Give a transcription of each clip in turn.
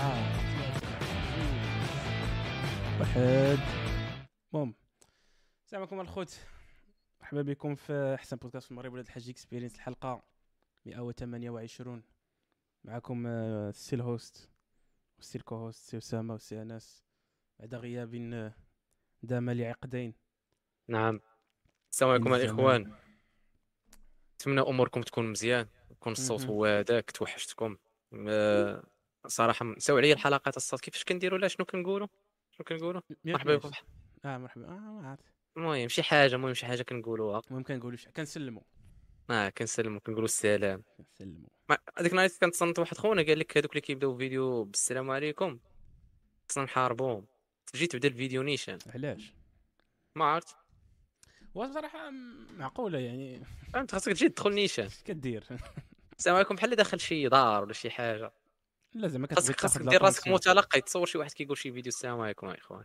أربعة واحد. بوم السلام عليكم الخوت. مرحبا بكم في أحسن بودكاست في المغرب ولاد الحاج Experience الحلقة 128 معكم السي ال host والسي ال co-host سي أسامة والسي أنس. بعد غياب آه، دام لعقدين. نعم. السلام عليكم. الإخوان. نتمنى أموركم تكون مزيان يكون الصوت. هو هذاك توحشتكم. آه، صراحة نساو عليا الحلقات الصوت. كيفاش كنديروا لا شنو كنقولوا شنو كنقولوا مرحبا. بكم آه مرحبا آه ما عرفت. المهم شي حاجة المهم شي حاجة كنقولوها. المهم كنقولوا ش- كنسلموا آه كنسلموا كنقولوا السلام. كنسلموا هذيك النهار كنتصنت واحد خونا قال لك هذوك اللي كيبداو فيديو بالسلام عليكم خصنا نحاربوهم. جيت بدا الفيديو نيشان. علاش؟ ما عرفت. وصراحة م- معقولة يعني. فهمت خاصك تجي تدخل نيشان. كدير؟ السلام عليكم بحال اللي داخل شي دار ولا شي حاجة. لا زعما كتبغي خاصك خاصك دير راسك. متلقي تصور شي واحد كيقول شي فيديو السلام عليكم يا إخوان.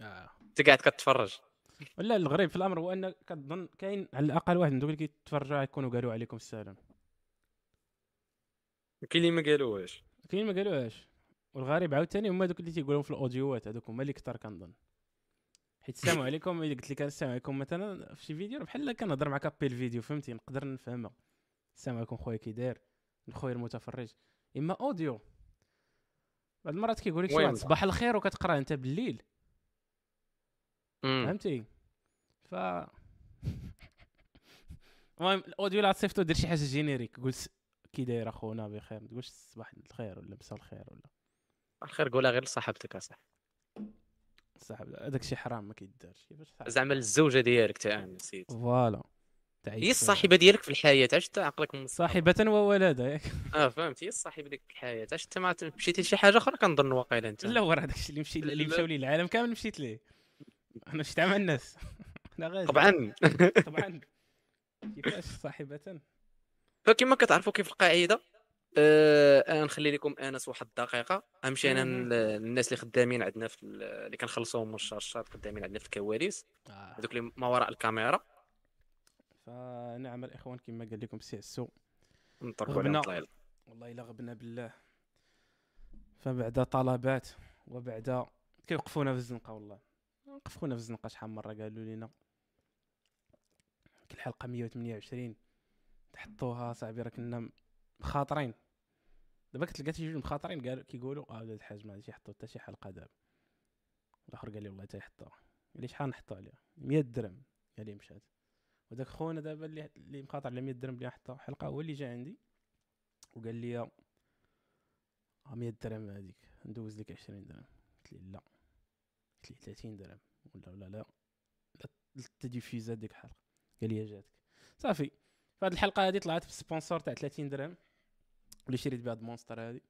آه. أنت قاعد كتفرج. ولا الغريب في الأمر هو أن كتظن كاين على الأقل واحد من دوك اللي كيتفرجوا يكونوا قالوا عليكم السلام. كاين اللي ما قالوهاش كاين ما قالوهاش والغريب عاوتاني هما دوك اللي تيقولوا في الاوديوات هذوك هما اللي كثر كنظن. حيت السلام عليكم الا قلت لك السلام عليكم مثلا في شي فيديو بحال كنهضر معك بي الفيديو فهمتي؟ نقدر نفهمها السلام عليكم خويا كي داير؟ خويا المتفرج. إما audio. بعض المرات كيقول لك واحد؟ صباح الخير وكتقرأ أنت بالليل. فهمتي؟ ف المهم ال audio لا تصيفطو دير شي حاجة generic قول كي داير أخونا بخير. ما تقولش صباح الخير ولا مساء الخير ولا. الخير قولها غير لصاحبتك أصاحبي. صاحب هذاك شي حرام ما كيدارش. زعما الزوجة ديالك تا أنا نسيت. فوالا. تعيش هي الصاحبة ديالك في الحياة علاش عقلك من صاحبة وولادة. ياك آه فهمت هي الصاحبة ديالك في الحياة علاش انت ما مشيتي لشي حاجة أخرى كنظن واقيلا أنت؟ لا ورا هذاك الشيء اللي مشي اللي. مشاو ليه العالم كامل مشيت ليه. أنا مشيت مع الناس. أنا غادي طبعا. طبعا. كيفاش صاحبة؟ فكما كتعرفوا كيف القاعدة؟ آه نخلي لكم أنس واحد الدقيقة. امشي أنا الناس اللي خدامين عندنا في ال- اللي كنخلصوهم من الشهر خدامين عندنا في الكواليس. آه. هذوك اللي ما وراء الكاميرا. فنعم الاخوان كما قال لكم سي عسو غبنا. والله إلا غبنا بالله. فبعد طلبات وبعد كيوقفونا في الزنقة والله. وقفونا في الزنقة شحال مرة قالوا لنا الحلقة 128 تحطوها صاحبي راه كنا مخاطرين. دابا كتلقى شي جوج مخاطرين قالوا كيقولوا آه الحاج ما غاديش يحطوا حتى شي حلقة دابا. الآخر قال لي والله تيحطوها قال لي شحال نحطوا عليها؟ 100 درهم. قال لي مشات. وداك خونا دابا اللي اللي مخاطر على 100 درهم اللي نحطوا حلقة هو اللي جا عندي وقال لي آه 100 درهم هذيك ندوز لك 20 درهم. قلت لي لا. قلت لي 30 درهم. ولا لا لا تديفيزا ديك الحلقة. قال لي جاتك. صافي. فهاد الحلقة هذه طلعت ب sponsor تاع 30 درهم اللي شريت بها هاد Monster هذه.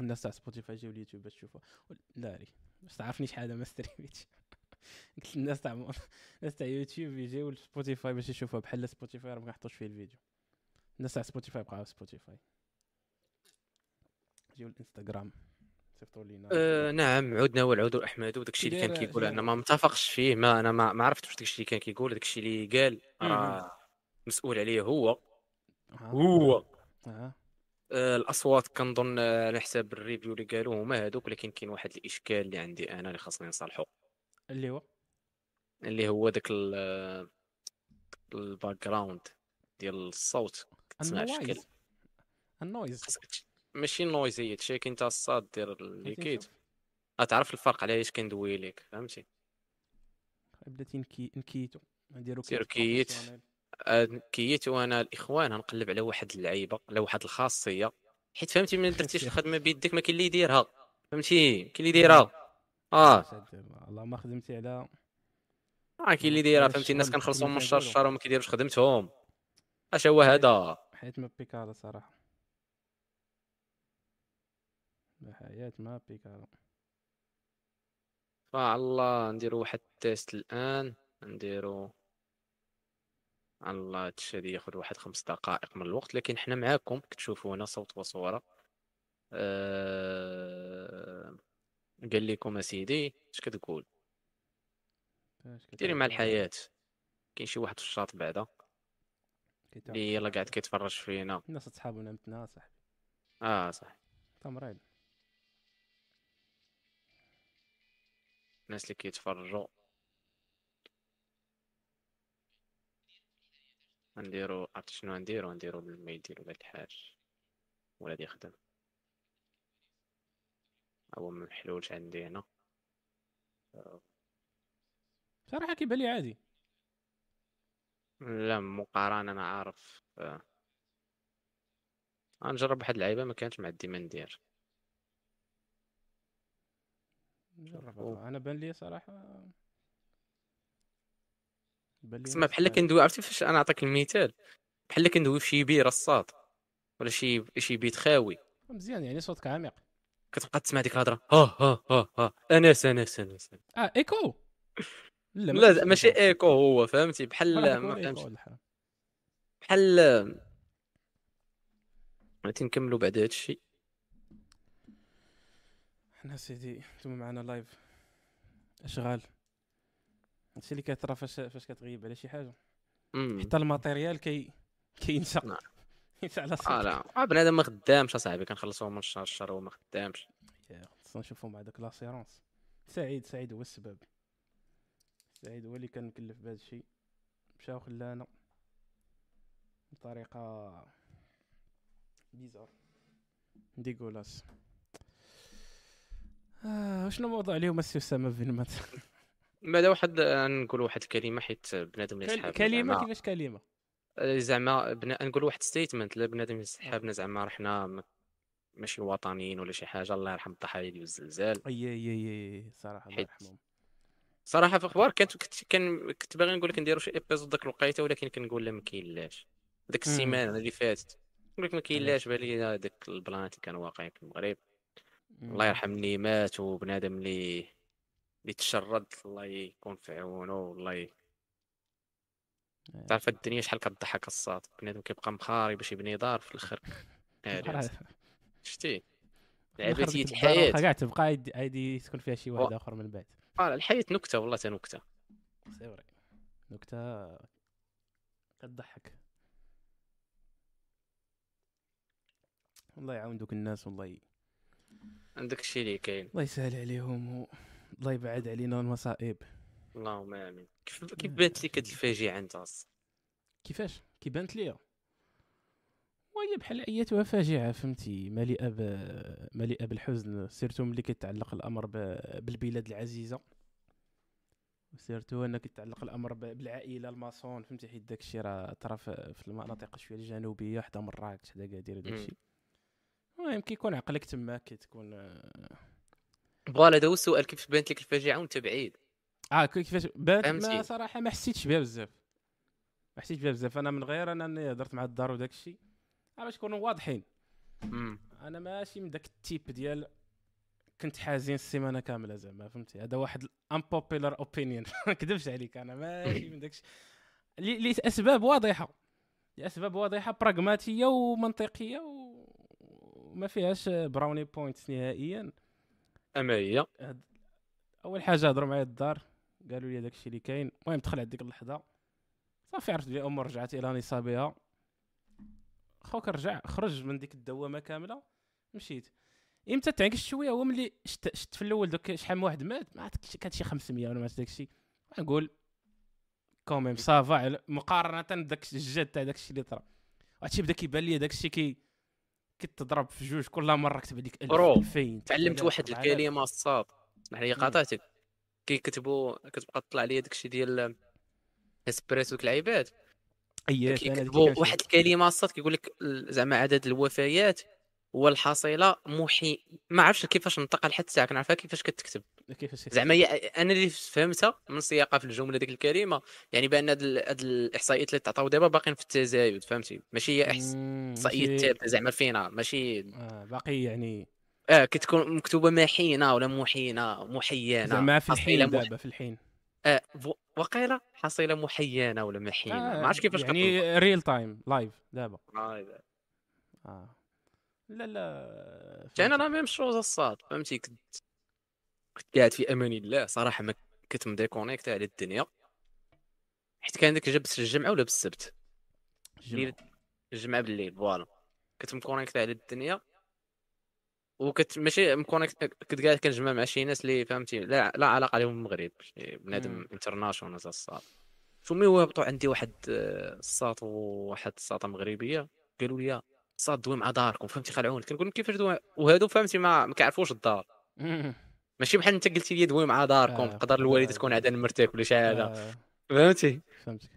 الناس تاع سبوتيفاي جاو اليوتيوب باش تشوفها ول- لا غي باش تعرفني شحال ما ستريميتش قلت الناس تاع الناس تاع يوتيوب يجيو لسبوتيفاي باش يشوفوها. بحال سبوتيفاي راه ما كنحطوش فيه الفيديو. الناس تاع سبوتيفاي بقاو سبوتيفاي. جيو الانستغرام صيفطوا لينا. آه نعم عدنا والعود أحمد وداك الشيء اللي كان كيقول. أنا ما متفقش فيه ما أنا ما, ما عرفتش واش داك الشيء اللي كان كيقول. داك الشيء اللي قال. راه مسؤول عليه هو. آه. هو. آه. آه الأصوات كنظن آه، على حساب ال review اللي قالوه هما هذوك ولكن كاين واحد الإشكال اللي عندي أنا اللي خاصني نصالحو. اللي هو؟ اللي هو داك ال background ديال الصوت كتسمع بشكل النويز ماشي النويز هي تشيك انت الصاد دير بغيتي الليكيد؟ غتعرف الفرق على اش كندوي لك فهمتي؟ بديت نكي نكيتو. نديرو ديرو كيت. آه، كيت وأنا الإخوان غنقلب على واحد اللعيبة على واحد الخاصية. حيت فهمتي من درتيش. الخدمة بيدك ما كاين اللي يديرها. فهمتي؟ كاين اللي يديرها. آه. والله ما خدمتي على آه كاين اللي على فهمتي؟ الناس كنخلصهم من الشهر. الشهر وما كيديروش خدمتهم. اش هو هذا؟ حيت ما بيكالا صراحة. بحياة ما بيكالا فالله نديرو واحد التيست الآن. نديرو الله هادشي هادي ياخد واحد خمس دقائق من الوقت لكن حنا معاكم كتشوفونا صوت وصورة. أه... قال لكم أسيدي اش كتقول؟ ديري مع إيه. الحياة. كاين شي واحد في الشاط بعدا. اللي يلا قاعد كيتفرج فينا. الناس اصحابو متنا صاحبي. آه صح. تمرين. الناس اللي كيتفرجوا. غنديرو عرفت شنو غنديرو؟ غنديرو ما يديرو هاد الحاج. ولا يخدم. هو ما محلولش عندي هنا صراحة كيبان لي عادي. لا مقارنة أنا عارف آه. غنجرب واحد اللعيبة ما كانتش مع ديما ندير نجربها أنا بان لي صراحة. بان لي تسمى بحال كندوي عرفتي فاش أنا نعطيك المثال؟ بحال كندوي في شي بي رصاط ولا شي شي بيت خاوي. مزيان يعني صوتك عميق. كتبقى تسمع ديك الهضرة. ها ها ها ها. أنس أنس أنس. آه إيكو. لا ماشي ماشي. إيكو. هو فهمتي؟ بحال ما فهمتش. بحال غادي نكملوا بعد هذا الشيء حنا سيدي نتوما معنا live أشغال. هادشي اللي كيطرا فاش فاش كتغيب على شي حاجة. حتى matériel ال كي كينسى على آه لا. آه بنادم ما خدامش أصاحبي كنخلصوه من الشهر الشهر هو ما خدامش. خصنا نشوفو مع داك l'assurance سعيد سعيد هو السبب. سعيد هو اللي كان مكلف بهذا الشيء. مشى وخلانا بطريقة bizarre. dégueulasse آه شنو موضوع اليوم السي أسامة بن مات؟ بعد واحد نقول واحد الكلمة حيت بنادم اللي كلمة كيفاش كلمة؟ آه، زعما بنا... نقول واحد statement لا بنادم يسحبنا زعما راه حنا م- ماشي وطنيين ولا شي حاجة الله يرحم الضحايا ديال الزلزال. أي أي أي أي صراحة الله يرحمهم. صراحة في أخبار كنت كنت كان كنت باغي نقول لك نديرو شي épisode ديك الوقيته ولكن كنقول لا ما كاينلاش. ديك مم. السيمانة اللي فاتت. نقول لك ما كاينلاش بالي داك ال plan اللي كانوا واقعين في المغرب. الله يرحم اللي مات وبنادم اللي اللي تشرد الله يكون في عونه والله ي... آه. تعرف الدنيا شحال كضحك الصاد بنادم كيبقى مخاري باش يبني دار في الآخر شتي لعبتي الحياة كاع تبقى عادي- يسكن فيها شي واحد آخر من بعد آه الحياة نكتة والله تا نكتة. سي فري نكتة كتضحك. الله يعاون دوك الناس والله. ي... عندك الشيء اللي كاين؟ الله يسهل عليهم و... الله يبعد علينا المصائب. اللهم آمين. كيف كيف بانت لك هاد الفاجعه انت كيفاش؟ كيبانت ليا وهي بحال ايتها فاجعة فهمتي؟ مليئة ب... مليئة بالحزن surtout ملي كيتعلق الأمر ب... بالبلاد العزيزة. surtout ان كيتعلق الأمر ب... بالعائلة الماسون فهمتي؟ حيت داك الشيء راه طرا في المناطق شوية الجنوبية حدا مراكش حدا كادير داك مم. الشيء المهم كيكون عقلك تما كتكون آه voilà هذا هو السؤال كيف بانت لك الفاجعة وانت بعيد؟ كي- كيفاش؟ بانت ما. صراحة ما حسيتش بها بزاف. ما حسيتش بها بزاف. أنا من غير انني هضرت مع الدار وداك الشيء باش نكونوا واضحين؟ مم. أنا ماشي من داك ال type ديال كنت حزين السيمانة كاملة زعما فهمتي؟ هذا واحد unpopular opinion ما نكذبش عليك أنا ماشي من داك الشيء ل- لاسباب واضحة. لاسباب واضحة براغماتيه ومنطقية و- وما فيهاش brownie points نهائيا. أما هي؟ أول حاجة هضروا معايا الدار. قالوا لي داك الشيء اللي كاين. المهم دخل عند ديك اللحظة. صافي عرفت بلي الأمور رجعت إلى نصابها. خوك رجع خرج من ديك الدوامة كاملة. مشيت. إمتى تعكس شوية؟ هو ملي شت, شت في الأول دوك شحال من واحد مات؟ ما عرفت كانت شي 500 ولا ما عرفت داك الشيء نقول كوميم صافا على- مقارنة بداك الجد تاع داك الشيء اللي طرا. هادشي بدأ كيبان لي داك الشيء كي كتضرب في جوج كل مرة كتب هذيك 1000 برو، 2000 تعلمت 3000 واحد 4000. الكلمة الصاد. مم. قاطعتك. كيكتبوا كتبقى تطلع لي داكشي ديال اسبريسو العباد اييه أنا هذيك كيكتبوا. واحد الكلمة الصاد كيقول لك زعما عدد الوفيات والحصيلة محي ما عرفتش كيفاش نطق الحد تاعك نعرفها كيفاش كتكتب. كيفاش زعما أنا اللي فهمتها من سياقها في الجملة ديك الكلمة يعني بأن هاد ال- هاد الإحصائيات اللي تعطاو دابا باقيين في التزايد فهمتي؟ ماشي هي احصائيات ماشي- ثابته زعما ال final ماشي آه باقي يعني آه كتكون مكتوبة محينه ولا محينه محيانه زعما في الحين مح- دابا في الحين. آه وقيلة حصيلة محيانه ولا محينه آه، ما عرفتش كيفاش يعني real time live دابا كتنطق. آه. لا لا. كان أنا même chose الصاد. فهمتي؟ كنت كنت قاعد في أمان الله. صراحة ما كنت déconnecté على الدنيا. حيت كان داك جبت الجمعة ولا بالسبت؟ جمعة. الجمعة بالليل voilà. كنت connecté على الدنيا. وكت ماشي connecté كنت قاعد كنجمع مع شي ناس اللي فهمتي لا, لا علاقة لهم بالمغرب بنادم. international تاع الصاد ثم هبطوا عندي واحد آه، الساط وواحد الساطه مغربية قالوا لي الساط دوي مع داركم فهمتي خلعوني كنقول لهم كيفاش دوي وهادو فهمتي ما ما كيعرفوش الدار. ماشي بحال انت قلتي لي دوي مع داركم آه، تقدر الوالده آه، تكون عندها المرتاح ولا شي حاجة. آه، فهمتي؟ فهمتك.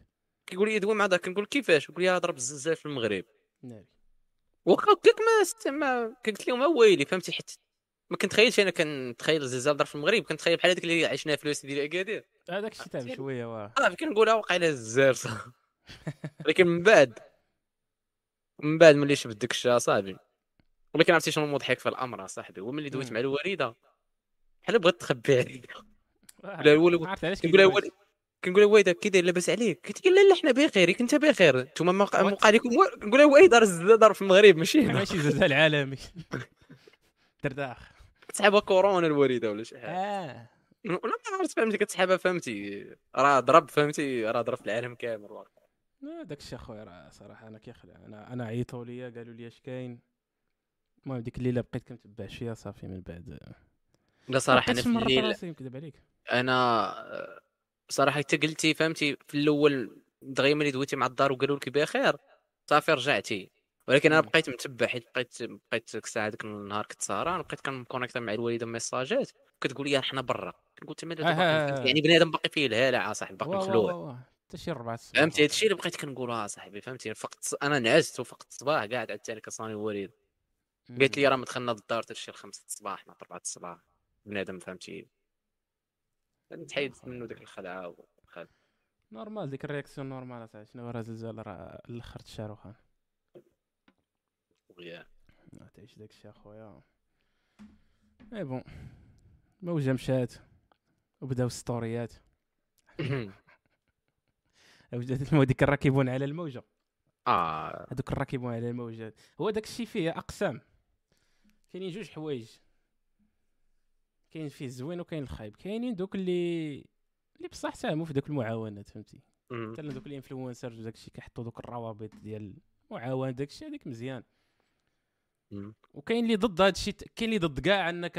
كيقول لي دوي مع دارك كنقول كيفاش؟ يقول لي ضرب الزلزال في المغرب. واخا هكاك ما ما قلت لهم ويلي فهمتي حيت ما كنتخيلش أنا كنتخيل الزلزال ضرب في المغرب كنتخيل بحال هذيك اللي عشناها في الوسط ديال أكادير هذاك الشيء تاع بشويه واه آه كنقولها وقيلا الزار صاحبي. ولكن من بعد من بعد ملي شفت داك الشيء صاحبي ولكن عرفتي شنو المضحك في الأمر صاحبي هو ملي دويت. مع الوالدة بحال بغات تخبي عليك واه. لا، الأول- ما عرفت علاش كنقول لها والده كي داير لاباس عليك كنت لا لا حنا بخير كنت بخير. نتوما ما وقع- ما وقع لكم. كنقول لها oui دار الزلزال في المغرب ماشي هنا. ماشي زلزال عالمي. درداخ. تسحبها كورونا الوالده ولا شي حاجة آه ولا ما عرفت فهمتي كتسحبها فهمتي. راه ضرب فهمتي. راه ضرب في العالم كامل. لا، داك الشيء أخويا راه صراحة أنا كيخلع أنا أنا عيطوا ليا قالوا لي اش كاين. المهم ديك الليلة بقيت كنتبع شوية صافي من بعد. لا صراحة أنا في الليل عليك. أنا صراحة حتى قلتي فهمتي في الأول دغيا ملي دويتي مع الدار وقالوا لك بخير صافي رجعتي. ولكن أنا. بقيت متبع حيت بقيت بقيت ديك الساعة ديك النهار كنت سهران بقيت كنكونيكتا مع الوالدة ميساجات كتقول لي حنا برا. كنقول تما آه، آه، آه. يعني بنادم باقي فيه الهالع صاحبي باقي مخلوع. حتى شي ربع فهمتي؟ هادشي اللي بقيت كنقول آه صاحبي فهمتي؟ فقت أنا نعست وفقت الصباح قاعد عاد ثاني كصاني الوالد. قالت لي راه مدخلنا للدار حتى شي الخمسة الصباح مع أربعة الصباح. بنادم فهمتي؟ تحيدت منه ديك الخلعة وخل- normal ديك ال réaction normale تاع شنو راه زلزال راه الأخر الشاروخان ويا. تعيش داك الشيء أخويا. et bon موجة مشات وبداو السطوريات وجدت المو- ديك الراكبون على الموجة. آه. هذوك الراكبون على الموجة. هو داك الشيء فيه أقسام. كاينين جوج حوايج. كاين فيه الزوين وكاين الخايب كاينين دوك اللي اللي بصح ساهموا في دوك المعاونات فهمتي. مثلا دوك ال influencers وداك الشيء كيحطوا دوك الروابط ديال المعاونة داك الشيء هذيك مزيان. وكاين اللي ضد هذا الشيء كاين اللي ضد كاع أنك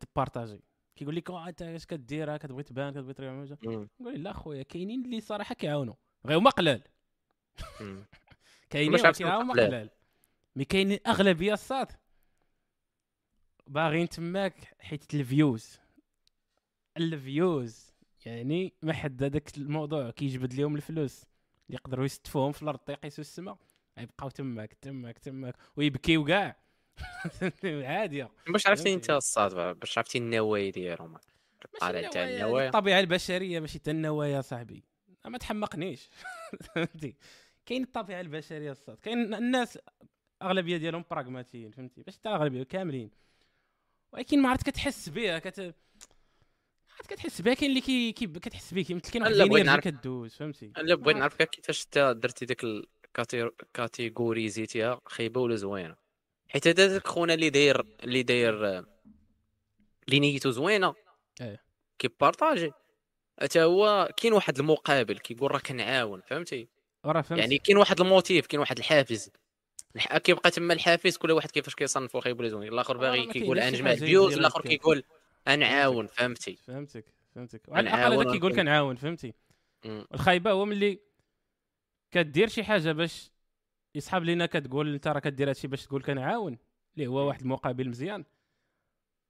ت partager كيقول لك "آه، أنت اش كدير كتبغي تبان كتبغي تريح. نقول لا خويا كاينين اللي صراحة كيعاونوا غير هما قلال. كاينين هما قلال. قلال mais كاينين أغلبية الصاط باغيين تماك حيت ال views. ال views يعني ما حد هذاك الموضوع كيجبد لهم الفلوس. اللي يقدروا يستفوهم في الأرض يقيسوا السماء يبقاو تماك تماك تماك. ويبكيو كاع. عاديه باش عرفتي. أنت الصاد باش عرفتي النوايا ديالهم. تاع النوايا، الطبيعة البشرية ماشي حتى النوايا صاحبي. ما تحمقنيش. فهمتي كاين الطبيعة البشرية الصاد كاين الناس أغلبية ديالهم براغماتيين فهمتي باش حتى الاغلبيه كاملين. ولكن ما عرفت كتحس بها كت عرفت كتحس بها كاين اللي كي, كي كتحس به مثل كاين واحد ال energy نعرف- كدوز فهمتي؟ أنا بغيت نعرف كيفاش أنت درتي ديك ال catégorie زيتيها خايبة ولا زوينة؟ حيت هذا داك خونا اللي داير اللي داير آه، اللي نيته زوينة إيه. كي partager حتى هو كاين واحد المقابل كيقول راه كنعاون فهمتي؟ وراه فهمت. يعني كاين واحد ال motif كاين واحد الحافز. الح- كيبقى تما الحافز كل واحد كيفاش ولا زوين الآخر آه، باغي ما كيقول انجمع حاجة ال views يدير الآخر. كيقول أنعاون فهمتي فهمتك. فهمتك. وعلى الأقل هذا كيقول كنعاون فهمتي. الخايبة هو ملي كدير شي حاجة باش يسحب لينا كتقول أنت راه كدير هادشي باش تقول كنعاون اللي هو واحد المقابل مزيان.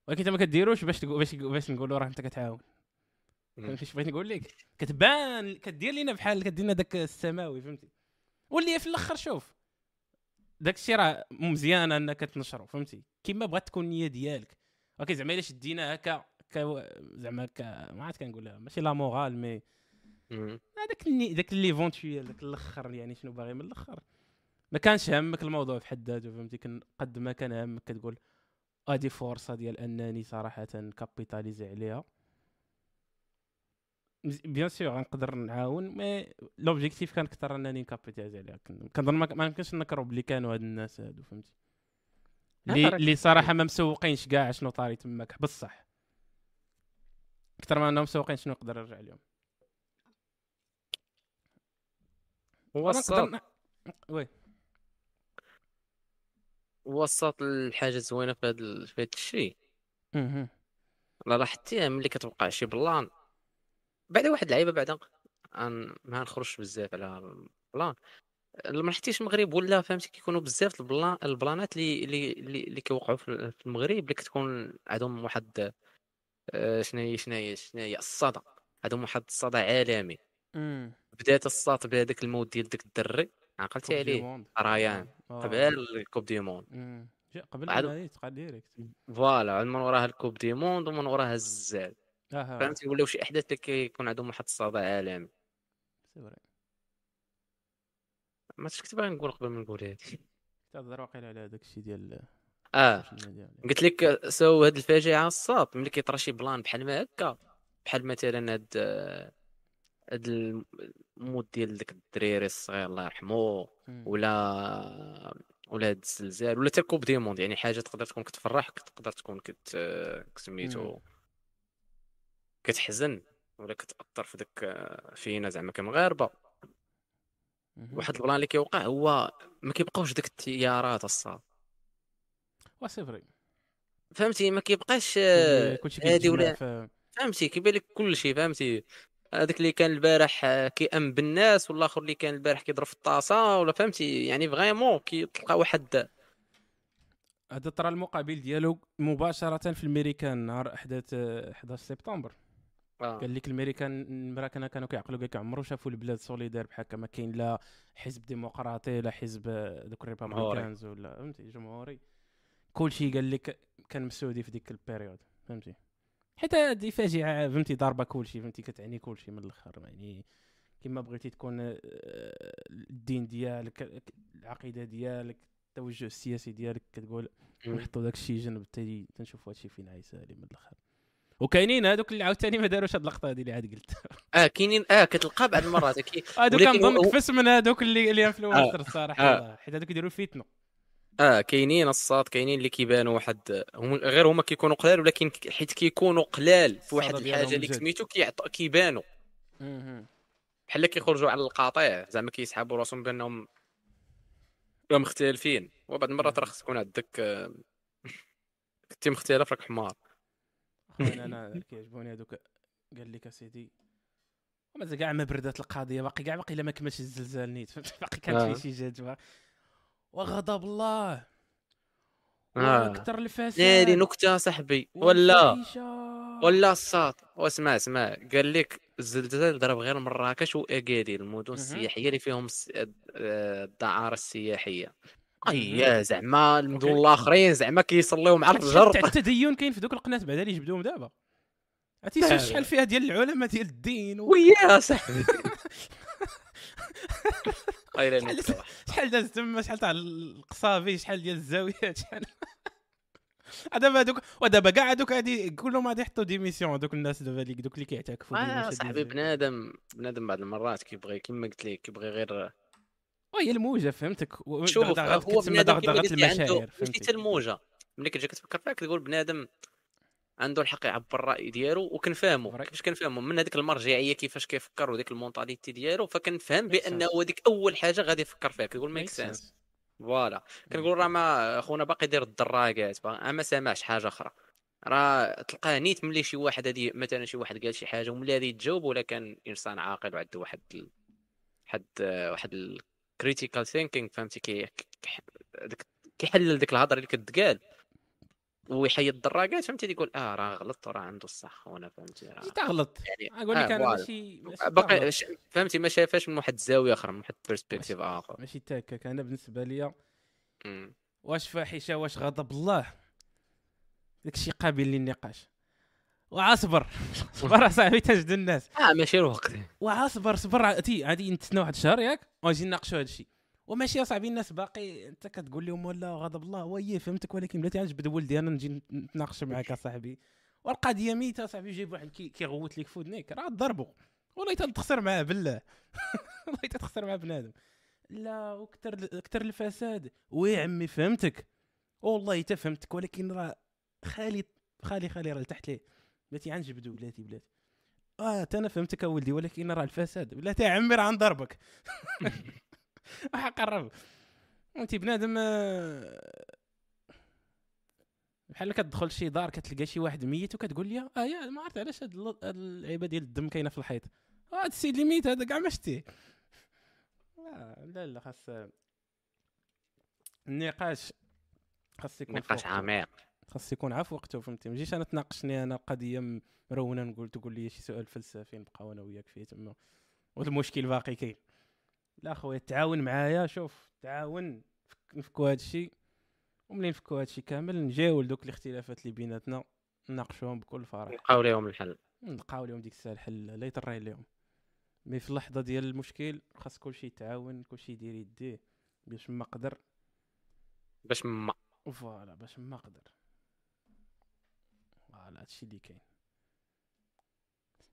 ولكن انت ما كديروش باش تقول باش باش نقولوا راه أنت كتعاون. فهمتي اش بغيت نقول لك؟ كتبان كدير لينا بحال كدير لنا داك السماوي فهمتي. واللي في الأخر شوف. داك الشيء راه مزيان انك تنشره فهمتي كيما بغات تكون النية ديالك ولكن زعما إلا شدينا هكا زعما ك ما عرفت كنقولها ماشي la morale mais. هذاك. داك l'éventuel داك الأخر يعني شنو باغي من الأخر ما كانش همك الموضوع في حد ذاته فهمتي كان قد ما كان همك كتقول هادي فرصة ديال أنني صراحة capitaliser عليها bien sûr غنقدر نعاون mais l'objectif كان أكثر أنني ن capitaliser عليها كن- كنظن ما ما يمكنش نكرو بلي كانوا هاد الناس هادو فهمتي؟ اللي اللي صراحة ما مسوقينش كاع شنو طاري تماك بصح. أكثر ما انهم مسوقين شنو يقدر يرجع لهم هو نقدر oui. وسط الحاجة زوينة في هذا الشيء. لا لاحظتيها ملي كتوقع شي plan بعد واحد اللعيبه بعدا أن- ما نخرجش بزاف على ال plan. ما لاحظتيش المغرب ولا فهمتي كيكونوا بزاف ال plan البلانات اللي اللي اللي, كيوقعوا في المغرب اللي كتكون عندهم واحد آه، شنو هي شنو هي شنو هي الصدى. عندهم واحد الصدى عالمي. بدات الصاط بهذاك الموت ديال داك الدري. عقلتي عليه. ريان آه. قبل ال coupe du monde. قبل عاد- direct. voilà. من وراها ال coupe du monde ومن وراها الزلزال. فهمتي ولاو شي أحداث اللي كيكون عندهم واحد الصدى عالمي. c'est vrai. ما كنت باغي نقول قبل ما نقول هادي. تهضر واقيلا على هذاك الشيء ديال آه. قلت لك so هاد الفاجعه الصاط ملي كيطرا شي plan بحال ما هكا. بحال مثلا هاد هاد الموت ديال داك الدريري الصغير الله يرحمه. مم. ولا ولا هاد الزلزال. ولا حتى coupe du monde. يعني حاجة تقدر تكون كتفرحك تقدر تكون كت سميتو كتحزن ولا كتأثر في داك فينا زعما كمغاربه. واحد ال plan اللي كيوقع هو ما كيبقاوش داك التيارات الصاط en vrai فهمتي؟ ما كيبقاش كلشي- كلشي هادي ولا فهمتي؟ كيبان لك كل شيء فهمتي؟ هذاك اللي كان البارح آه، كيأم بالناس والآخر اللي كان البارح كيضرب في الطاسة ولا فهمتي؟ يعني vraiment كيتلقى واحد هذا طرا المقابل ديالو مباشرة في الميريكان نهار احداث آه، 11 سبتمبر. آه. قال لك الميريكان المراكنه كانوا كيعقلوا قال لك عمرو شافوا البلاد solidaire بحال هكا ما كاين لا حزب ديمقراطي لا حزب دوك ال Republicans ولا فهمتي؟ جمهوري. كلشي قال لك كان مسعودي في ديك ال période فهمتي؟ حيت هذه فاجعة فهمتي؟ ضاربة كلشي فهمتي؟ كتعني كلشي من الآخر يعني كما بغيتي تكون آه، الدين ديالك العقيدة ديالك التوجه السياسي ديالك كتقول. نحطوا داك الشيء جنب تاني تنشوفوا هادشي فين غايسالي من الآخر. وكاينين هادوك اللي عاوتاني ما داروش هاد اللقطة هادي اللي عاد قلت. آه كاينين آه كتلقى بعض المرات ولكن كنظن كفس من هادوك اللي اللي انفلونسر الصراحة. آه. حيت هادوك يديروا الفتنة. آه كاينين الصاد كاينين اللي كيبانوا واحد هم غير هما كيكونوا قلال ولكن حيت كيكونوا قلال في واحد الحاجة اللي. سميتو كيعط- كيبانوا. بحال كيخرجوا على القاطع زعما كيسحبوا راسهم بانهم مختلفين. وبعض المرات راه خص تكون عندك آه، كنتي مختلف راك حمار. اخويا أنا كيعجبوني هادوك قال لك اسيدي وما كاع ما بردات القضية باقي كاع باقي الا ما كملش الزلزال نيت؟ باقي كانت آه. في شي جدوى وغضب الله. آه. وأكثر الفساد. ناري نكتة صاحبي. ولا. ولا الصاد واسمع اسمع. قال لك الزلزال ضرب غير مراكش واكادير المدن السياحية اللي فيهم آه، الدعارة السياحية. أي زعما المدن. الآخرين زعما كيصليو مع هادشي تاع الرجر التدين كاين في دوك القناة بعدا اللي جبدوهم دابا. عرفتي شحال. فيها ديال العلماء ديال الدين و... ويا صاحبي. شحال داز تما شحال تاع القصافي شحال ديال الزاويات شحال. دابا هذوك ودابا كاع هذوك هادي كلهم غادي يحطوا ديميسيون هذوك الناس دابا اللي دوك اللي كيعتكفوا آه المشهد صاحبي بنادم بنادم بعض المرات كيبغي كما قلت لك كيبغي غير وهي الموجة فهمتك؟ شوف هو بنادم عنده المشاعر فهمتي الموجة. ملي كتجي كتفكر فيها كتقول بنادم عنده الحق يعبر الرأي ديالو وكنفهمو. كيفاش كنفهمو؟ من هذيك المرجعية كيفاش كيفكر وديك ال mentalité ديالو فكنفهم بانه. هذيك أول حاجة غادي يفكر فيها كتقول make sense. voilà. كنقول راه ما خونا باقي يدير الدراجات با- ما سامعش حاجة أخرى. راه تلقاه نيت ملي شي واحد هادي مثلا شي واحد قال شي حاجة وملي غادي يتجاوب ولا كان إنسان عاقل وعنده واحد ال... واحد واحد ال critical thinking فهمتي؟ كي كيحلل ديك الهضرة اللي كتقال. ويحيد الدراجات فهمتي؟ يقول آه راه غلط وراه عنده الصح وأنا فهمتي؟ راه ماشي تغلط يعني أقول لك آه، أنا. ماشي باقي فهمتي؟ ما شافاش من واحد الزاويه أخرى من واحد ال perspective آخر. ماشي تاكك أنا بالنسبة ليا. واش فاحشة واش غضب؟ الله. داكشي قابل للنقاش. وعصبر صبر اصاحبي تجد الناس. آه ماشي الوقت وعصبر صبر عادي غادي نتسنى واحد الشهر ياك وغادي نناقشوا هذا الشيء وماشي اصاحبي الناس باقي انت كتقول لهم ولا غضب الله oui فهمتك ولكن بلاتي غنجبد ولدي أنا نجي نتناقش معاك اصاحبي والقضية ميتة صاحبي يجيب واحد كي- كيغوت لك في ودنيك راه ضربو. والله تخسر معاه بالله. والله تخسر مع بنادم. لا وكثر كثر الفساد. oui عمي فهمتك. والله حتى فهمتك ولكن راه خالي خالي خالي راه تحت ليه. بلاتي غنجبدو بلاتي بلاتي. آه أنا فهمتك اولدي ولكن راه الفساد. بلاتي يا عمي راه غنضربك راح قرب. انت بنادم آه، بحال كتدخل شي دار كتلقى شي واحد ميت وكتقول لي آه يا ما عرفت علاش هاد اللعيبه ديال الدم كاينة في الحيط. آه، هاد السيد اللي ميت هذا كاع ما شتيه. لا لا لا خاص النقاش خاص يكون نقاش. عميق. خاص يكون عا في وقته فهمتي؟ ما تجيش أنا تناقشني أنا قضيه م- مرونة نقول تقول لي شي سؤال فلسفي نبقاو أنا وياك فيه تما. والمشكل باقي كاين. لا خويا تعاون معايا شوف تعاون فك- نفكوا هذا الشيء وملي نفكوا هذا الشيء كامل نجاول دوك الاختلافات اللي بيناتنا نناقشوهم بكل فرح. نلقاو لهم الحل. نلقاو لهم ديك الساعة الحل لا يطري لهم مي في اللحظة ديال المشكل خاص كلشي يتعاون كلشي يدير يديه باش ما قدر. باش ما voilà باش ما قدر. voilà هادشي اللي كاين.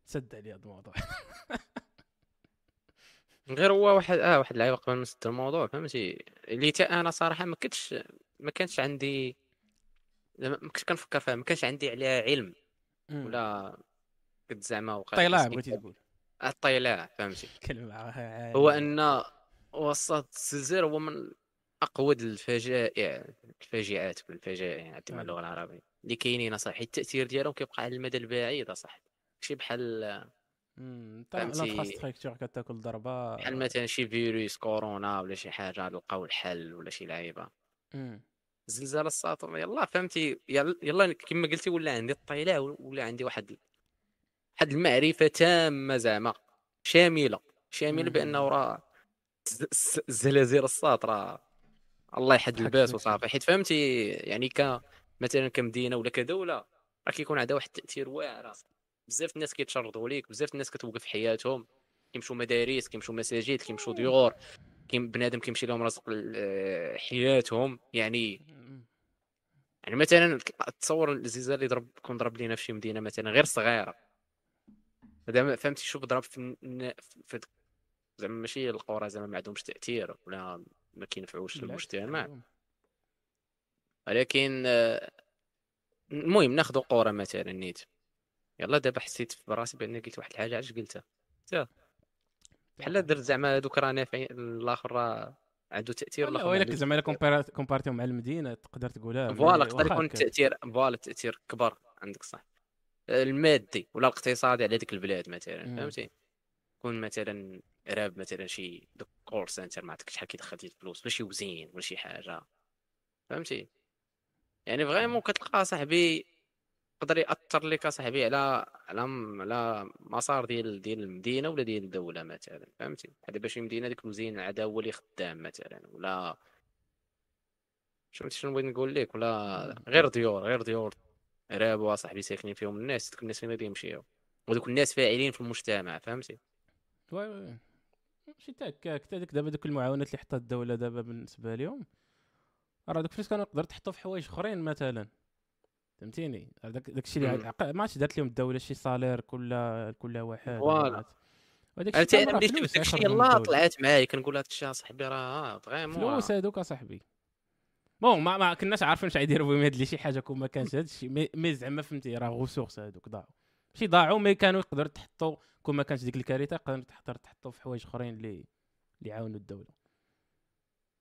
سد علي هاد الموضوع. غير هو واحد آه واحد اللعيبه قبل ما نسد الموضوع فهمتي؟ اللي تا أنا صراحة ما كنتش ما كانش عندي زعما ما كنتش كنفكر فيها ما كانش عندي عليها علم. ولا كنت زعما وقع طيلاع بغيتي تقول. الطيلاع فهمتي؟ كلمة. هو. أن وسط الزلزال هو من أقود الفجائع الفاجعات بالفجائع يعني عندما آه. اللغة العربية. اللي كاينين صاحبي التأثير ديالهم كيبقى على المدى البعيد صاحبي شي بحال. الانفراستركتور كتاكل ضربة. بحال مثلا شي فيروس كورونا ولا شي حاجة لقاو الحل ولا شي لعيبة. زلزال الساطر يلا فهمتي؟ يلا, كما قلتي ولا عندي الطيلة ولا عندي واحد واحد المعرفة تامة زعما شاملة. شاملة. بأنه راه الز- الز- الزلازل الساط راه الله يحد الباس. وصافي. حيت فهمتي يعني ك مثلا كمدينة ولا كدوله راه كيكون عندها واحد التأثير واعر. بزاف الناس كيتشرطوا ليك بزاف الناس كتوقف حياتهم. كيمشوا مدارس كيمشوا مساجد كيمشوا ديور. كيم بنادم كيمشي لهم رزق حياتهم. يعني يعني مثلا تصور الزلزال اللي ضرب كون ضرب لينا في شي مدينة مثلا غير صغيرة. زعما فهمتي شوف ضرب في, في زعما ماشي القرى زعما ما عندهمش تأثير ولا ما كينفعوش المجتمع. ولكن آه، المهم ناخذ قرى مثلا نيت. يلا دابا حسيت في راسي بان قلت واحد الحاجة علاش قلتها؟ بحال درت زعما هذوك راه نافعين الآخر راه عنده تأثير لا ولكن زعما إلا كومبارتيهم مع المدينة تقدر تقولها voilà يقدر يكون. التاثير voilà التاثير كبر عندك صح. المادي ولا الاقتصادي على ديك البلاد مثلا. فهمتي؟ يكون مثلا راب مثلا شي call center ما عرفتش شحال كيدخل ديال الفلوس ولا شي وزين ولا شي حاجة. فهمتي؟ يعني vraiment كتلقى صاحبي يقدر يأثر لك صاحبي على على على مسار ديال ديال المدينة ولا ديال الدولة مثلا. فهمتي؟ بحال دابا شي مدينه ديك الوزين عاد هو اللي خدام مثلا ولا فهمتي شنو بغيت نقول لك؟ ولا غير ديور غير ديور. رابوا صاحبي ساكنين فيهم الناس دوك الناس فين غادي يمشيو؟ ودوك الناس فاعلين في المجتمع فهمتي؟ oui oui. ماشي تا هكاك ديك دابا دوك المعاونات اللي حطات الدولة دابا بالنسبة لهم راه دوك الفلوس كانوا يقدروا تحطوا في حوايج أخرين مثلا. فهمتيني؟ داك داكشي اللي ما عرفتش دارت لهم الدولة شي salaire كل كل واحد. voilà. وداك أنا بديت فلوس داكشي يلاه. طلعت معايا كنقول هذا الشيء صاحبي راه vraiment. فلوس هذوك أصاحبي. bon ما ما كناش عارفين شحال يديروا بهم هاد شي حاجة كون ما كانش هاد الشيء. mais, زعما فهمتي راه ressources هذوك ضاعوا. ماشي ضاعوا mais كانوا يقدروا تحطوا كون ما كانش ديك الكارثة يقدروا تحطوا تحطوا في حوايج أخرين اللي اللي يعاونوا الدولة.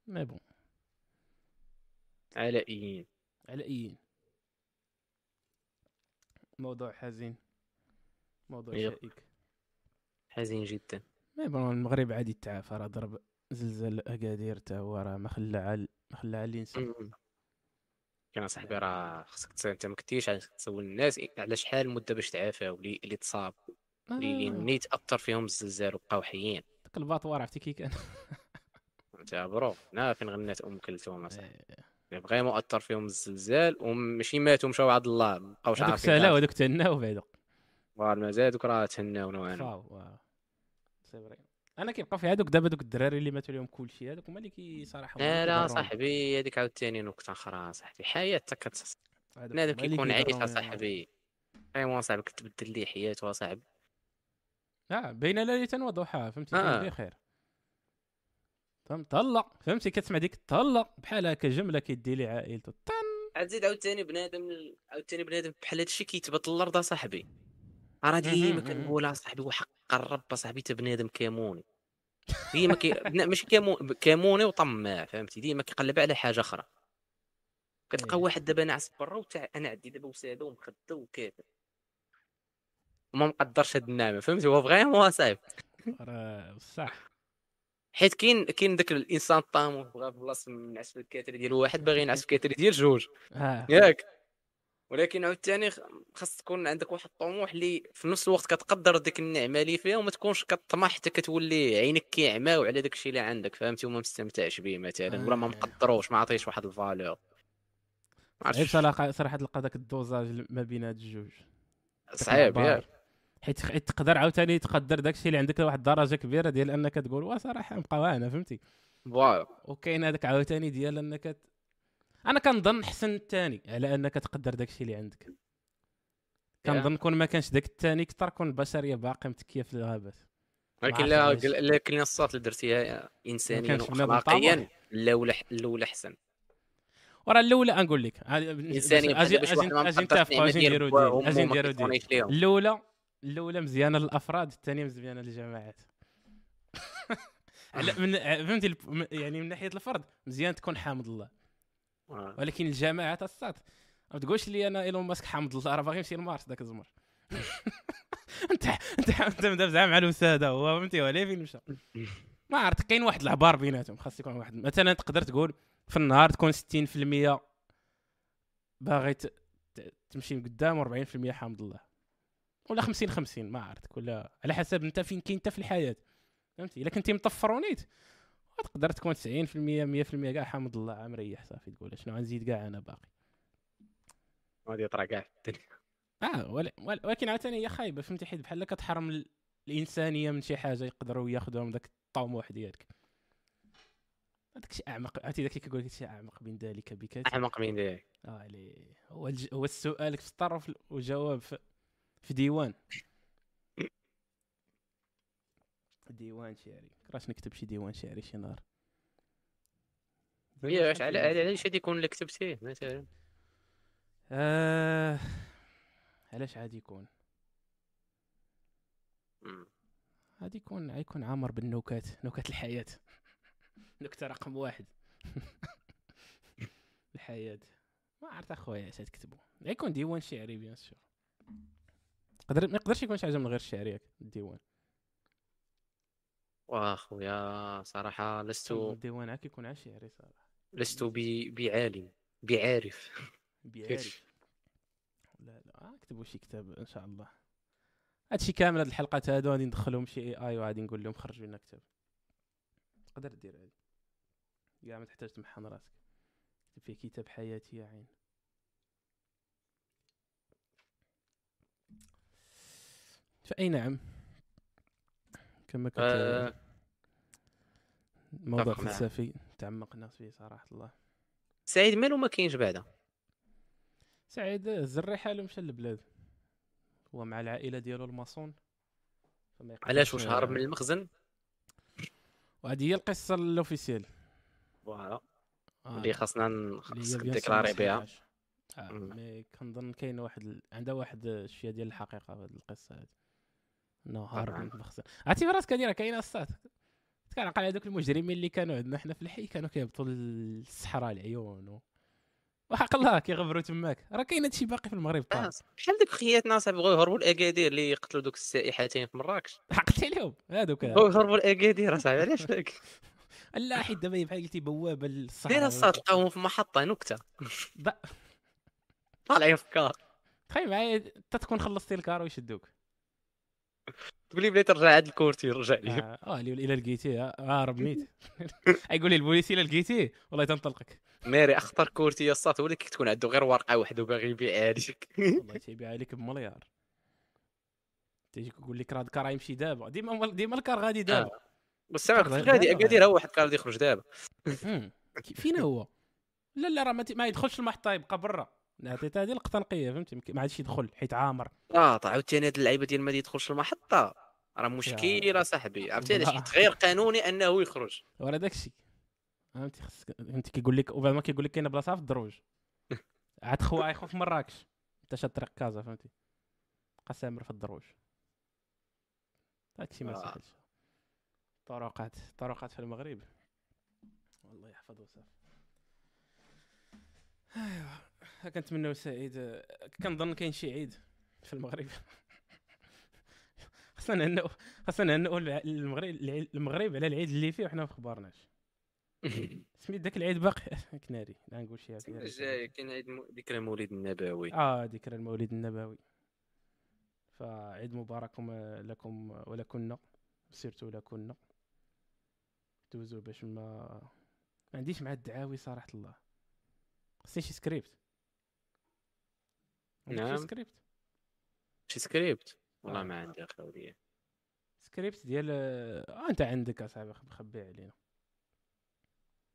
mais bon. علائيين على اي موضوع حزين. موضوع. شائك. حزين جدا. mais bon المغرب عادي تعافى راه ضرب زلزال أكادير تا هو راه ما خلى عال ما خلى عال الإنسان. كان صاحبي راه خصك تس- انت ما كنتيش تسول الناس على شحال المدة باش تعافاو اللي اللي تصاب؟ اللي آه، نيت اثر فيهم الزلزال وبقاو حيين. داك ال abattoir عرفتي كي كان. انت bro نا فين غنات أم كلثوم اصاحبي إيه. vraiment اثر فيهم الزلزال وماشي ماتوا مشاو عند الله ما بقاوش هذوك عارفين سالاو هذوك تهناو بعدا voilà مازال دوك راه تهناو نوعا ما. c'est vrai. أنا كيبقى في هذوك دابا دوك الدراري اللي ماتوا لهم كلشي هذوك هما اللي كي صراحة هما لا. صاحبي هذيك عاوتاني نكتة أخرى صاحبي حياة حتى كت هذوك بنادم كيكون عايش. صاحبي vraiment صاحبي كتبدل ليه حياته صاحبي آه بين ليله وضحاها فهمتي آه. بخير فهمت طلق فهمتي كتسمع ديك طلق بحال هكا جملة كيدي لي عائلته طن عاد زيد عاوتاني بنادم عاوتاني بنادم بحال هادشي كيتبات الأرض اصاحبي راه ديما. كنقولها صاحبي وحق الرب صاحبي تا بنادم كاموني ديما كي ماشي كامو... كاموني وطماع فهمتي؟ ديما كيقلب على حاجة أخرى. كتلقى إيه. واحد دابا ناعس برا وتاع أنا عندي دابا وسادة ومخدة وكافر وما مقدرش هاد النعمة فهمتي؟ هو vraiment صعيب. بصح. حيت كاين كاين داك الإنسان الطاموح بغا بلاصه منعس في الكاتري ديال واحد باغي ينعس في الكاتري ديال جوج. آه. ياك. ولكن عاوتاني خاص تكون عندك واحد الطموح اللي في نفس الوقت كتقدر ديك النعمة اللي فيها وما تكونش كطمح حتى كتولي عينك كيعماو على داك الشيء اللي عندك فهمتي وما مستمتعش به مثلا ولا ما آه. مقدروش ما عطيش واحد الفالور عرفتش صراحة تلقى داك الدوزاج ما بين هاد الجوج صعيب. ياك حيت تقدر عاوتاني تقدر داك الشيء اللي عندك لواحد الدرجه كبيرة ديال أنك تقول وا صراحة نبقاو هنا فهمتي فوالا وكاين هذاك عاوتاني ديال أنك. أنا كنظن حسن الثاني على أنك تقدر داك الشيء اللي عندك. كنظن كون ما كانش داك الثاني كثر كون البشريه باقيه متكية في الغابات. ولكن لا. لكن الصوت اللي درتيها انسانيا واخلاقيا. الاولى الاولى احسن وراه الاولى نقول لك انسانيا أجي أجي نتفقوا أجي وأمه أجي ليهم. الاولى الاولى مزيانه للافراد الثانية مزيانه للجماعات على من فهمتي يعني من ناحية الفرد مزيان تكون حامد الله. ولكن الجماعات الصاد ما تقولش لي أنا إيلون ماسك حامد الله راه باغي يمشي لمارس ذاك الزمر. انت انت أنت مدام زعما مع الوساده هو فهمتي؟ ولا فين مشى؟ ما عرفت كاين واحد العبار بيناتهم خاص يكون واحد مثلا تقدر تقول في النهار تكون 60% باغي تمشي لقدام و40% حامد الله. ولا 50 50 ما عرفت ولا على حسب أنت فين كاين انت في الحياة. فهمتي؟ إلا كنتي مطفر ونيت تقدر تكون 90% 100% كاع حامد الله عا مريح صافي تقول شنو غنزيد كاع أنا باقي. غادي يطرى كاع في الدنيا. آه ول- ول- ولكن عاوتاني هي خايبة فهمتي حيت؟ بحال كتحرم ال- الإنسانية من شي حاجة يقدروا ياخذوها من داك الطموح ديالك. هذاك شي أعمق عرفتي داك اللي كيقول لك شي أعمق من ذلك بكثير احمق من ذلك. آه علي هو الج... هو السؤال في سطر وفي- وجواب في, في ديوان. ديوان شعري. راش نكتب شي ديوان شعري شي نهار. هي واش على على- علاش هادي يكون اللي كتبتيه مثلا؟ آه... علاش عادي يكون. غادي يكون غيكون عامر بالنكات نكات الحياة. نكتة رقم واحد. الحياة. ما عرفت أخويا اش تكتبوا غيكون ديوان شعري bien sûr. قدر ما يقدرش يكون شي حاجة من غير الشعر ياك الديوان واخويا صراحة لست الديوان عاك يكون عا شعري صراحة لست ب- بعالم بعارف بيعرف. لا لا أكتبوا شي كتاب إن شاء الله. هادشي كامل هاد الحلقات هادو غادي ندخلهم شي AI وغادي نقول لهم خرجوا لنا كتاب. تقدر دير هادي. كاع ما تحتاج تمحن راسك. اكتب فيه كتاب حياتي يا عين. فأي نعم. كما كنت آه، موضوع. فلسفي تعمقنا فيه صراحة الله. سعيد مالو ما كاينش بعدا. سعيد الزري حاله مشى للبلاد. هو مع العائلة ديالو الماسون. علاش؟ واش هرب من المخزن؟ وهذه هي القصة ال officielle voilà. آه، اللي خاصنا déclarer بها. مم. mais كنظن كاين واحد. عندها واحد الشيء ديال الحقيقة في هذه القصة هذه. انه هارب عرفتي راسك هذه راه كاينة الصات كنعقل هذوك المجرمين اللي كانوا عندنا حنا في الحي كانوا كيهبطوا للصحراء العيون و... وحق الله كيغبروا تماك. راه كاين هادشي باقي في المغرب آه، طبعا بحال دوك خياتنا صاحبي بغاو يهربوا الأكادير اللي قتلوا دوك السائحتين في مراكش. عقلتي عليهم. هذوك بغاو يهربوا الأكادير اصاحبي علاش فيك لا حيت دابا بحال قلتي بوابة للصحراء. الصاد تلقاهم في محطة نكتة. طالعين في car. تخيل معايا انت تكون خلصتي ال car ويشدوك. تقول لي بلي ترجع عند الكورتي رجع لي. آه آه، إلى لقيتيه آه، هارب نيت يقول لي البوليسي الا لقيتيه والله تنطلقك. ماري أخطر كورتي يا الصاد هو اللي تكون عنده غير ورقة واحدة وباغي يبيعها لك والله تيبيع عليك بمليار تيجي يقول لك راه الكار يمشي دابا. ديما ديما الكار غادي دابا. بس سامع طلع- كنت غادي دابا. اكادير هو واحد كار غادي يخرج دابا. فين هو؟ لا لا راه ما, يدخلش المحطه يبقى برا. عطيت هذه لقطة نقية فهمتي؟ ما عادش يدخل حيت عامر. آه عاوتاني هاد اللعيبة ديال ما يدخلش المحطه راه مشكلة صاحبي عرفتي علاش. حيت غير قانوني أنه يخرج. ورا داكشي فهمتي؟ خصك فهمتي؟ كيقول لك وبعد ما كيقول لك كاينة بلاصة في الدروج. عاد خو يخو في مراكش أنت شاد طريق كازا فهمتي؟ بقى سامر في الدروج. هادشي ما آه. سهلش. طرقات طرقات في المغرب. والله يحفظ وصف ايوا كنتمناو سعيد كنظن كاين شي عيد في المغرب. خصنا نهنئو خصنا نهنئو الع- المغرب المغرب على العيد اللي فيه وحنا ما خبرناش. سميت داك العيد باقي كناري لا نقول شي هكا. الجاية كاين عيد ذكرى المولد النبوي. آه ذكرى المولد النبوي. فعيد مبارك لكم ولكن سيرتو لكن دوزو باش ما ما عنديش مع الدعاوي صراحة الله. خصني شي سكريبت نعم. سكريبت. شي سكريبت. والله آه. ما عندي اخويا سكريبت ديال آه أنت عندك أصاحبي خب- خبيه علينا.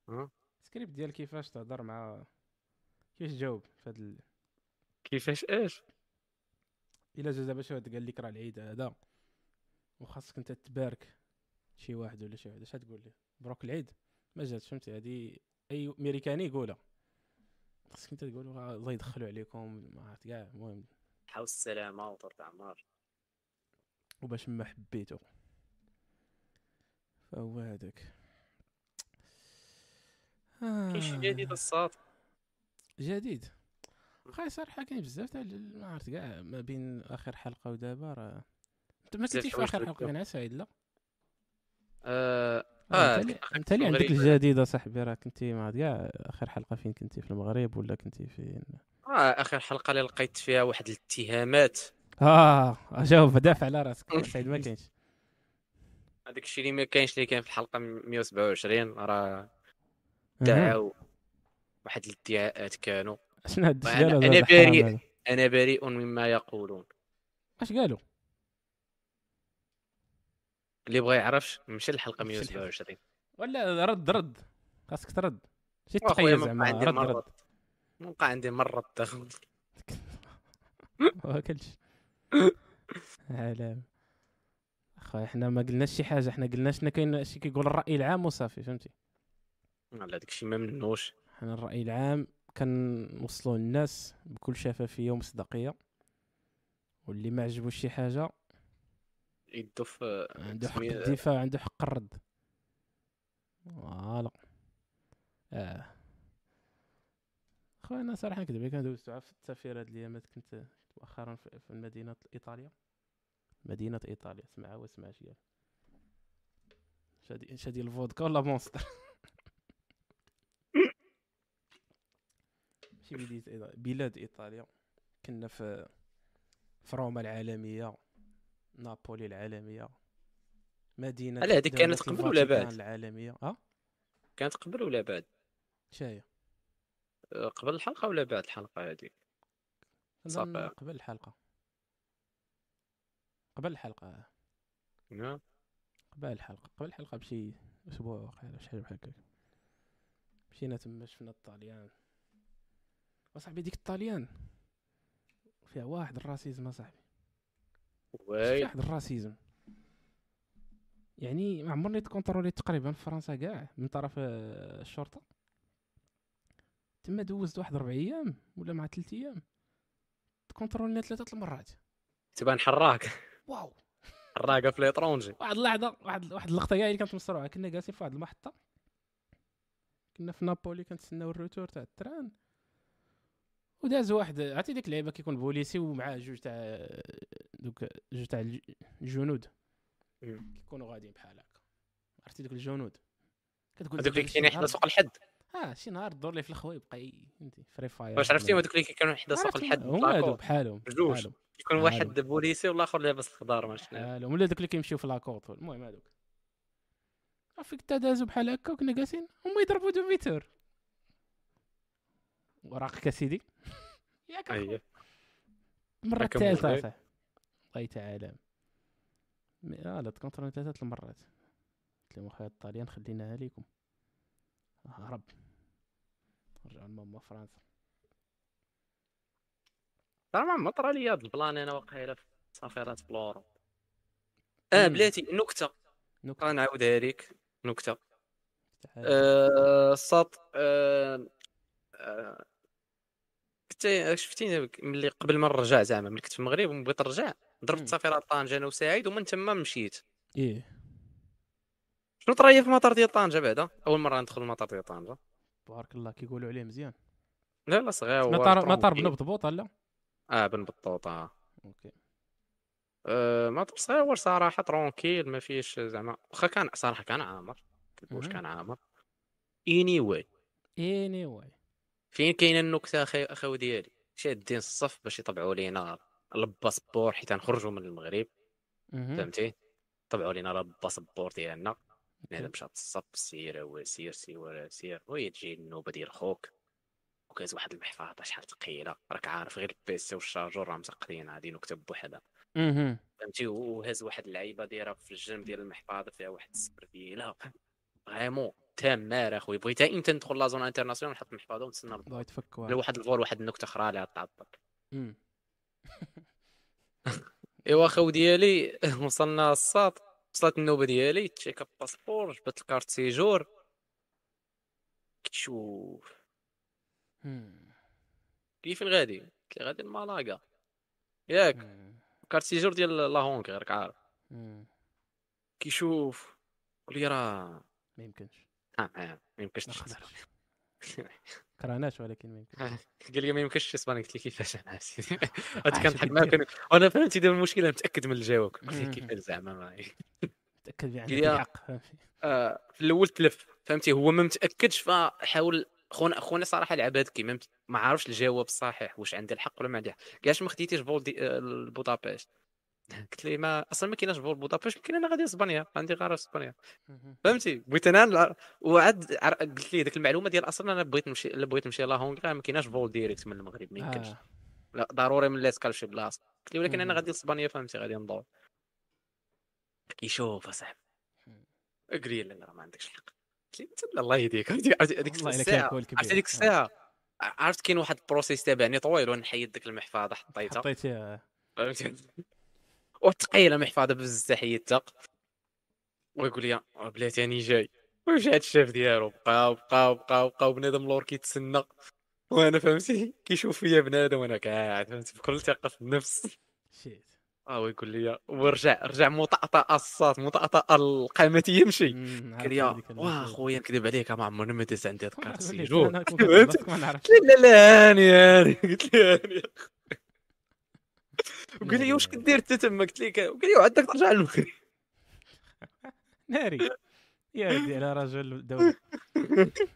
ها؟ سكريبت ديال كيفاش تهضر مع كيفاش تجاوب في هاد ال... كيفاش إيش؟ إلا جا دابا شي واحد قال لك راه العيد هذا وخاصك أنت تبارك شي واحد ولا شي واحد اش تقول ليه مبروك العيد. ما جاتش فهمتي؟ هادي أي أمريكاني يقولها. خاصك انت تقول له الله يدخلوا عليكم ما عرفت كاع. المهم. حاول السلامة وطول العمر وباش ما حبيتو فهو هذاك. كاين شي جديد الصاد جديد. خاي صراحة كاين بزاف تاع ما عرفت كاع. ما بين آخر حلقة ودابا راه. أنت ما كنتيش في آخر. حلقة عا سعيد لا؟ آه، آه، آه، انت اللي- انت اللي عندك المغرب. الجديد اصاحبي راه كنتي ما عرفت كاع آخر حلقة فين كنتي في المغرب ولا كنتي فين آه آخر حلقة اللي لقيت فيها واحد الاتهامات آه جاوب دافع على راسك سعيد ما كاينش هذاك الشيء اللي ما كاينش اللي كان في الحلقة 127 راه. دعاو واحد الادعاءات كانوا شنو الحرام بريء. أنا بريء مما يقولون أش قالوا اللي بغى يعرف مشى للحلقة. 127 ولا رد رد. خاصك ترد شي بقى زعما عندي رد رد. ما بقى عندي مرض دخل ما كلش علام أخويا حنا ما قلناش شي حاجة حنا قلنا شنا كاين شي كيقول الرأي العام وصافي فهمتي؟ لا داك الشيء ما منوش حنا الرأي العام كنوصلوا للناس بكل شفافية ومصداقية واللي ما عجبوش شي حاجة يدو في عنده حق الدفاع عنده حق الرد. فوالا. آه. خويا أنا صراحة نكذب عليك أنا دوزت في السفير هاد الايامات كنت مؤخرا في مدينه ايطاليا مدينة إيطاليا اسمعها واسمع قال. شادي شادي الفودكا ولا مونستر؟ شي بلاد إيطاليا- بلاد إيطاليا. كنا في في روما العالمية. نابولي العالمية مدينة هل هذيك كانت قبل ولا بعد؟ العالمية. آه كانت قبل ولا بعد؟ شاية. آه، قبل الحلقة ولا بعد الحلقة هذيك. قبل الحلقة. قبل الحلقة. نعم. قبل الحلقة. قبل الحلقة بشي أسبوع واقع ولا شحال بحال هكاك مشينا تما شفنا الطاليان وصاحبي ديك الطاليان فيها واحد ال racisme oui واحد ال racisme. يعني ما عمرني تكونترولي تقريبا في فرنسا كاع من طرف آه، الشرطة. تما دوزت واحد ربع أيام ولا مع ثلاث أيام. تكونترولنا ثلاثة المرات. تبان حراك. واو. حراقه في l'étranger واحد اللحظة واحد واحد اللقطة كاع اللي كانت مصروعة. كنا جالسين في واحد المحطة. كنا في نابولي كنتسناو ال retour تاع ال train. وداز واحد عرفتي ديك اللعيبه كيكون بوليسي ومعاه جوج تاع دوك جوج تاع الج- الجنود. كيكونوا غاديين بحال هكا. عرفتي دوك الجنود؟ كتقول هذوك اللي كاينين حدا سوق الحد. آه شي نهار دور لي في الخوا يبقى فهمتي فري فاير. واش عرفتي هذوك اللي كانوا حدا سوق الحد هما هادو بحالهم. بحالهم. يكون. واحد بوليسي والآخر لابس الخضار ما بحالهم. ولا دوك اللي كيمشيو في لاكورت المهم هادوك. عرفتي كنت دازو بحال هكا وكنا جالسين؟ هما يضربوا دوميتور وراقك سيدي ياك هكا الثالثه مغرب. صح الله تعالى. آه لا تكونترول ثلاثة المرات. قلت لهم أخويا الطاليان خليناها ليكم هرب رجعوا لماما فرنسا. راه ما طرا لي هاد البلان أنا واقيلا في سفيرات في ال Europe آه. بلاتي نكتة. نكتة. راه نعاودها لك نكتة. آه، الساط آه، آه، كنت شفتيني ملي قبل ما نرجع زعما ملي كنت في المغرب وبغيت نرجع. ضربت سفيرة طنجة أنا وسعيد ومن تما مشيت. إيه. شنو طرا هي في المطار ديال طنجة بعدا؟ أول مرة ندخل المطار ديال طنجة. بارك الله كيقولوا عليه مزيان. لا لا صغير مطار مطار بن بطبوطه لا آه بن بطوطه أوكي. أه مطار صغير صراحة tranquille ما فيش زعما واخا كان صراحة كان عامر. واش. كان عامر؟ اني واي اني واي فين كاينة النكتة أخي اخو ديالي؟ شادين الصف باش يطبعوا لينا ال passeport حيت نخرجوا من المغرب. فهمتي طبعوا لينا ال passeport ديالنا أوكي. مشى الصف سير هو سير سير سير وهي تجي النوبة ديال خوك وهاز واحد المحفظة شحال ثقيلة راك عارف غير ال PC وال chargeur راه مسقطين هادي نكته بوحدها. فهمتي وهز واحد اللعيبة دايره في الجنب ديال المحفظة فيها واحد السبرديله vraiment تمار اخويا بغيتها إمتى ندخل la zone internationale نحط المحفظة ونتسنى الله يتفك واحد ال vol واحد النكتة أخرى اللي تعطل. ايوا خو ديالي وصلنا الساط وصلت النوبة ديالي check passeport جبت ال carte séjour. كيشوف مم. كيف غادي قلت لي غادي لمالاكا. ياك. carte séjour ديال la Hongrie راك عارف. كيشوف. قول لي راه ما يمكنش. آه آه، ما يمكنش كرهناش ولكن ما يمكنش. قال لي ما يمكنش إسباني. قلت له كيفاش أنا؟ كان- وأنا فهمتي دابا المشكلة متأكد من الجواب. قلت مم. كيفاش زعما ما- تاكد بان عندك قال لي الحق آه، في الأول تلف فهمتي؟ هو ما متأكدش فحاول خونا خونا صراحة لعب هاد ما عارفش الجواب الصحيح واش عندي الحق ولا ما عندي الحق. كاش ما خديتيش vol di آه، قلت لي ما أصلا ما كايناش vol بودابست يمكن أنا غادي إسبانيا؟ عندي غير إسبانيا. فهمتي؟ بغيت أنا وعاد قلت لي ديك المعلومة ديال أصلا أنا بغيت نمشي الا بغيت نمشي la Hongrie ما كايناش vol direct من المغرب ما يمكنش. آه. لا ضروري من l'escale شي بلاصة. قلت لي ولكن أنا. غادي لإسبانيا فهمتي غادي ندور كيشوف أصاحبي. لي لا لا ما عندكش الحق. قلت "أنت الله يهديك. هذيك هذيك الساعة ديك آه. الساعة؟ عرفت كاين واحد ال process تابعني طويل وأنا نحيد ديك المحفظة حطيتها. حطيتيها. وثقيله محفظه بزاف حيدتها ويقول لي "آه، بلاتي راني جاي ومشى هاد الشاف ديالو بقاو بقاو بقاو بقاو بنادم لور كيتسنى وأنا فهمتي كيشوف فيا بنادم وأنا قاعد فهمتي بكل ثقه في النفس شيت آه ويقول لي ورجع رجع مطأطأ الصاط مطأطأ القامة يمشي قال لي واه خويا نكذب عليك ما عمرنا ما دزت عندي هاد الكارت لي، سيجور له لا لا هاني هاني قلت له هاني وقال لي واش. كدير انت تما قلت لك قال لي وعندك ترجع للمغرب ناري. يا ودي على رجل دولة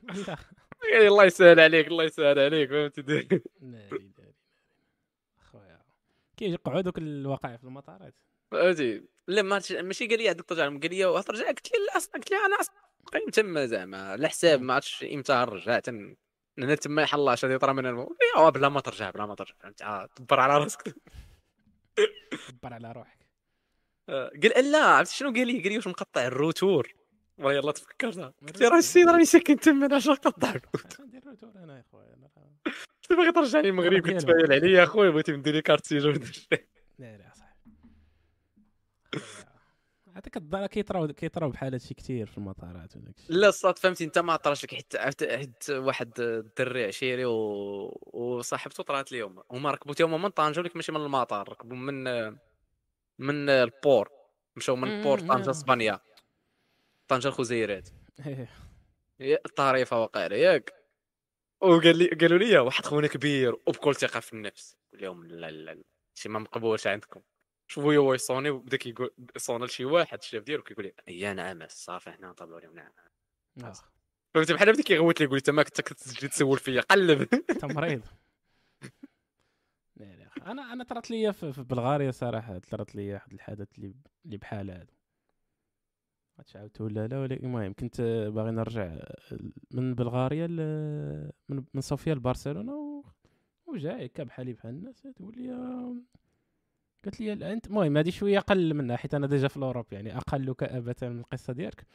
لا قال لي الله يسهل عليك الله يسهل عليك فهمتي ناري ناري ناري. خويا كيوقعوا دوك الواقع في المطارات فهمتي لا ماشي قال لي عندك ترجع قال لي ترجع قلت لي لا قلت لي أنا أصلا قايم تما زعما على حساب ما عرفتش إمتى غنرجع تن أنا تما يحل اش غادي طرا من المو بلا ما ترجع بلا ما ترجع. آه، دبر على راسك. دبر على روحك. آه، قال لا عرفت شنو؟ قال لي قال لي واش مقطع ال retour والله يلا تفكرتها قلت راه السيد راني ساكن تما أنا اش نقطع ال retour أنا يا خويا كنت باغي ترجعني المغرب كنت. تفايل عليا اخويا بغيتي ندير لي carte séjour ناري يا صاحبي عاد كضر كيطراو كيطراو بحال هادشي كثير في المطارات وداك الشيء لا الصاد فهمتي أنت ما طراش لك حتى حيت واحد الدري عشيري و... وصاحبته طرات ليهم هما ركبوا تا هما من طنجة ولكن ماشي من المطار ركبوا من من ال port. مشاو من ال port طنجة يا. إسبانيا. طنجة الجزيرات إيه. يا- الطريفه وقيله ياك وقال لي قالوا لي واحد خونا كبير وبكل ثقة في النفس. قال لهم لا لا لا. شي ما مقبولش عندكم. شوفوا هو يصوني وبدا كيقول يصون لشي واحد الشاف ديالو كيقول لي يا نعم صافي حنا نطلعوا لهم نعم آه. فهمتي بحال بدا كيغوت لي يقول لي تما كنت كتجي تسول فيا قلب انت مريض لا لا أخي. أنا أنا طرات لي في, بلغاريا صراحة طرات لي واحد الحدث اللي اللي بحال هذا عرفتش عاودت ولا لا ولكن المهم كنت باغي نرجع من بلغاريا ل... من, من صوفيا لبرشلونة و... وجا هكا بحالي بحال الناس تقول لي قالت لي انت المهم هذه شوية أقل منها حيت أنا déjà في l'Europe يعني أقل كآبة من القصة ديالك.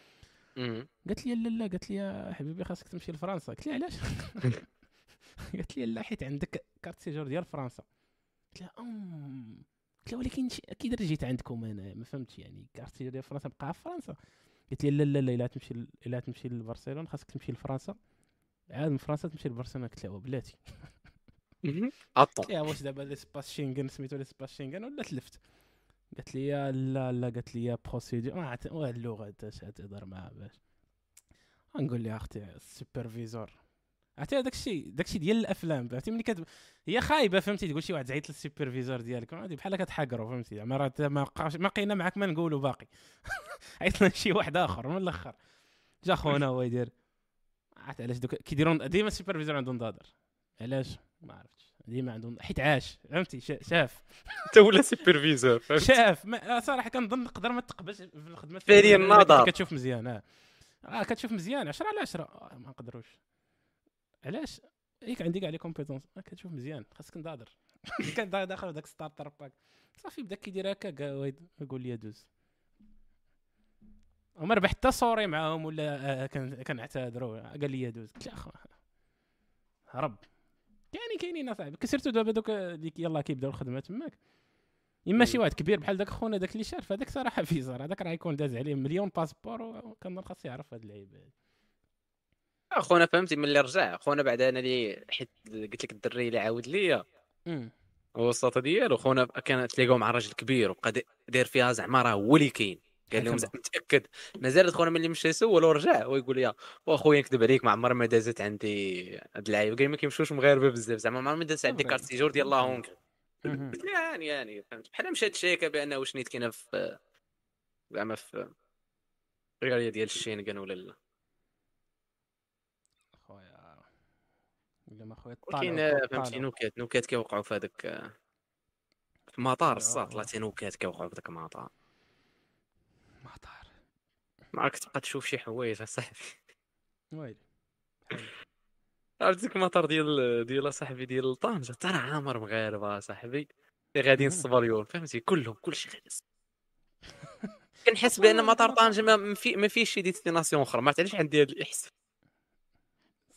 قالت لي لا لا قالت لي حبيبي خاصك تمشي لفرنسا. قلت لها علاش؟ قالت لي لا حيت عندك carte séjour ديال فرنسا. قلت لها أم. قلت لها ولكن ش- أكيد رجيت عندكم أنا ما فهمتش يعني carte séjour ديال فرنسا بقى في فرنسا. قالت لي لا لا لا إلا تمشي إلا تمشي لبرشلونة خاصك تمشي لفرنسا. عاد من فرنسا تمشي لبرشلونة. قلت لها بلاتي عطو قلت لها واش دابا l'espace Schengen سميتو l'espace Schengen ولا تلفت؟ قالت لي يا لا لا قالت لي يا بروسيدور ما عرفت وهاد اللغة تهضر معاها باش. نقول لها أختي السوبرفيزور عرفتي هذاك الشيء؟ داك الشيء ديال الأفلام فهمتي؟ ملي كت... هي خايبة فهمتي؟ تقول شي واحد زعيت للسوبرفيزور ديالك عادي بحال كتحقروا فهمتي؟ زعما راه ما بقاش ما قينا معاك ما نقولوا باقي. عيط لنا شي واحد آخر من الأخر. جا خونا هو يدير. عرفت علاش دوك كيديرون ديما السوبرفيزور عندهم نضادر علاش؟ ما عرفتش. ديما عندهم حيت عاش فهمتي؟ شاف. انت ولا سوبرفيزور شاف. ما صراحة كنظن نقدر ما تقبلش في الخدمة فري النظر كتشوف مزيان آه. آه كتشوف مزيان. 10 على 10 آه ما نقدروش. علاش؟ هيك عندي كاع لي كومبيتونس آه كتشوف مزيان. خاصك نضادر. كان داخل داك ستارتر باك صافي بدا كيدير هكا يقول لي دوز. وما ربح حتى صوري معاهم ولا كنعتذروا. قال لي دوز. قلت له هرب يعني كاينين اصاحبي كسرتو دابا دوك ديك يلاه كيبداو الخدمة تماك. إما شي واحد كبير بحال داك خونا داك اللي شارف هذاك صراحة فيزر هذاك راه يكون داز عليه مليون باسبور وكنظن خاص يعرف هاد اللعيبة. خونا فهمتي ملي رجع. خونا بعد أنا اللي حيت قلت لك الدري اللي عاود ليا. هو الساطه ديالو خونا كان تلاقاو مع راجل كبير وبقى داير فيها زعما راه هو اللي كاين. قال لهم متأكد. مازال خونا ملي مشى يسول ورجع ويقول لي واخويا نكذب عليك ما عمر ما دازت عندي هاد اللعيبه قال ما كيمشوش مغاربه بزاف. زعما ما عمر ما دازت عندي كارت سيجور ديال لا هونغ قلت له يعني يعني فهمت. بحال مشات شيكه بأنه شنيت كاينة في زعما في الرياضية ديال الشينغان ولا لا. خويا ولا ما خويا كاين فهمتي نكات نكات كيوقعوا في هذاك في مطار الصاد طلعتي نكات كيوقعوا في ذاك المطار. مطار ما راك تبقى تشوف شي حوايج اصاحبي ويلي عرفت ديك المطار ديال ديال صاحبي ديال طنجة؟ ترى عامر مغاربة صاحبي. اللي غاديين الصبريون فهمتي؟ كلهم كلشي غادي كنحس بأن مطار طنجة ما, في ما فيش شي destination أخرى. ما عرفت علاش عندي هذا الإحساس.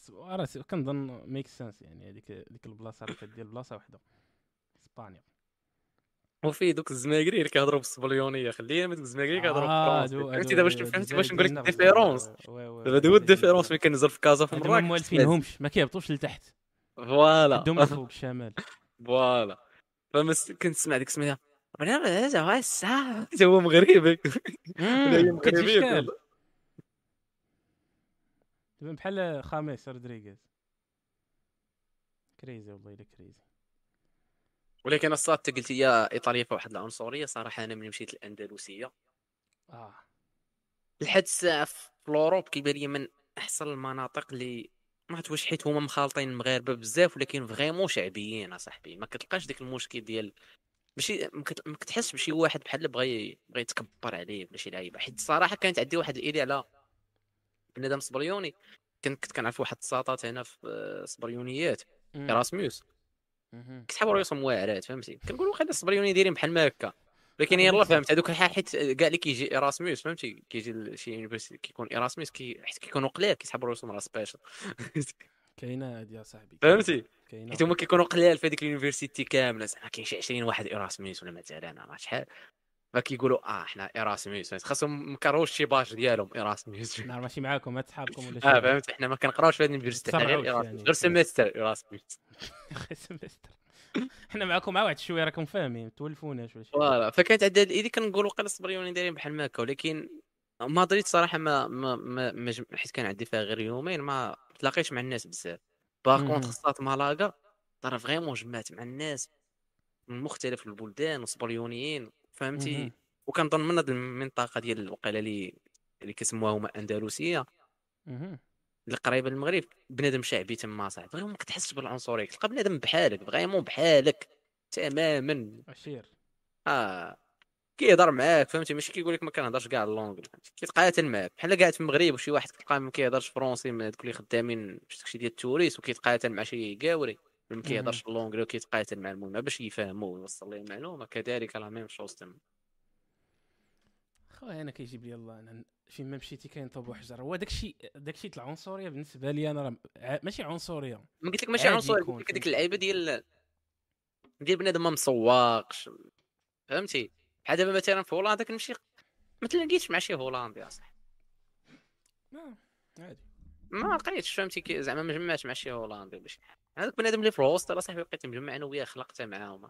راه كنظن make sense يعني هذيك ديك البلاصة كدير بلاصة وحدة. إسبانيا. وفي دوك الزماكري اللي كيهضروا بالسبليونيه خلينا من دوك الزماكري كيهضروا آه فهمتي؟ دابا شنو فهمتي باش نقول لك ال différence دابا هو ال différence ملي كنزل في كازا في مراكش. ما موالفينهمش ما كيهبطوش لتحت. voilà. عندهم فوق الشمال voilà. فما كنسمع ديك سميتها هو مغربي. مغربي بحال خامس رودريغيز. crazy والله إلا crazy. ولكن الصاد قلت يا ايطاليا في واحد العنصرية صراحة أنا ملي مشيت الاندلسيه آه. لحد الساعة في l'Europe كيبان لي من أحسن المناطق اللي ما عرفت واش حيت هما مخالطين المغاربه بزاف ولكن vraiment شعبيين أصاحبي. ما كتلقاش داك المشكل ديال ماشي ما كتحسش بشي واحد بحال بغى بغى يتكبر عليه ولا شي لعيبة. حيت الصراحه كانت عندي واحد l'idée على بنادم صبريوني. كنت كنعرف واحد الساطات هنا في صبريونيات. Erasmus كيسحبوا راسهم واعرات فهمتي؟ كنقول واخا الصبريوني دايرين بحال ما هكا ولكن يلا فهمت؟ هذوك الحال حيت كاع اللي كيجي Erasmus فهمتي؟ كيجي لشي université كيكون Erasmus كي حيت كيكونوا قلال كيسحبوا راسهم راه special. كاينة هادي يا صاحبي فهمتي؟ حيت هما كيكونوا قلال في هذيك ال université كاملة زعما كاين شي 20 واحد Erasmus ولا مثلا ما شحال. فكيقولوا آه إحنا اراسموس خاصهم مكروش شي باج ديالهم اراسموس نعم ماشي معاكم ما تصحابكم ولا شي. آه فهمت إحنا ما كنقراوش في هذه اليونيفرسيتي غير اراسموس غير سيمستر اراسموس سيمستر إحنا معكم مع واحد شوية راكم فاهمين تولفوناش ولا شي فوالا. فكانت عندها الايدي كنقولوا قال الصبريوني دايرين بحال ما هكا ولكن مدريد صراحة ما ما, ما, ما حيت كان عندي فيها غير يومين ما تلاقيتش مع الناس بزاف. باغ كونت خصات مالاغا ترى فريمون جمعت مع الناس من مختلف البلدان وصبريونيين. فهمتي؟ وكنظن من هذه المنطقة ديال الوقيلة اللي اللي كيسموها هما أندلسية اللي قريبه للمغرب بنادم شعبي تما صاحبي. vraiment ما كتحسش بالعنصرية. كتلقى بنادم بحالك vraiment بحالك تماما. عشير آه كيهضر معاك فهمتي؟ ماشي كيقول لك ما كنهضرش كاع ال langue. كيتقاتل معاك. بحال قاعد في المغرب وشي واحد كتلقاه ما كيهضرش فرونسي من هذوك اللي خدامين داكشي ديال ال touriste وكيتقاتل مع شي قاوري. ما كيهضرش ال langue وكيتقاتل مع المهم باش يفهموا ويوصل ليه المعلومة. كذلك la même chose تما خويا أنا كيجيب لي الله أنا فين ما مشيتي كاين طوب وحجر هو داكشي داكشي تاع العنصريه بالنسبة لي أنا راه ماشي عنصرية. ما قلت لك ماشي عنصرية ديك اللعيبة ديال ديال بنادم ما مسواقش فهمتي؟ بحال دابا مثلا في هولندا كنمشي ما تلاقيتش مع شي هولندي اصاحبي عادي. ما لقيتش فهمتي؟ زعما ما جمعتش مع شي هولندي ولا شي حاجة. هذاك بنادم اللي في الهوستل أصاحبي لقيت مجمع أنا وياه خلقت معاهم.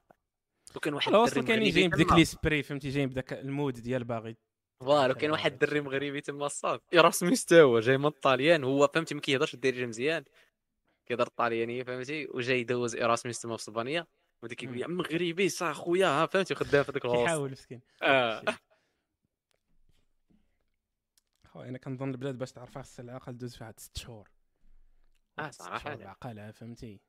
وكان واحد الهوستل كان جاي بديك لي سبري فهمتي جاي بداك المود ديال باغي. فوالا كاين واحد الدري مغربي تما الصاد راسموس تا هو جاي من الطاليان هو فهمتي ما كيهضرش الدارجه مزيان. كيهضر الطاليانية فهمتي؟ وجاي يدوز إيراسموس تما في إسبانيا. وديك كيقول لي مغربي صح خويا؟ ها فهمتي؟ خدام في ذاك الغوص كيحاول مسكين. آه. خويا أنا كنظن البلاد باش تعرفها خصها العقل دوز فيها 6 شهور. آه صراحة. لا. بعقلها فهمتي.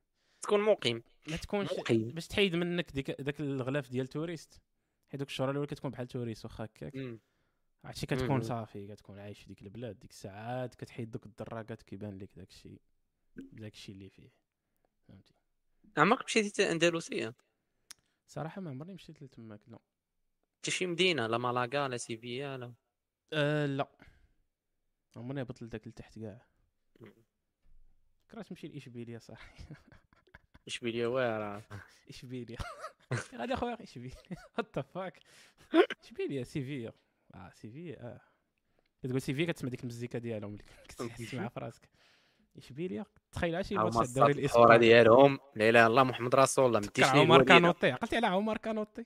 تكون مقيم. ما تكونش مقيم. باش تحيد منك ديك داك الغلاف ديال touriste. حيت دوك الشهور الأولى كتكون بحال touriste واخا هكاك. عرفتي كتكون. صافي كتكون عايش في ديك البلاد ديك الساعات كتحيد دوك الدراجات كيبان لك داك الشيء داك الشيء اللي فيه. فهمتي. عمرك مشيتي اندلسيه صراحة ما عمرني مشيت لتماك لا. حتى شي مدينة لا مالاغا لا سيفيا لا. أه لا. عمرني هبط لداك لتحت كاع. كرهت نمشي لإشبيليا صاحبي. اشبيليه واعرة. إشبيليا. غادي أخويا إشبيليا. what the fuck إشبيليا سيفيا آه سيفيا آه. كتقول سيفيا كتسمع ديك المزيكا ديالهم اللي كتحس معاها في. راسك. إشبيليا؟ تخيل شي ماتش الدوري الإسباني. ديالهم. لا إله إلا الله محمد رسول الله مديش ليه عمر. كانوطي. عقلتي على عمر كانوطي.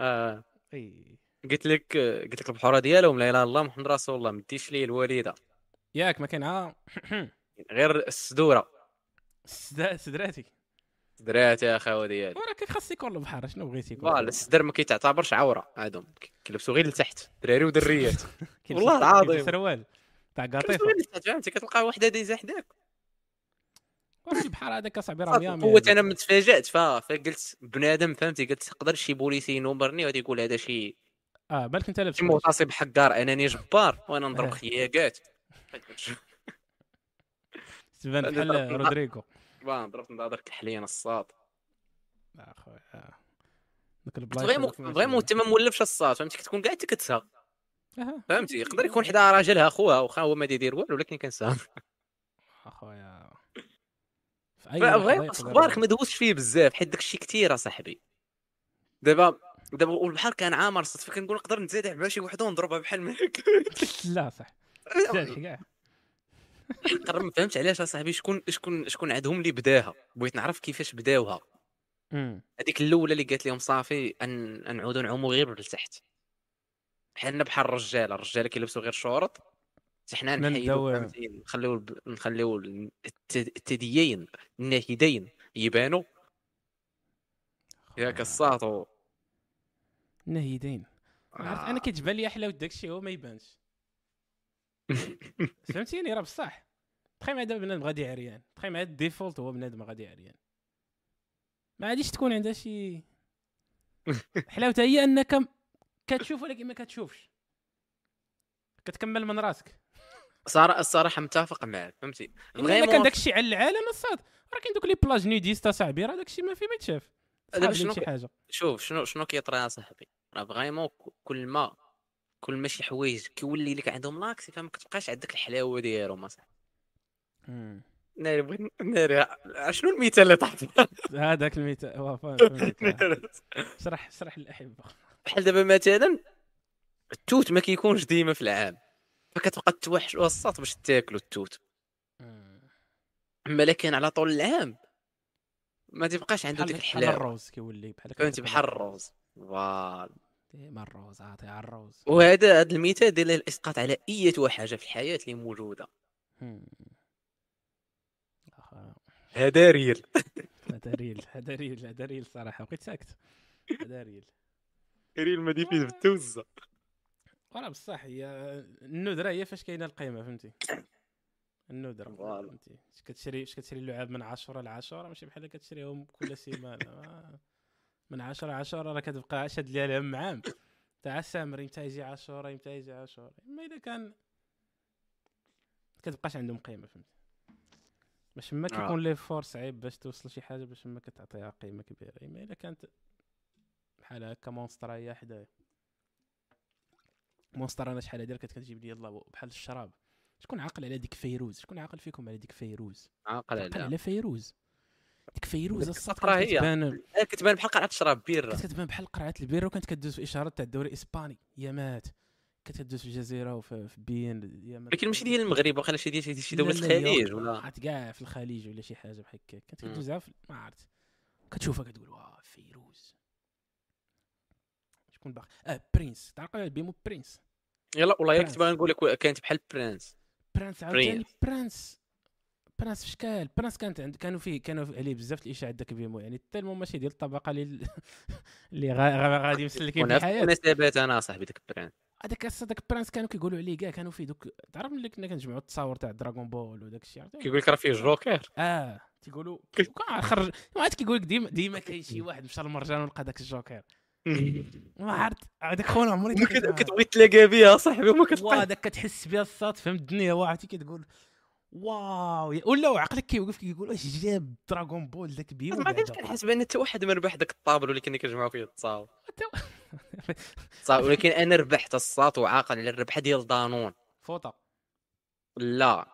آه. إي. قلت لك قلت لك البحورة ديالهم لا إله إلا الله محمد رسول الله مديش ليه الوالده ياك ما كاين غير السدورة. سدراتي درات يا خاوه ديالي ولكن خاص يكون البحر شنو بغيتي يكون؟ Voilà السدر ما كيتعتبرش عورة عادهم كيلبسوا غير لتحت. دراري ودريات. والله العظيم. سروال. تاع قطيفة. فهمتي كتلقى وحدة دايزة حداك. واش البحر هذاك اصاحبي راه ميامي قوة أنا من تفاجات فقلت بنادم فهمتي؟ قلت تقدر شي بوليسي ينومرني وغادي يقول هذا شي آه بالك أنت لابس شي مغتصب حقار أناني جبار وأنا نضرب آه. خياقات. تبان بحال رودريغو بان ضربت نضرب كحليه نصاط لا اخويا آه. دوك البلايص فريمون فريمون انت ما مولفش الصاط فهمتي؟ كتكون كاع انت كتسها أها. فهمتي؟ يقدر يكون حدا راجلها خوها واخا هو ما يدير والو ولكن كنساها اخويا في أي لحظة vraiment يقدر- أخبارك ما دوزتش فيه بزاف حيت داكشي كثير اصاحبي دابا دابا والبحر كان عامر صدفة كنقول نقدر نتزادح مع شي وحده ونضربها بحال ما هكا. لا صح. قرب ما فهمتش علاش أصاحبي شكون شكون شكون عندهم اللي بداها؟ بغيت نعرف كيفاش بداوها. هذيك الأولى اللي قالت لهم صافي ان نعودوا نعوموا غير لتحت. حنا بحال الرجاله الرجاله كيلبسوا غير شورط حتى حنا نحيدوا نخليو نخليو الثديين الناهدين يبانوا ياك الساطو. عرفت آه. أنا كتبان لي حلاوه داك الشيء هو ما يبانش. فهمتيني؟ راه بصح. تخيل مع دابا بنادم غادي عريان. تخيل مع الديفولت هو بنادم غادي عريان. ما غاديش تكون عندها شي حلاوتها هي أنك كتشوف ولكن ما كتشوفش. كتكمل من راسك. صراحة الصراحة متفق معك فهمتي؟ إلا كان vraiment داك الشيء على العالم الصاط. راه كاين دوك les plages nudistes أصاحبي راه داك الشيء ما فيه ما يتشاف. دابا شوف شنو شنو كيطرى يا صاحبي راه vraiment كل ما كل ما شي حوايج كيولي لك عندهم l'accès فما كتبقاش عندك الحلاوة ديالهم اصاحبي ناري بغيت ناري شنو المثال اللي طحت هذاك المثال هو فهمتك. شرح شرح للأحبة. بحال دابا مثلا التوت ما كيكونش ديما في العام. فكتبقى توحش وسط باش تاكلوا التوت. أما لكن على طول العام ما تبقاش عنده بحال ديك بحال الحلاوة. الروز كيولي بحال فهمتي؟ بحال الروز. Voilà. ديما الروز؟ عاطي على الروز. وهذا هذا المثال ديال الإسقاط على أي حاجة في الحياة اللي موجودة. هذا ريل. هذا ريل هذا ريل هذا ريل صراحة بقيت ساكت. هذا ريل. ريل ما دي فيه بالتوزه وراه بصح هي الندره هي فاش كاينة القيمة فهمتي؟ الندره. فهمتي؟ اش كتشري اش كتشري اللعاب من 10 ل 10 ماشي بحال كتشريهم كل سيمانة. ما- من 10 10 راه كتبقى شاد ليها الهم عام تاع السامري متى يجي 10 متى يجي 10 أما إذا كان كتبقاش عندهم قيمة فهمتي باش ما آه. كيكون l'effort صعيب باش توصل شي حاجة باش ما كتعطيها قيمة كبيرة. أما إذا كانت بحال هكا Monster هي حدايا Monster أنا شحال هادي كانت كتجيب لي يلاه بحال الشراب. شكون عاقل على ديك فيروز؟ شكون عاقل فيكم على ديك فيروز؟ عاقل على فيروز. ديك فيروز الصاد كانت هي. كتبان آه، كتبان بحال قرعه تشرب كانت كتبان بحال قرعه البيرة وكانت كدوز في اشارات تاع الدوري الإسباني. يامات كانت كدوز في الجزيرة وفي في بيين يامات ولكن ماشي ديال المغرب واخا شي ديال شي- دوله الخليج. ولا؟ عرفت كاع في الخليج ولا شي حاجة بحال هكاك. كانت في ما عرفت. كتشوفها كتقول واه فيروز. شكون باقي؟ آه برينس تعرف بيمو برينس يلا والله. كنت باغي نقول لك كانت بحال برانس برانس عاوتاني برينس. برانس برانس في شكال؟ برانس كانت عند كانوا فيه كانوا فيه عليه بزاف الإشاعات داك بيمو يعني تالمون ماشي ديال الطبقة اللي اللي غا- غا- غادي مسلكين في الحياة. المناسبات أنا صاحبي ديك برانس هذاك داك برانس كانوا كيقولوا عليه كاع كانوا فيه دوك تعرف ملي كنا كنجمعوا التصاور تاع دراغون بول وداك الشيء؟ كيقول لك راه فيه جوكر. آه تيقولوا كان خرج ما عاد كيقول لك ديما ديما كاين شي واحد مشى للمرجان ولقى داك الجوكر. ما عرفت هذاك خونا عمري. كتبغي تلاقى بها صاحبي وما كتلقى داك كتحس بها الصاد فهمت الدنيا واحد كتقول واو. ولا عقلك كيوقف كيقول واش جاب دراغون بول داك بيو ما كنتش كنحس بأن حتى واحد ما ربح داك الطابلو اللي كنا كنجمعوا فيه التصاور. صافي ولكن أنا ربحت الساط وعاقل على الربحه ديال دانون. فوطة. لا.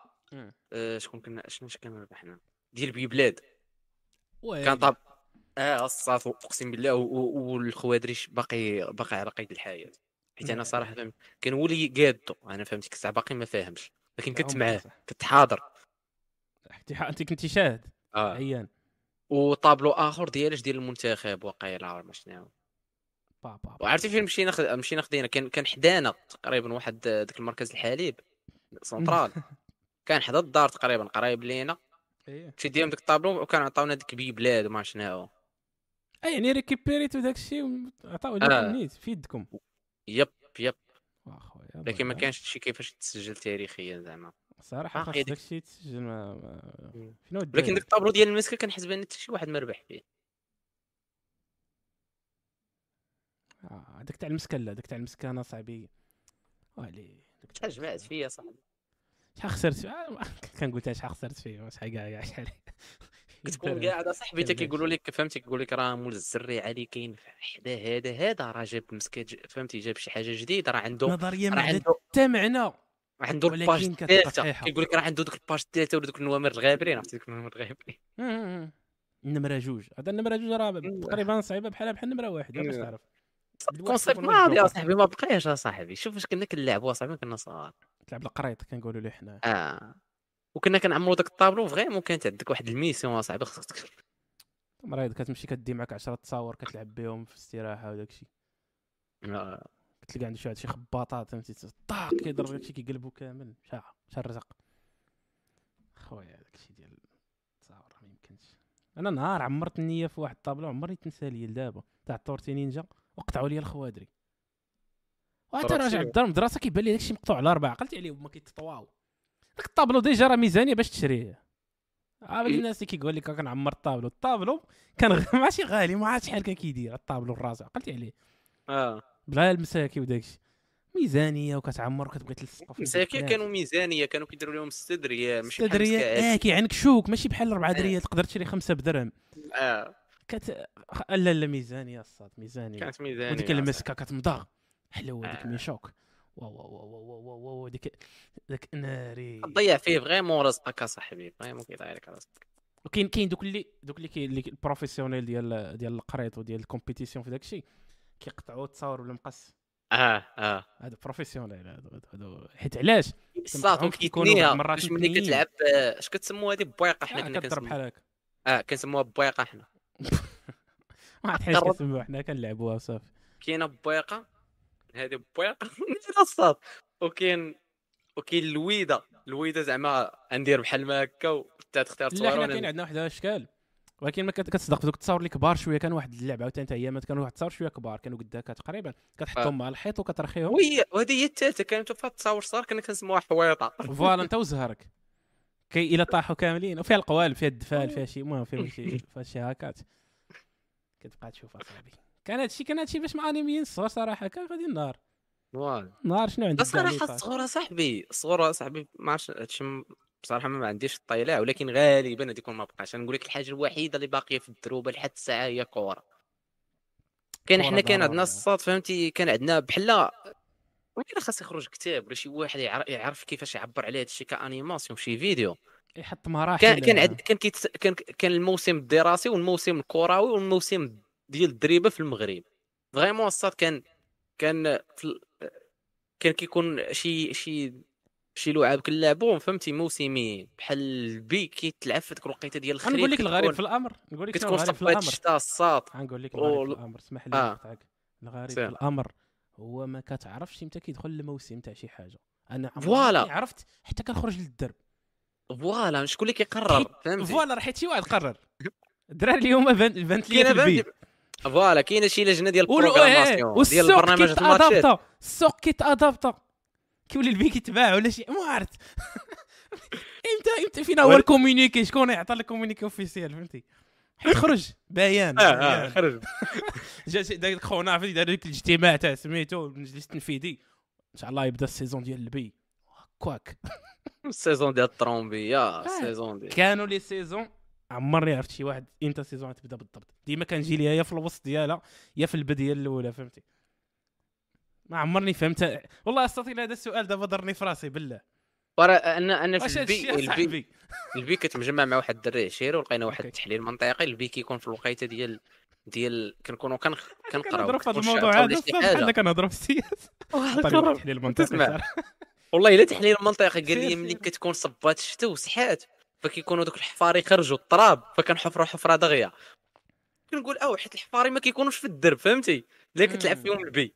آه، شكون كنا شنو كنا ربحنا؟ ديال بيبلاد. كان طاب آه الساط أقسم بالله والخوادريش باقي باقي على قيد الحياة. حيت أنا صراحة اللي قادو. أنا فهمت الساعة باقي ما فاهمش. لكن كنت معاه. كنت حاضر. أنت كنتي شاهد آه. عيان. وطابلو آخر ديالش ديال المنتخب وقيلا ولا شنو. با با با. وعرفتي فين مشينا خد... مشينا خدينا كان كان حدانا تقريبا واحد ذاك المركز الحليب سنترال. كان حدا الدار تقريبا قريب لينا. إيه. مشيت ديالهم ديك الطابلو وكان عطاونا ديك بيبلاد وما شنو. اي يعني ريكيبيريتو داك الشيء عطاو آه. نيت في يدكم. يب يب. واخويا لكن ما كانش شي كيفاش تسجل تاريخيا زعما. صراحة خاص داك الشيء تسجل ما, ما... ولكن الدراري؟ ديك الطابلو ديال المسكة كنحس بان حتى شي واحد ما ربح فيه. آه، هذاك تاع المسكة هذاك تاع المسكانه صاحبي. ويلي داك شحال جمعت فيا صاحبي؟ شحال خسرت فيه؟ آه، كنقول شحال خسرت فيه شحال كاع كاع شحال كتكون قاعد صاحبي حتى كيقولوا لك فهمتي؟ كيقول لك راه مول الزري علي كاين حدا هذا هذا راه جاب مسكه ج- فهمتي؟ جاب شي حاجة جديدة راه عنده نظرية ما عندها عنده حتى معنى عنده ال page الثالثة. كيقول لك راه عنده دوك ال page الثالثة ولا دوك النوامر الغابرين عرفتي؟ دوك النوامر الغابرين. النمرة جوج. هذا النمرة جوج راه. تقريبا صعيبة بحال بحال النمره واحد باش. تعرف. concept ماضي اصاحبي ما بقاش اصاحبي شوف اش كنا كنلعبوا اصاحبي كنا صغار. تلعب القريط كنقولوا ليه حنا آه. وكنا كنعمروا داك ال tableau vraiment كانت عندك واحد ال mission اصاحبي خصك مريض كتمشي كدي معك 10 تصاور كتلعب بهم في الاستراحة وداك الشيء. آه. كتلقى عنده شي واحد شي خباطات فهمتي؟ طاق كيضرب داكشي كيقلبو كامل. شا شا الرزق. خويا داكشي ديال التصاور ما يمكنش. أنا نهار عمرت النية في واحد الطابلو عمرني تنسى لي لدابا. تاع الطورتي نينجا وقطعوا لي الخوادري. طرف راجع شنو؟ الدار المدرسة كيبان لي داكشي مقطوع على أربعة قلت عليه هما كيتطواو. داك الطابلو ديجا راه ميزانية باش تشريه عا إيه. الناس اللي كيقول لك كنعمر الطابلو الطابلو كان ماشي غالي ما عرفت شحال كان كيدير الطابلو الراسع قلت عليه. آه. بلا المساكي وداكشي. ميزانية وكتعمر وكتبغي تلصقوا في مساكين البنات. كانوا ميزانية كانوا كيديروا لهم 6 دريال ماشي بحال دريال مسكات. آه كيعنكشوك ماشي بحال 4 آه. دريال تقدر تشري خمسة بدرهم. آه. كت لا لا ميزانية الصاد ميزانية. كانت ميزانية وديك المسكة كتمضغ. حلوة ديك آه. ميشوك واو واو واو واو واو ديك داك ناري تضيع فيه فريمون رزقك اصاحبي فريمون كيضيع لك رزقك وكاين كاين دوك اللي دوك اللي كي اللي ال professionnel ديال ديال القريط وديال ال compétition في داكشي كيقطعوا التصاور بالمقص آه آه. هذا professionnel هادو هادو حيت علاش؟ الصاط كنت كيكونوا باش ملي. كتلعب آه، اش كتسموا هذه بويقة حنا كنا كنسموها. بحال هكا آه كنسموها بويقة حنا. ما عرفت حاجة قرب. كنسميوها حنا كنلعبوها صافي. كاينة بويقة؟ هذه بويقه الصاط وكاين وكاين الويده الويده زعما غندير بحال ما هكا وانت تختار لا حنا كاين عندنا واحد الاشكال ولكن ما كت- كتصدق دوك التصاور اللي كبار شوية. كان واحد اللعبة عاوتاني حتى هي ما كانوا واحد التصاور شوية كبار. كانوا قداك تقريبا. كتحطهم مع الحيط وكترخيهم. وهي وهذه هي الثالثه كانت فيها التصاور صغار كنا كنسموها حويطة. فوالا أنت وزهرك. كي الا طاحوا كاملين. وفيها القوالب فيها الدفال فيها شي المهم فيها شي فيها شي هاكات. كتبقى تشوف أصاحبي. كان هادشي كان هادشي باش مع انميين الصغار صراحة كان غادي النار voilà. نهار شنو عندك بس صراحة الصغور صاحبي الصغور صاحبي ما عرفتش هادشي بصراحة ما عنديش الطيلع ولكن غالبا غادي يكون ما بقاش. نقول لك الحاجة الوحيدة اللي باقية في الدروبه لحد الساعة هي كورة. كان حنا كان عندنا. الصاط فهمتي؟ كان عندنا بحال ولكن خاص يخرج كتاب ولا شي واحد يعر- يعرف كيفاش يعبر على هادشي ك animation في شي فيديو. يحط مراحل. كان كان عد كان كيت كان كان الموسم الدراسي والموسم الكروي والموسم ديال الدريبة في المغرب. vraiment الصاط كان كان في كان كيكون شي شي شي لعاب كنلعبوهم فهمتي موسمين. بحال ال bille كيتلعب في ديك الوقيتة ديال الخريف غنقول لك الغريب في الأمر نقول لك كتكون الغريب في صفات الأمر. الشتاء الصاط. غنقول لك الغريب في الأمر. اسمح لي آه. نقطعك. الغريب. في الأمر هو ما كتعرفش إمتى كيدخل الموسم تاع شي حاجة. أنا voilà. عرفت حتى كنخرج للدرب. voilà شكون اللي كيقرر فهمتي؟ voilà راه حيت شي واحد قرر. الدراري اليوم بان- بانت لي في ال billes voilà كاينة شي لجنه ديال ولو- إيه، ال programmation ديال البرنامج الماتشات السوق كيتادابتا كيولي البي كيتباع ولا شي. ما عرفت إمتى إمتى فينا هو ال communiqué شكون يعطى ال communiqué officiel فهمتي؟ حيت خرج. بيان آه بيان. خرج. جا داك خونا عرفتي دار ديك الاجتماع تاع سميتو المجلس التنفيذي إن شاء الله يبدا ال saison ديال ال billes. كواك ال saison ديال الطرومبيه آه. ال saison ديال كانوا les saisons. عمرني عرفت شي واحد إمتى ال saison تبدا بالضبط ديما كنجي ليها يا في الوسط ديالها يا في البداية الأولى فهمتي ما عمرني فهمت والله استطيع هذا السؤال دابا ضرني في راسي بالله ورا أنا أنا في البي البي البي كتمجمع مع واحد الدري عشيري ولقينا واحد. التحليل منطقي البي كيكون في الوقيتة ديال ديال كنكونوا كنقراو كنهضروا في هذا الموضوع هذا. بحال كنهضروا في السياسة واحد طريقة القرار. تحليل المنطقي. والله إلا تحليل منطقي قال لي. ملي كتكون صبات الشتاء وسحات فكيكونوا دوك الحفاري خرجوا التراب فكنحفروا حفرة دغيا كنقول أو حيت الحفاري ما كيكونوش في الدرب فهمتي لا كتلعب. فيهم البي.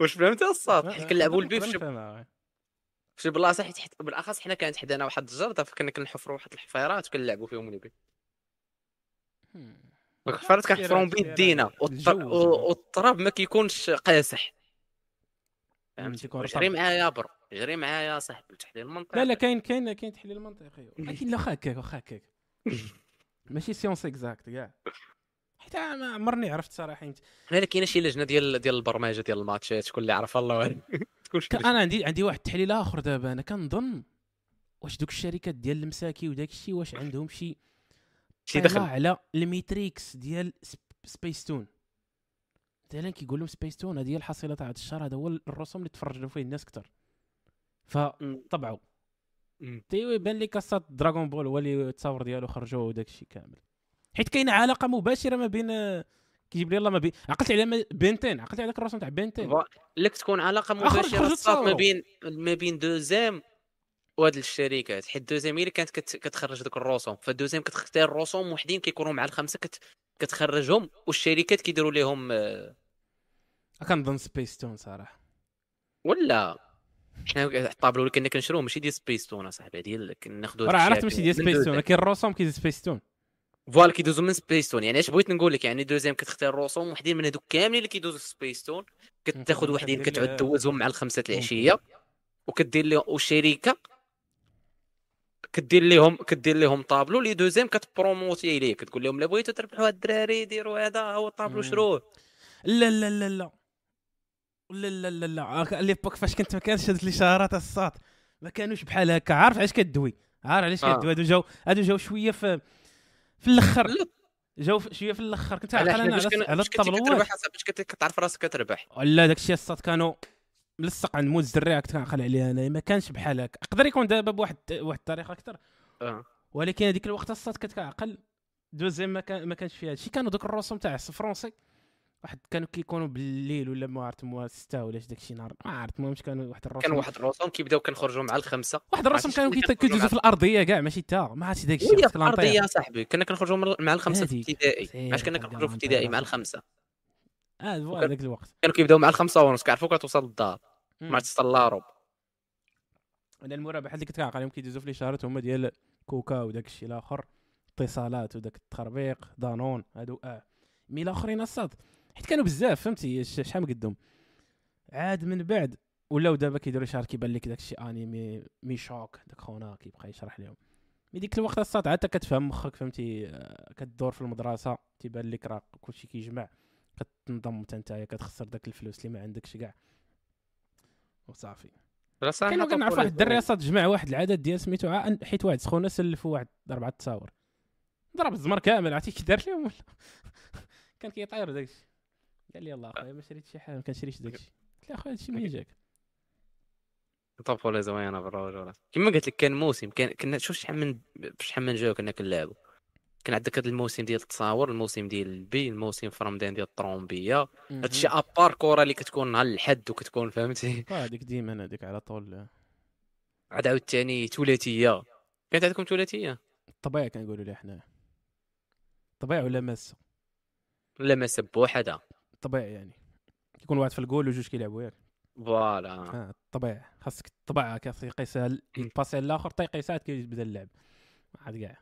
واش فهمتي الصاد آه، حيت آه، كنلعبوا البي في شي. في شي بلاصة حيت حيت بالأخص حنا كانت حدانا واحد الجرده فكنا كنحفروا واحد الحفيرات وكنلعبوا فيهم البي. الحفيرات كنحفرهم بيدينا. والتراب ما كيكونش قاسح فهمتي رطب. معايا برو جري معايا صاحبي تحليل المنطقي. لا لا كاين كاين كاين تحليل منطقي ولكن لا واخا هكاك واخا هكاك ماشي science exacte كاع. حتى ما عمرني عرفت صراحة انت. هنا كاينة شي لجنة ديال ديال البرمجة ديال الماتشات شكون اللي عرف الله أنا عندي عندي واحد التحليل آخر دابا. أنا كنظن واش دوك الشركات ديال المساكي وداك الشيء واش عندهم شي شي دخل. على ال metrics ديال سبيس تون. مثلا كيقول لهم سبيس تون هذه هي الحصيلة تاع هذا الشهر هذا هو الرسوم اللي تفرجوا فيه الناس أكثر فطبعوا مم. تيوي بان لي كاسات Dragon Ball هو اللي التصاور ديالو خرجوا وداك الشيء كامل. حيت كاينة علاقة مباشرة ما بين كيجيب لي الله ما بين عقلت على Ben Ten عقلت على داك الرسوم تاع Ben Ten. لك تكون علاقة مباشرة ما. بين ما بين دوزيم وهاد الشركات. حيت دوزيم هي اللي كانت كت- كتخرج دوك الرسوم. فدوزيم كتختار رسوم وحدين كيكونوا مع الخمسة كت كتخرجهم والشركات كيديروا لهم آه، كنظن سبيس تون صراحة. ولا. حنا الطابلو اللي كنا كنشروه ماشي ديال سبيس تون اصاحبي ديال كناخذوا راه عرفت ماشي ديال سبيس تون كاين الرسوم كاين سبيس تون voilà كيدوزوا من سبيس تون يعني اش بغيت نقول لك؟ يعني دوزيام كتختار رسوم وحدين من هذوك كاملين اللي كيدوزوا سبيس تون كتاخذ وحدين كتعود دوزهم مع الخمسة. العشية. وكدير لهم والشركة كدير لهم كدير لهم طابلو اللي دوزيام كتبروموتي ليه كتقول لهم لا بغيتوا تربحوا هاد الدراري ديروا هذا هو الطابلو. شروه. لا لا لا لا. لا لا لا لا l'époque فاش كنت ما كانش هاد الاشارات الصات ما كانوش بحال هكا. عارف علاش كدوي؟ عارف علاش آه. كدوي؟ هادو جاو هادو جاو شوية في في الأخر. لا. جاو شوية في الأخر. كنت عاقل أنا على, على باش كنتي الطابلوات كتربح حسب باش كنتي كتعرف راسك كتربح. ولا داك الشيء كانوا ملصق عند موز الدري كنت كنعقل عليه أنا. ما كانش بحال هكا. يقدر يكون دابا بواحد واحد الطريقة أكثر آه. ولكن هذيك الوقت الصات كنت كنعقل دوزيام ما كان ما كانش فيها هادشي. كانوا دوك الرسوم تاع ال français. واحد كانوا كيكونوا بالليل ولا ما عرفت مو 6 ولا داك الشيء نهار ما عرفت المهم كانوا واحد الرسوم كان واحد الرسوم كيبداو كنخرجوا مع الخمسة. واحد عرفتي كانوا كيدوزوا في الأرضية كاع ماشي تا ما عرفتش داك وقت في. الأرضية صاحبي كنا كنخرجوا مع الخمسة في سير علاش كنا كنخرجوا في الابتدائي مع. الخمسة؟ آه voilà ذاك الوقت. كانوا كيبداو مع الخمسة ونص كيعرفوا كتوصل للدار. ما توصل لاروب أنا المرابحه اللي كنت كنعقل عليهم كيدوزوا في الإشارات هما ديال كوكا وداك الشيء الآخر اتصالات وداك التخربيق Danone هادو آه. mais الاخرين الصاد حيت كانوا بزاف فهمتي؟ شحال قدهم. عاد من بعد ولاو دابا كيديروا شهر كيبان لك داك الشيء انمي مي شوك داك خونا كيبقى يشرح لهم. مي ديك الوقت الصاد عاد كتفهم مخك فهمتي؟ آه، كدور في المدرسة تيبان لك راه كلشي كيجمع. كتنضم حتى نتايا كتخسر داك الفلوس اللي ما عندكش كاع. وصافي. كانوا كنعرف واحد الدري أصلا جمع واحد العدد ديال سميتو حيت واحد سخونه سلفوا واحد أربعة تصاور ضرب الزمر كامل عرفتي؟ كي دار لهم ولا؟ كان كيطير داك الشيء قال لي الله أخويا ما شريت شي حاجة ما كنشريش داك الشيء قلت له أخويا هادشي منين جاك؟ طفولة زوينه بالرجوله كما قلت لك كان موسم كان كنا شوف شحال من شحال من جو كنا كنلعبوا كان عندك هذا الموسم ديال التصاور الموسم ديال البي الموسم في رمضان ديال الطرومبية. هادشي à part كره اللي كتكون نهار الحد وكتكون فهمتي؟ آه، هذيك ديما هذيك على طول. عاد عاوتاني ثلاثية. كانت عندكم ثلاثية؟ الطبيعه كنقولوا لها حنا الطبيعه ولا ماسه لا ما سب وحده الطبيعه يعني. كيكون واحد في الجول وجوج كيلعبوا ياك فوالا. آه، الطبيعة خاصك الطبع كيقيسها ال- يباسي الآخر تيقيسها عاد كيبدا اللعب. عاد كاع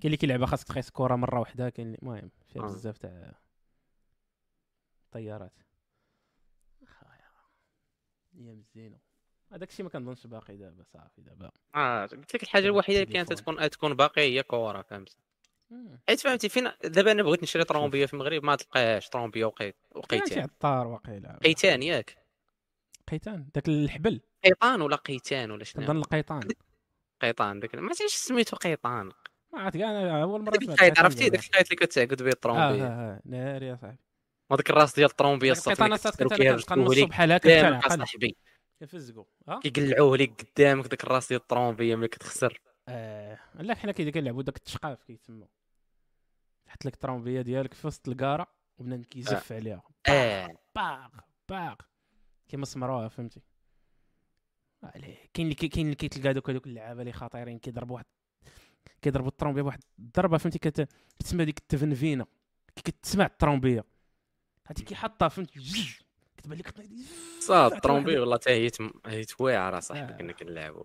كاين اللي كيلعبها خاصك تقيس الكره مرة واحدة كاين المهم فيها آه. بزاف تاع طيارات. أيام الزينة. هذاك الشيء ما كنظنش باقي دابا صافي دابا. آه قلت لك الحاجة الوحيدة اللي كانت. تكون تكون باقية هي كره فهمت. حيت فهمتي فين دابا أنا بغيت نشري طرومبيه في المغرب ما تلقاهاش طرومبيه وقيت وقيتان. عطار واقيلا قيتان ياك. قيتان داك الحبل. قيطان ولا قيتان ولا شنو؟ كنظن القيطان. قيطان داك ما عرفتش سميتو قيطان. ما عرفت كاع أنا أول مرة سمعت عرفتي. داك الخيط اللي كتعقد به آه الطرومبيه آه آه ناري يا صاحبي. وهذاك الراس ديال الطرومبيه الصافي القيطانه كنت فيها كنبقى نص بجوه ليك الصبح هلاك قدامك كنتعقل اصاحبي كنفزقوا آه كيقلعوه لك قدامك داك الراس ديال الطرومبيه ملي كتخسر. آه، لا حنا كي كنلعبوا داك التشقاف كيتسمى تحط لك الطرومبيه ديالك في وسط الكاره وبنادم كيزف عليها. آه. باغ باغ كيما سمروها فهمتي؟ عليه. كاين اللي كاين اللي كيتلقى دوك هذوك اللعابة اللي خطيرين كيضربوا واحد كيضربوا الطرومبيه بواحد الضربة فهمتي؟ كت... كتسمى ديك التفنفينة. كتسمع الطرومبيه هادي كيحطها فهمتي؟ كتبان لك صاد الطرومبيه والله حتى هي تم- هي تواعره صاحبي آه. كنا كنلعبوا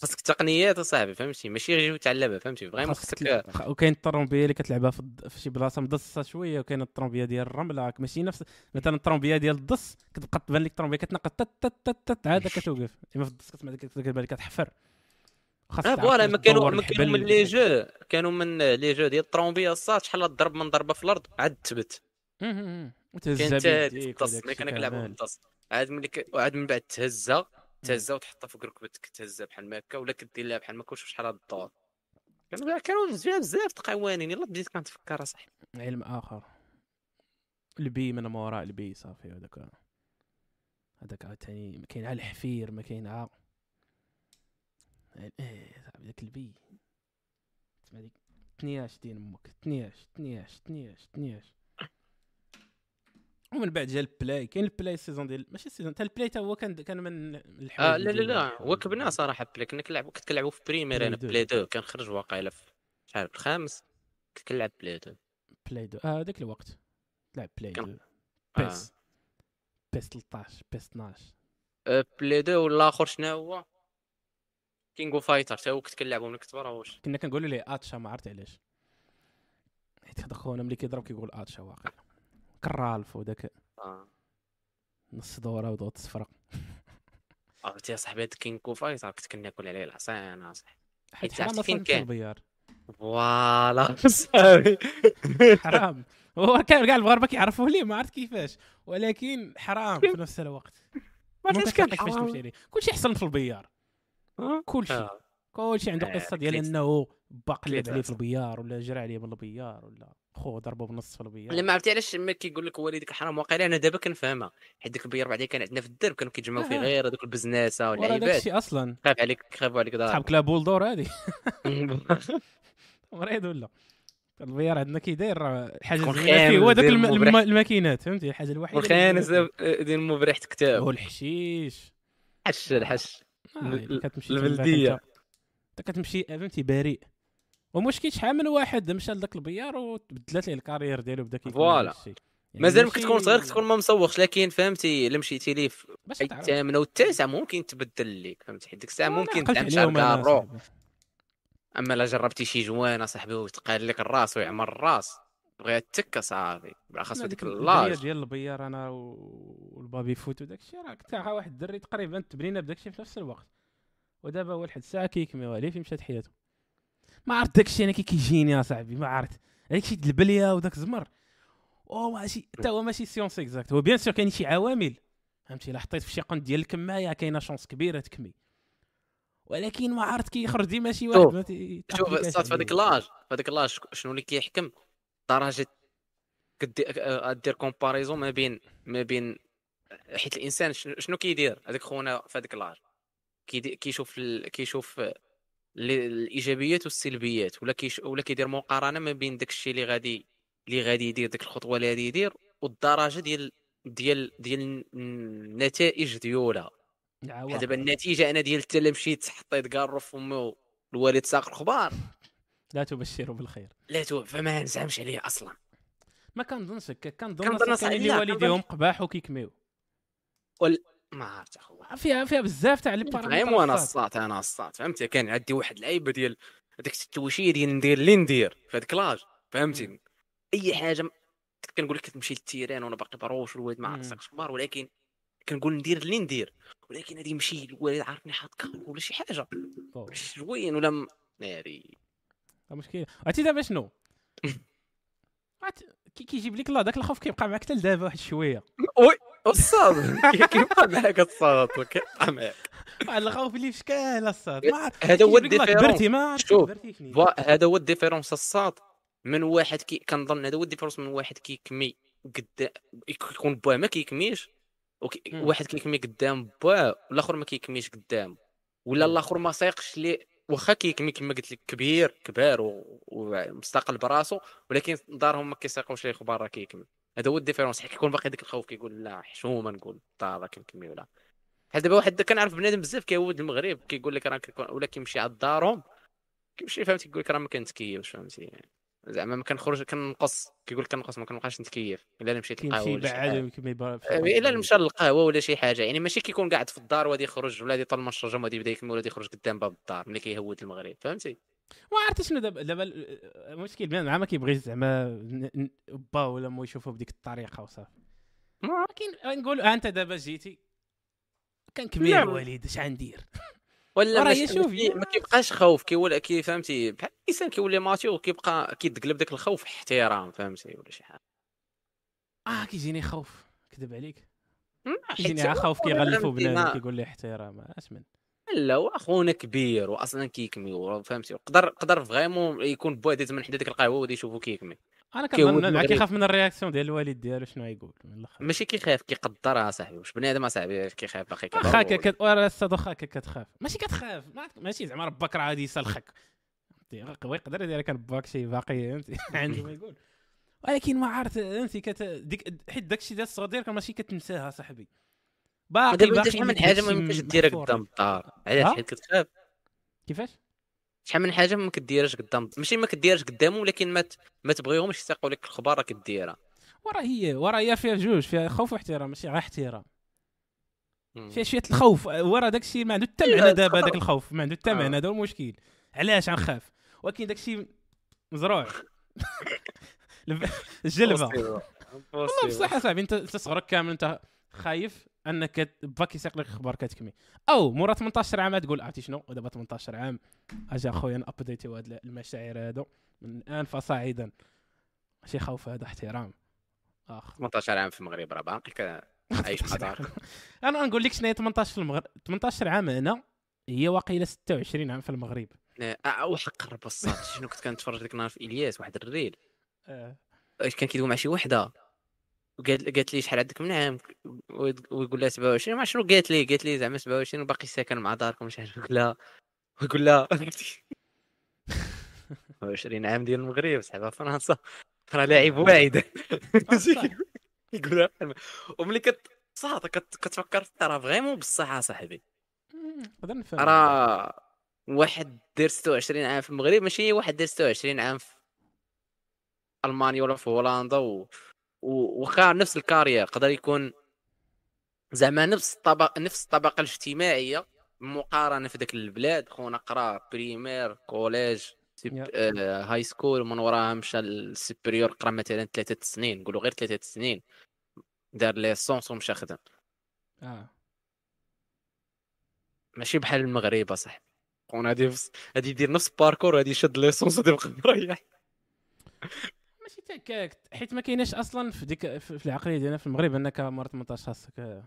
خاصك تقنيات اصاحبي فهمتي؟ ماشي غير تلعبها فهمتي؟ vraiment خاصك وكاين الطرومبيه اللي كتلعبها في, في شي بلاصة مدصة شوية وكاين الطرومبيه ديال الرملة ماشي نفس مثلا الطرومبيه ديال الدص كتبقى تبان لك الطرومبيه كتنقط تت تت تت تت عاد كتوقف. إما في الدص كتسمع كتبان لك كتحفر. خاصك آه voilà ما كانوا ما كانوا. من لي جو. كانوا من les jeux ديال الطرومبيه الصاد شحال ضرب من ضربة في الأرض عاد مم. كان ملي الشيء كنا كنلعبوا كامل. بالتص عاد ملي ك... وعاد من بعد تهزها. تهزها وتحطها فوق ركبتك تهزها بحال ما هكا ولا كدير لها بحال ما كنتش شحال هاد الدور كانوا كانوا فيها بزاف د القوانين يلا بديت كنتفكر أصاحبي. علم آخر. البي من وراء البي صافي هذاك. هذاك عاوتاني كاين على الحفير ما كاين عا إيه صاحبي داك البي. تسمع ديك؟ تنياش دين أمك. تنياش تنياش تنياش تنياش. ومن بعد جا البلاي كاين البلاي السيزون ديال ماشي السيزون حتى البلاي تا هو كان كان من الحوايج آه لا لا لا وكبنا ديال- صراحة بلاي كنا كنلعبوا كنت كنلعبوا في بريمير أنا بلاي دو. بلاي دو كان خرج واقيلا في شحال في الخامس كنت كنلعب بلاي دو بلاي دو آه هذاك الوقت لعب بلاي كان- دو آه. بيس. بيس 13 بيس 12 آه، بلاي دو والآخر شنو هو؟ King of Fighter تا هو كنت كنلعبو ملي كنت برا واش. كنا كنقولوا ليه آتشا ما عرفت علاش. حيت هذا خونا ملي كيضرب كيقول آتشا واقع كرالف وداك آه. نص دورة ودوت صفرا عرفتي يا صاحبي هاد King of Fighter كنت كناكل عليه العصيان اصاحبي حيت حرام فين كان؟ ال billard. voilà صاحبي. حرام. هو كان كاع المغاربه كيعرفوه ليه ما عرفت كيفاش. ولكن حرام في نفس الوقت. ما عرفتش كان كتعرفش فاش حرام. تمشي ليه. كلشي أحسن في البيار. آه. كلشي. آه. كلشي عنده آه، قصة ديال. إنه با قلب كليت عليه في. البيار ولا جرى عليه من البيار ولا. خوه ضربه بنص في البيار لا ما عرفتي علاش ما كيقول لك والديك حرام واقيلا أنا دابا كنفهمها. حيت ديك البيار بعدين كان عندنا في الدرب كانوا كيتجمعوا فيه. غير هذوك البزناسة ورا داك واللعيبات الشيء أصلا. خاف عليك خافوا عليك دار. صحاب كلا بولدور هذه مريض ولا؟ البيار عندنا كي داير حاجة تكون زوينه فيه هو داك. الماكينات فهمتي؟ الحاجة الوحيدة زوينة ديال فيه. كتاب. هو الحشيش. حش الحش. آه، ال- اللي كتمشي البلدية. تما انت كتمشي فهمتي؟ بريء. ومشكل شحال من واحد مشى لذاك ال billard وتبدلت ليه ال carrière ديالو بدا كيكون voilà. يعني مازال ممكن تكون صغير تكون ما مسوقش لكن فهمتي إلا مشيتي ليه في الثامنه والتاسعه ممكن تبدل لك فهمتي؟ حيت ديك الساعة ممكن تعمل أنا كارو. أما لا جربتي شي جوانة صاحبي ويتقال لك الراس ويعمر الراس بغيها التكه صافي بالاخص في ديك l'âge. ديال ال billard أنا وال baby-foot وداك الشيء راه كنت واحد الدري تقريبا تبنينا بداك الشيء في نفس الوقت. ودابا هو لحد الساعة كيكميو عليه فين مشات حياته. ما عرفت داك الشيء أنا كي كيجيني يا صاحبي ما عرفت. داك الشيء البليه وداك الزمر أو ماشي حتى هو ماشي science exacte هو bien sûr كاين شي عوامل. فهمتي؟ إلا حطيت في شي قند ديال الكماية كاينة chance كبيرة تكمي. ولكن ما عرفت كيخرج ديما شي واحد شوف، صات في. هذيك l'âge في هذيك l'âge شنو اللي كيحكم؟ درجة كدير دير comparaison ما بين ما بين حيت الإنسان شنو شنو كيدير؟ هذاك خونا في هذيك l'âge. كيدي- كيشوف ال- كيشوف الايجابيات والسلبيات ولا كيش ولا كيدير مقارنة ما بين داك الشيء اللي غادي اللي غادي يدير ديك الخطوة اللي غادي يدير والدرجة ديال ديال ديال النتائج ديالها. دابا النتيجة أنا ديال حتى مشيت حطيت كارو في فمي الوالد ساق الخبار. لا تبشروا بالخير. لا تو فما نزعمش عليه أصلا. ما كنظنش هكا كنظن اللي لا، والديهم قباح وكيكميو. ما عرفت اخويا فيها فيها بزاف تاع لي فريمون أنا الصات أنا الصات فهمتي كان عندي واحد اللعيبه ديال هذيك التوشيه ديال ندير اللي ندير في هذاك لاج فهمتي؟ أي حاجة كنقول لك كتمشي للتيران وأنا باقي بروش والوالد ما. عرفتش أخبار ولكن كنقول ندير اللي ندير. ولكن هذه مشي الوالد عارفني حاط كار ولا شي حاجة. شوين ولا ناري. مشكل عرفتي دابا شنو؟ كيجيب لك لا داك الخوف كيبقى معك حتى لدابا واحد شوية. oui الصاد كيبقى معاك الصاد كيبقى معاك واحد الخوف اللي في شكال الصاد ما عرفت هذا هو ال différence شوف، هذا هو ال différence الصاد. من واحد كي كنظن هذا هو ال différence من واحد كيكمي قدام يكون باه ما كيكميش. واحد كيكمي قدام باه والآخر ما كيكميش قدام. ولا. الآخر ما سايقش لي واخا كيكمي كما قلت لك كبير كبار ومستقل براسو ولكن دارهم ما كيسايقوش ليه برا كيكمي. هذا هو ال différence حيت كيكون باقي ديك الخوف كيقول لا حشومة نقول طابا كنكمي ولا. بحال دابا واحد كنعرف بنادم بزاف كيعود المغرب كيقول لك راه كيكون ولا كيمشي عند دارهم كيمشي فهمتي كيقول لك راه ما كنتكيفش فهمتي. زعما ما كنخرج كنقص كيقول لك كنقص ما كنبقاش نتكيف إلا مشيت للقهوة آه،. إلا مشى للقهوة ولا شي حاجة يعني ماشي كيكون قاعد في الدار وغادي يخرج ولا غادي يطل من الشرجم وغادي يبدأ يكمل ولا يخرج قدام باب الدار ملي كيهود المغرب فهمتي. ما عرفتي شنو دابا دابا ال- المشكل بيان مع ما كيبغيش زعما ن- ن- با ولا مو يشوفوا بديك الطريقة وصافي. ما ولكن نقول أنت دابا جيتي كان كبير. الوالد اش غندير ولا يشوف ماشي- يا- ما كيبقاش خوف كيولي كي فهمتي بحال الإنسان كيولي mature كيبقى كيتقلب داك الخوف احترام فهمتي ولا شي حاجة. آه كيجيني خوف كذب عليك. كيجيني خوف كيغلفوا بنادم كيقول لي احترام اش من لا واخونا كبير واصلا كيكمي فهمتي قدر قدر vraiment يكون باه دايز من حدا ديك القهوة وغادي يشوفو كيكمي. أنا كنظن. كيخاف من ال réaction ديال الوالد ديالو شنو غيقول ماشي كيخاف كيقدرها صاحبي واش بنادم صاحبي كيخاف باقي كيضربو واخا كت... ورا الصاد واخا كتخاف. ماشي كتخاف ما... ماشي زعما ربك راه غادي يسلخك. فهمتي؟ هو يقدر يدير كان باك شي باقي فهمتي؟ عنده ما يقول. ولكن ما عرفت فهمتي؟ كت... ديك حيت داكشي ديال الصغر ديالك ماشي كتنساها صاحبي. باقي دابا شحال من حاجة ما يمكنش ديرها. قدام الدار. علاش؟ حيت كتخاف كيفاش؟ شحال من حاجة ما كديرهاش قدام. ماشي ما كديرهاش قدامهم ولكن ما. ما تبغيهمش يسيقوا لك الخبار راه كديرها ورا هي ورا هي فيها جوج فيها خوف واحترام ماشي غير احترام. فيها شوية الخوف. ورا داكشي ما عنده حتى إيه، معنى دابا. داك الخوف. ما عنده حتى آه. معنى هذا هو المشكل. علاش غنخاف؟ ولكن داكشي مزروع. الب- الجلبه والله بصح اصاحبي انت انت صغرك كامل انت خايف. أنك باك يسيق لك أخبار كتكمي أو مورا 18 عام تقول عرفتي شنو؟ دابا 18 عام أجي أخويا ن update يو هاد المشاعر هادو. من الآن فصاعدا. ماشي خوف هذا احترام. آخ. 18 عام في المغرب راه باقي كعايش مع دارك أنا نقول لك شنو هي 18 في المغرب؟ 18 عام هنا هي واقيلا 26 عام في المغرب. وحق قرب الصاد شنو كنت كنتفرج ديك النهار في إلياس واحد الريل. آه. كان كيدوي مع شي وحدة؟ وقالت قالت لي شحال عندك من عام؟ ويقول لها 27 ما شنو قالت لي قالت لي زعما 27 وباقي ساكن مع داركم شحال يقول لها ويقول لها 20 عام ديال المغرب صاحبها فرنسا. راه لاعب واعد. يقول وملي كت كت- كتفكر راه vraiment بصح صاحبي. نقدر نفهم. راه واحد داير 26 عام في المغرب ماشي واحد داير 26 عام في ألمانيا ولا في هولندا و... وخا نفس ال carrière قدر يكون زعما نفس الطبقه نفس الطبقة الاجتماعية مقارنة في ذاك البلاد خونا قرا primaire collège سيب... آه... high school ومن وراها مشى ال supérieur قرا مثلا ثلاثة سنين نقولوا غير ثلاثة سنين دار licence ومشى خدم. آه. ماشي بحال المغرب أصاحبي. خونا غادي يفس- غادي يدير نفس ال parcours غادي يشد licence غادي يبقى مريح. ماشي تاكاك حيت ما كايناش أصلا في ديك في العقلية ديالنا في المغرب أنك مرة 18 خاصك.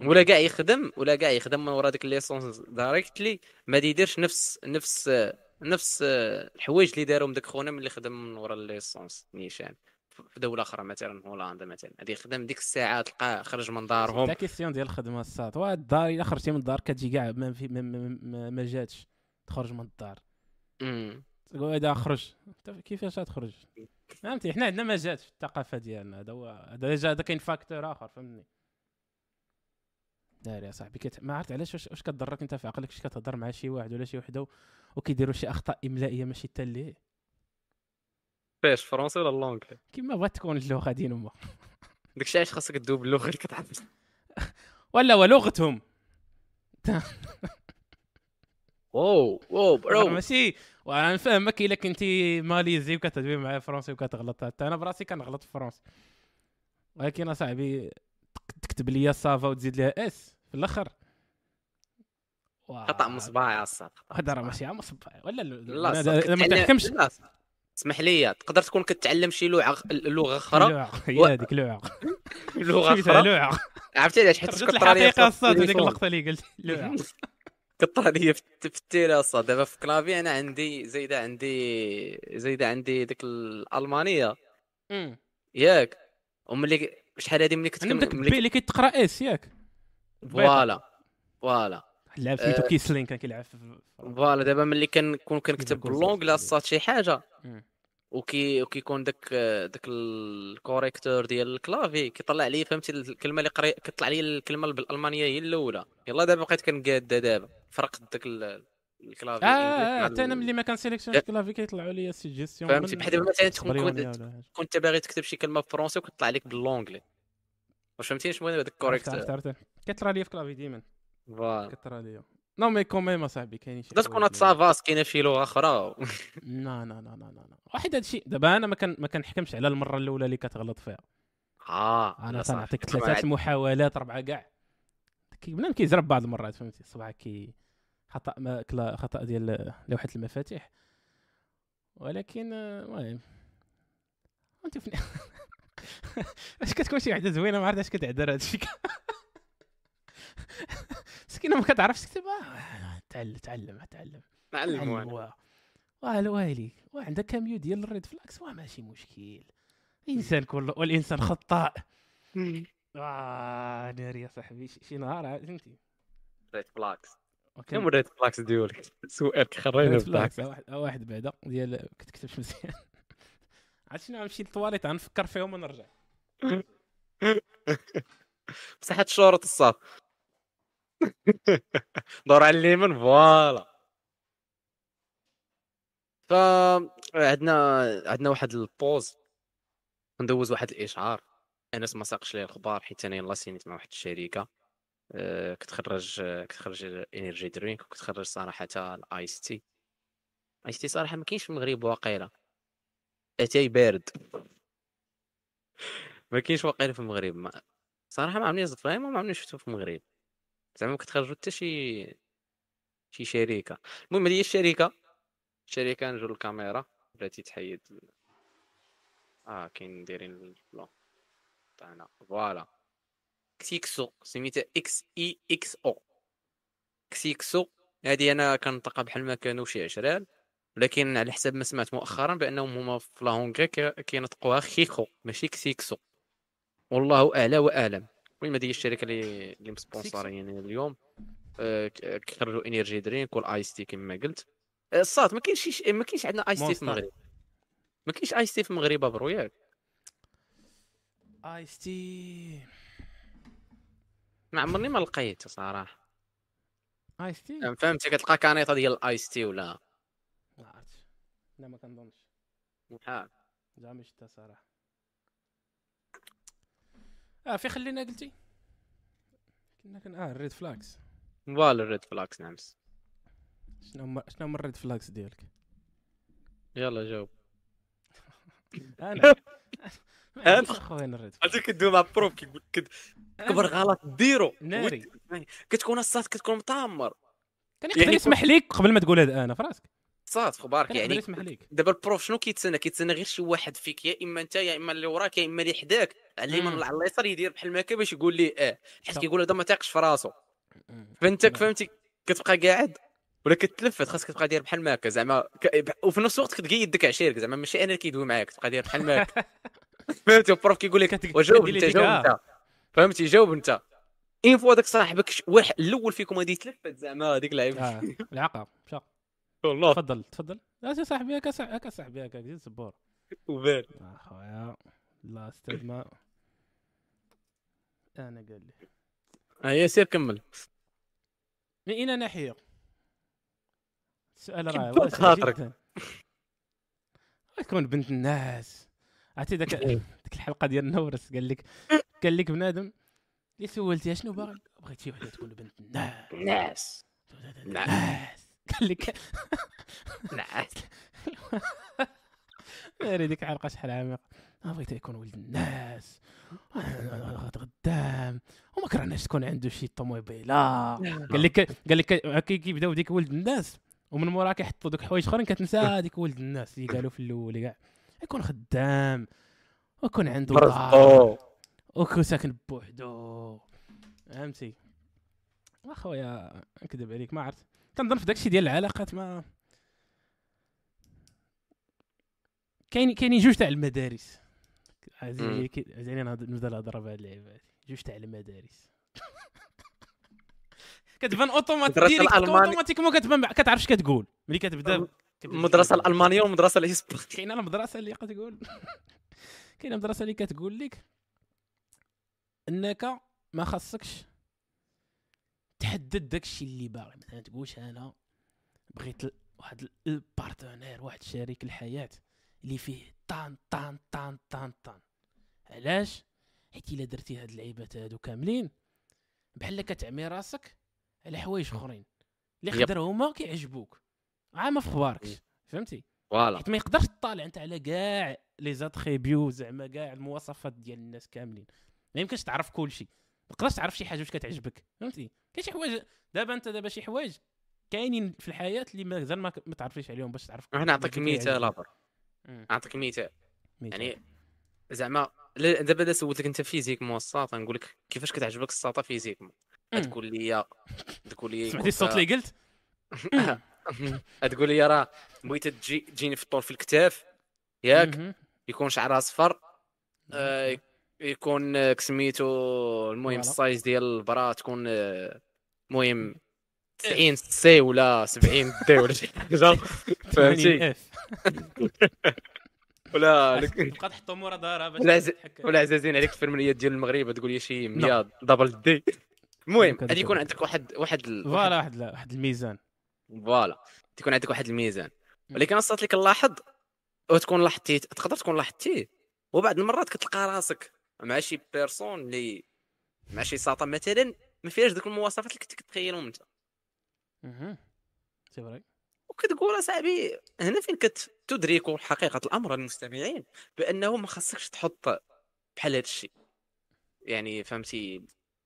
ولا كاع يخدم ولا كاع يخدم من ورا ديك licence directly ما يديرش نفس نفس نفس الحوايج اللي دارهم داك خونا ملي خدم من ورا licence نيشان. في دولة أخرى مثلا هولندا مثلا. غادي يخدم ديك الساعة تلقاه خرج من دارهم. تا question ديال الخدمه الصاد. وهاد الدار إلا خرجتي من الدار كتجي كاع ما, في ما, ما, ما, جاتش. تخرج من الدار. تقول هذا خرج. انت كيفاش غتخرج؟ فهمتي؟ حنا عندنا ما جات في الثقافة ديالنا. هذا هو هذا جا هذا كاين facteur آخر فهمني داري يا صاحبي كت... ما عرفت علاش واش واش كتضرك أنت في عقلك؟ واش كتهضر مع شي واحد ولا شي وحدة وكيديروا شي أخطاء إملائية ماشي حتى ليه؟ فاش français ولا l'anglais كيما بغات تكون اللغة ديال أمك داكشي علاش خاصك تدوب اللغة اللي كتعرف ولا ولغتهم. wow wow bro. ماشي وأنا نفهمك إلا كنتي ماليزي وكتهضري معايا français وكتغلط. حتى أنا براسي كنغلط في ال français ولكن أصاحبي تك- تكتب لي صافا وتزيد لها إس في الأخر. خطأ من صباعي الصاد هذا راه ماشي عام صباعي ولا لا ما تحكمش. لا، اسمح لي تقدر تكون كتعلم شي لغة لغة أخرى. هي هذيك لوعه لغة أخرى؟ لوعه عرفتي علاش حيت الحقيقة في الصاد هذيك. اللقطة اللي قلت لوعه كطرى لي في في التيرا الصاد دابا في كلافي أنا عندي زايدة عندي زايدة عندي ديك الألمانية. ياك وملي شحال هادي ملي كنت عندك ملي اللي كيتقرا إس ياك فوالا فوالا لعب سميتو. كيسلين كان كيلعب voilà دابا ملي كنكون كنكتب صافي. الصاد شي حاجة. وكي وكيكون داك داك ال correcteur ديال ال clavier كيطلع لي فهمتي؟ الكلمة اللي قري كيطلع لي الكلمة بالالمانيه هي الأولى. يلا دابا بقيت كنقاد دابا. فرقت داك ال- ال clavier آه الإنجليزي آه حتى أنا ملي ما كن sélectionne ش clavier كيطلعوا لي سيجيستيون فهمتي؟ بحال دابا مثلا تكون كنت باغي تكتب شي كلمة بال français وكتطلع لك ب l'anglais. واش فهمتي شنو هذاك ال correcteur كيطرى لي في clavier ديما. voilà. كيطرى لي non mais quand même اصاحبي كاينين شي تكون ça passe كاينة في شي لغه أخرى لا لا لا لا لا واحد هادشي دابا أنا ما كان ما كنحكمش على المرة الأولى اللي كتغلط فيها. آه أنا. تنعطيك ثلاثة محاولات اربعه كاع. بنادم كيجرب بعض المرات فهمتي؟ صباحك كي خطأ ما كلا خطأ ديال لوحة المفاتيح. ولكن آه، المهم. أنت فين؟ أش كتكون شي وحدة زوينة؟ ما عرفت أش كتعذر هادشي مسكينه ما كتعرفش تكتب آه، تعلم تعلم تعلم. تعلم واه واه الوالي وعندك كاميو ديال ال red flags؟ واه ماشي مشكل. الإنسان كل والإنسان خطاء. آه ناري يا صاحبي شي نهار عاد فهمتي red flags وكان- كم red flags ديالك؟ سؤال خرينا red flags، واحد واحد بعدا ديال كتكتبش مزيان. عاد شنو غنمشي للطواليت غنفكر فيهم ونرجع. بصح هاد الشورط الصاد دور على اليمين voilà. ف عندنا عندنا واحد ال pause. ندوز واحد الإشعار. أنس ما ساقش لي الخبار حيت أنا يلاه سينيت مع واحد الشركة. آه، كتخرج كتخرج energy drink وكتخرج صراحة ال ice tea. ice tea صراحة ما كاينش في المغرب واقيلا. أتاي بارد. ما كاينش واقيلا في المغرب. ما... صراحة ما عمرني فاهم ما عمرني شفتو في المغرب. زعما ما كتخرجوا حتى شي شي شركة. المهم هذه هي الشركة. الشركة نجو للكاميرا بلاتي تحيد آه كاين دايرين ال plan تاعنا voilà. XIXO. سميتها إكس إي إكس أو. كسيكسو. هذه أنا كنطقها بحال ما كانوا شي عشرال ولكن على حسب ما سمعت مؤخرا بأنهم هما في la Hongrie كي- كينطقوها خيكو. ماشي XIXO. والله أعلى وأعلم. المهم هذه هي الشركة اللي اللي م sponsor ين اليوم. آه، ك- كيخرجوا energy drink وال ice tea كما قلت. آه، الصاد ما كاينش ما كاينش عندنا ايس تي في. المغرب ما كاينش ice tea في المغرب bro ياك ice tea ما عمرني ما لقيت صراحة. ice tea فهمتي؟ كتلقى canette ديال ال ice tea ولا؟ ما عرفتش. لا ما كنظنش. بحال زعما شتا صراحة. آه فين خلينا قلتي؟ كنا كن آه ال red flags. voilà ال red flags نعمس. شنو هما شنو هما الريد فلاكس ديالك؟ يلا جاوب. أنا أنا؟ أنا خويا الريد عرفتي كدوي مع بروف كيقول لك كبر غلط ديرو. ناري. كتكون الصاد كتكون مطامر كان يعني يقدر يسمح لك قبل ما تقول هذا أنا في في خبارك يعني دابا البروف شنو كيتسنى؟ كيتسنى غير شي واحد فيك يا إما أنت يا إما اللي وراك يا إما اللي حداك. مم. ولا على اليسار يدير بحال ما هكا باش يقول ليه آه. حيت. كيقول هذا ما تاقش في راسو. نعم. فهمتي؟ كتبقى قاعد ولا كتلفت خاصك تبقى داير بحال ما هكا. زعما. وفي نفس الوقت كتقي يدك عشيرك. زعما ماشي أنا اللي كيدوي معاك تبقى داير بحال ما هكا. فهمتي البروف كيقول لك وجاوب أنت يديك جاوب آه. أنت. فهمتي جاوب أنت. اين فوا داك صاحبك واحد الأول فيكم غادي يتلفت زعما هذيك لعيب آه. العقرب مشى والله. تفضل تفضل. لا سي صاحبي هكا هكا صاحبي هكا زيد زبور وبال اخويا لا أستاذ ما أنا قال لي. هيا سير كمل. من اين ناحية؟ السؤال راه كبر واسع خاطرك. تكون بنت الناس. عرفتي ذاك ديك الحلقة ديال نورس قال لك قال لك بنادم اللي سولتيها شنو باغي؟ بغيتي وحده تكون بنت الناس. الناس. الناس. قال لك نعس ناري ديك عرقه شحال عميقه ما بغيت يكون ولد الناس. غدام. وما كرهناش تكون عنده شي طوموبيلة. قال لك قال لك كي كيبداو ديك ولد الناس ومن مورا كيحطوا دوك الحوايج اخرين كتنسى هذيك ولد الناس اللي قالوا في الأول. كاع يكون خدام ويكون عنده دار. برزو وكون ساكن بوحدو. فهمتي؟ أخويا نكذب عليك ما عرفت. كنظن في داكشي ديال العلاقات ما كاين كاينين جوج تاع المدارس. عزيزي عزيزي نبدا نهضر بهاد اللعيبة هادي جوج تاع المدارس. كتبان automatique. automatiquement كتبان كتعرف اش كتقول. ملي كتبدا المدرسة. الألمانية والمدرسة الإسبانية. كاينة المدرسة اللي كتقول. كاينة مدرسة اللي كتقول لك إنك ما خاصكش تحدد داكشي اللي باغي. مثلا تقولش أنا بغيت واحد ال- ال partenaire واحد شريك الحياة اللي فيه طان طان طان طان طان. علاش؟ حيت إلا درتي هاد اللعيبات هادو كاملين بحال كتعمي راسك على حوايج أخرين. اللي. خضر هما كيعجبوك. عا ما في خباركش فهمتي؟ voilà. حيت ما يقدرش تطالع انت على كاع les attributs زعما كاع المواصفات ديال الناس كاملين. ما يمكنش تعرف كل شيء ما تقدرش تعرف شي حاجة واش كتعجبك فهمتي كاين شي حوايج دابا انت دابا شي حوايج كاينين في الحياة اللي مازال ما, ما تعرفيش عليهم باش تعرف أنا نعطيك مثال مم. نعطيك مثال. يعني زعما دابا اذا سولتك انت physique الساطا نقول لك كيفاش كتعجبك الساطا physique مم. تقول لي تقول لي سمعتي الصوت اللي قلت تقول لي راه بغيت تجي تجيني في الطول في الكتاف ياك. يكون شعرها اصفر آه، يكون كسميتو المهم. ال size ديال ال bra تكون آه، المهم 90 C ولا 70 D ولا شي حاجة. فهمتي؟ 80 F. ولا تبقى تحطو مورا دارها باش ولا عزازين عليك الفيرمانيات ديال المغرب تقول لي شي 100 double D المهم غادي يكون. عندك واحد واحد ال- voilà واحد لا- واحد الميزان. voilà. تكون عندك واحد الميزان. ولكن صات لك نلاحظ وتكون لاحظتيه تقدر تكون لاحظتيه وبعض المرات كتلقى راسك. مع شي personne اللي مع شي ساطا مثلا ما فيهاش ديك المواصفات اللي كنت كتخيلهم أنت. مهم. c'est vrai وكتقول أصاحبي هنا فين كتدرك حقيقة الأمر المستمعين بأنه ما خاصكش تحط بحال هذا الشيء. يعني فهمتي؟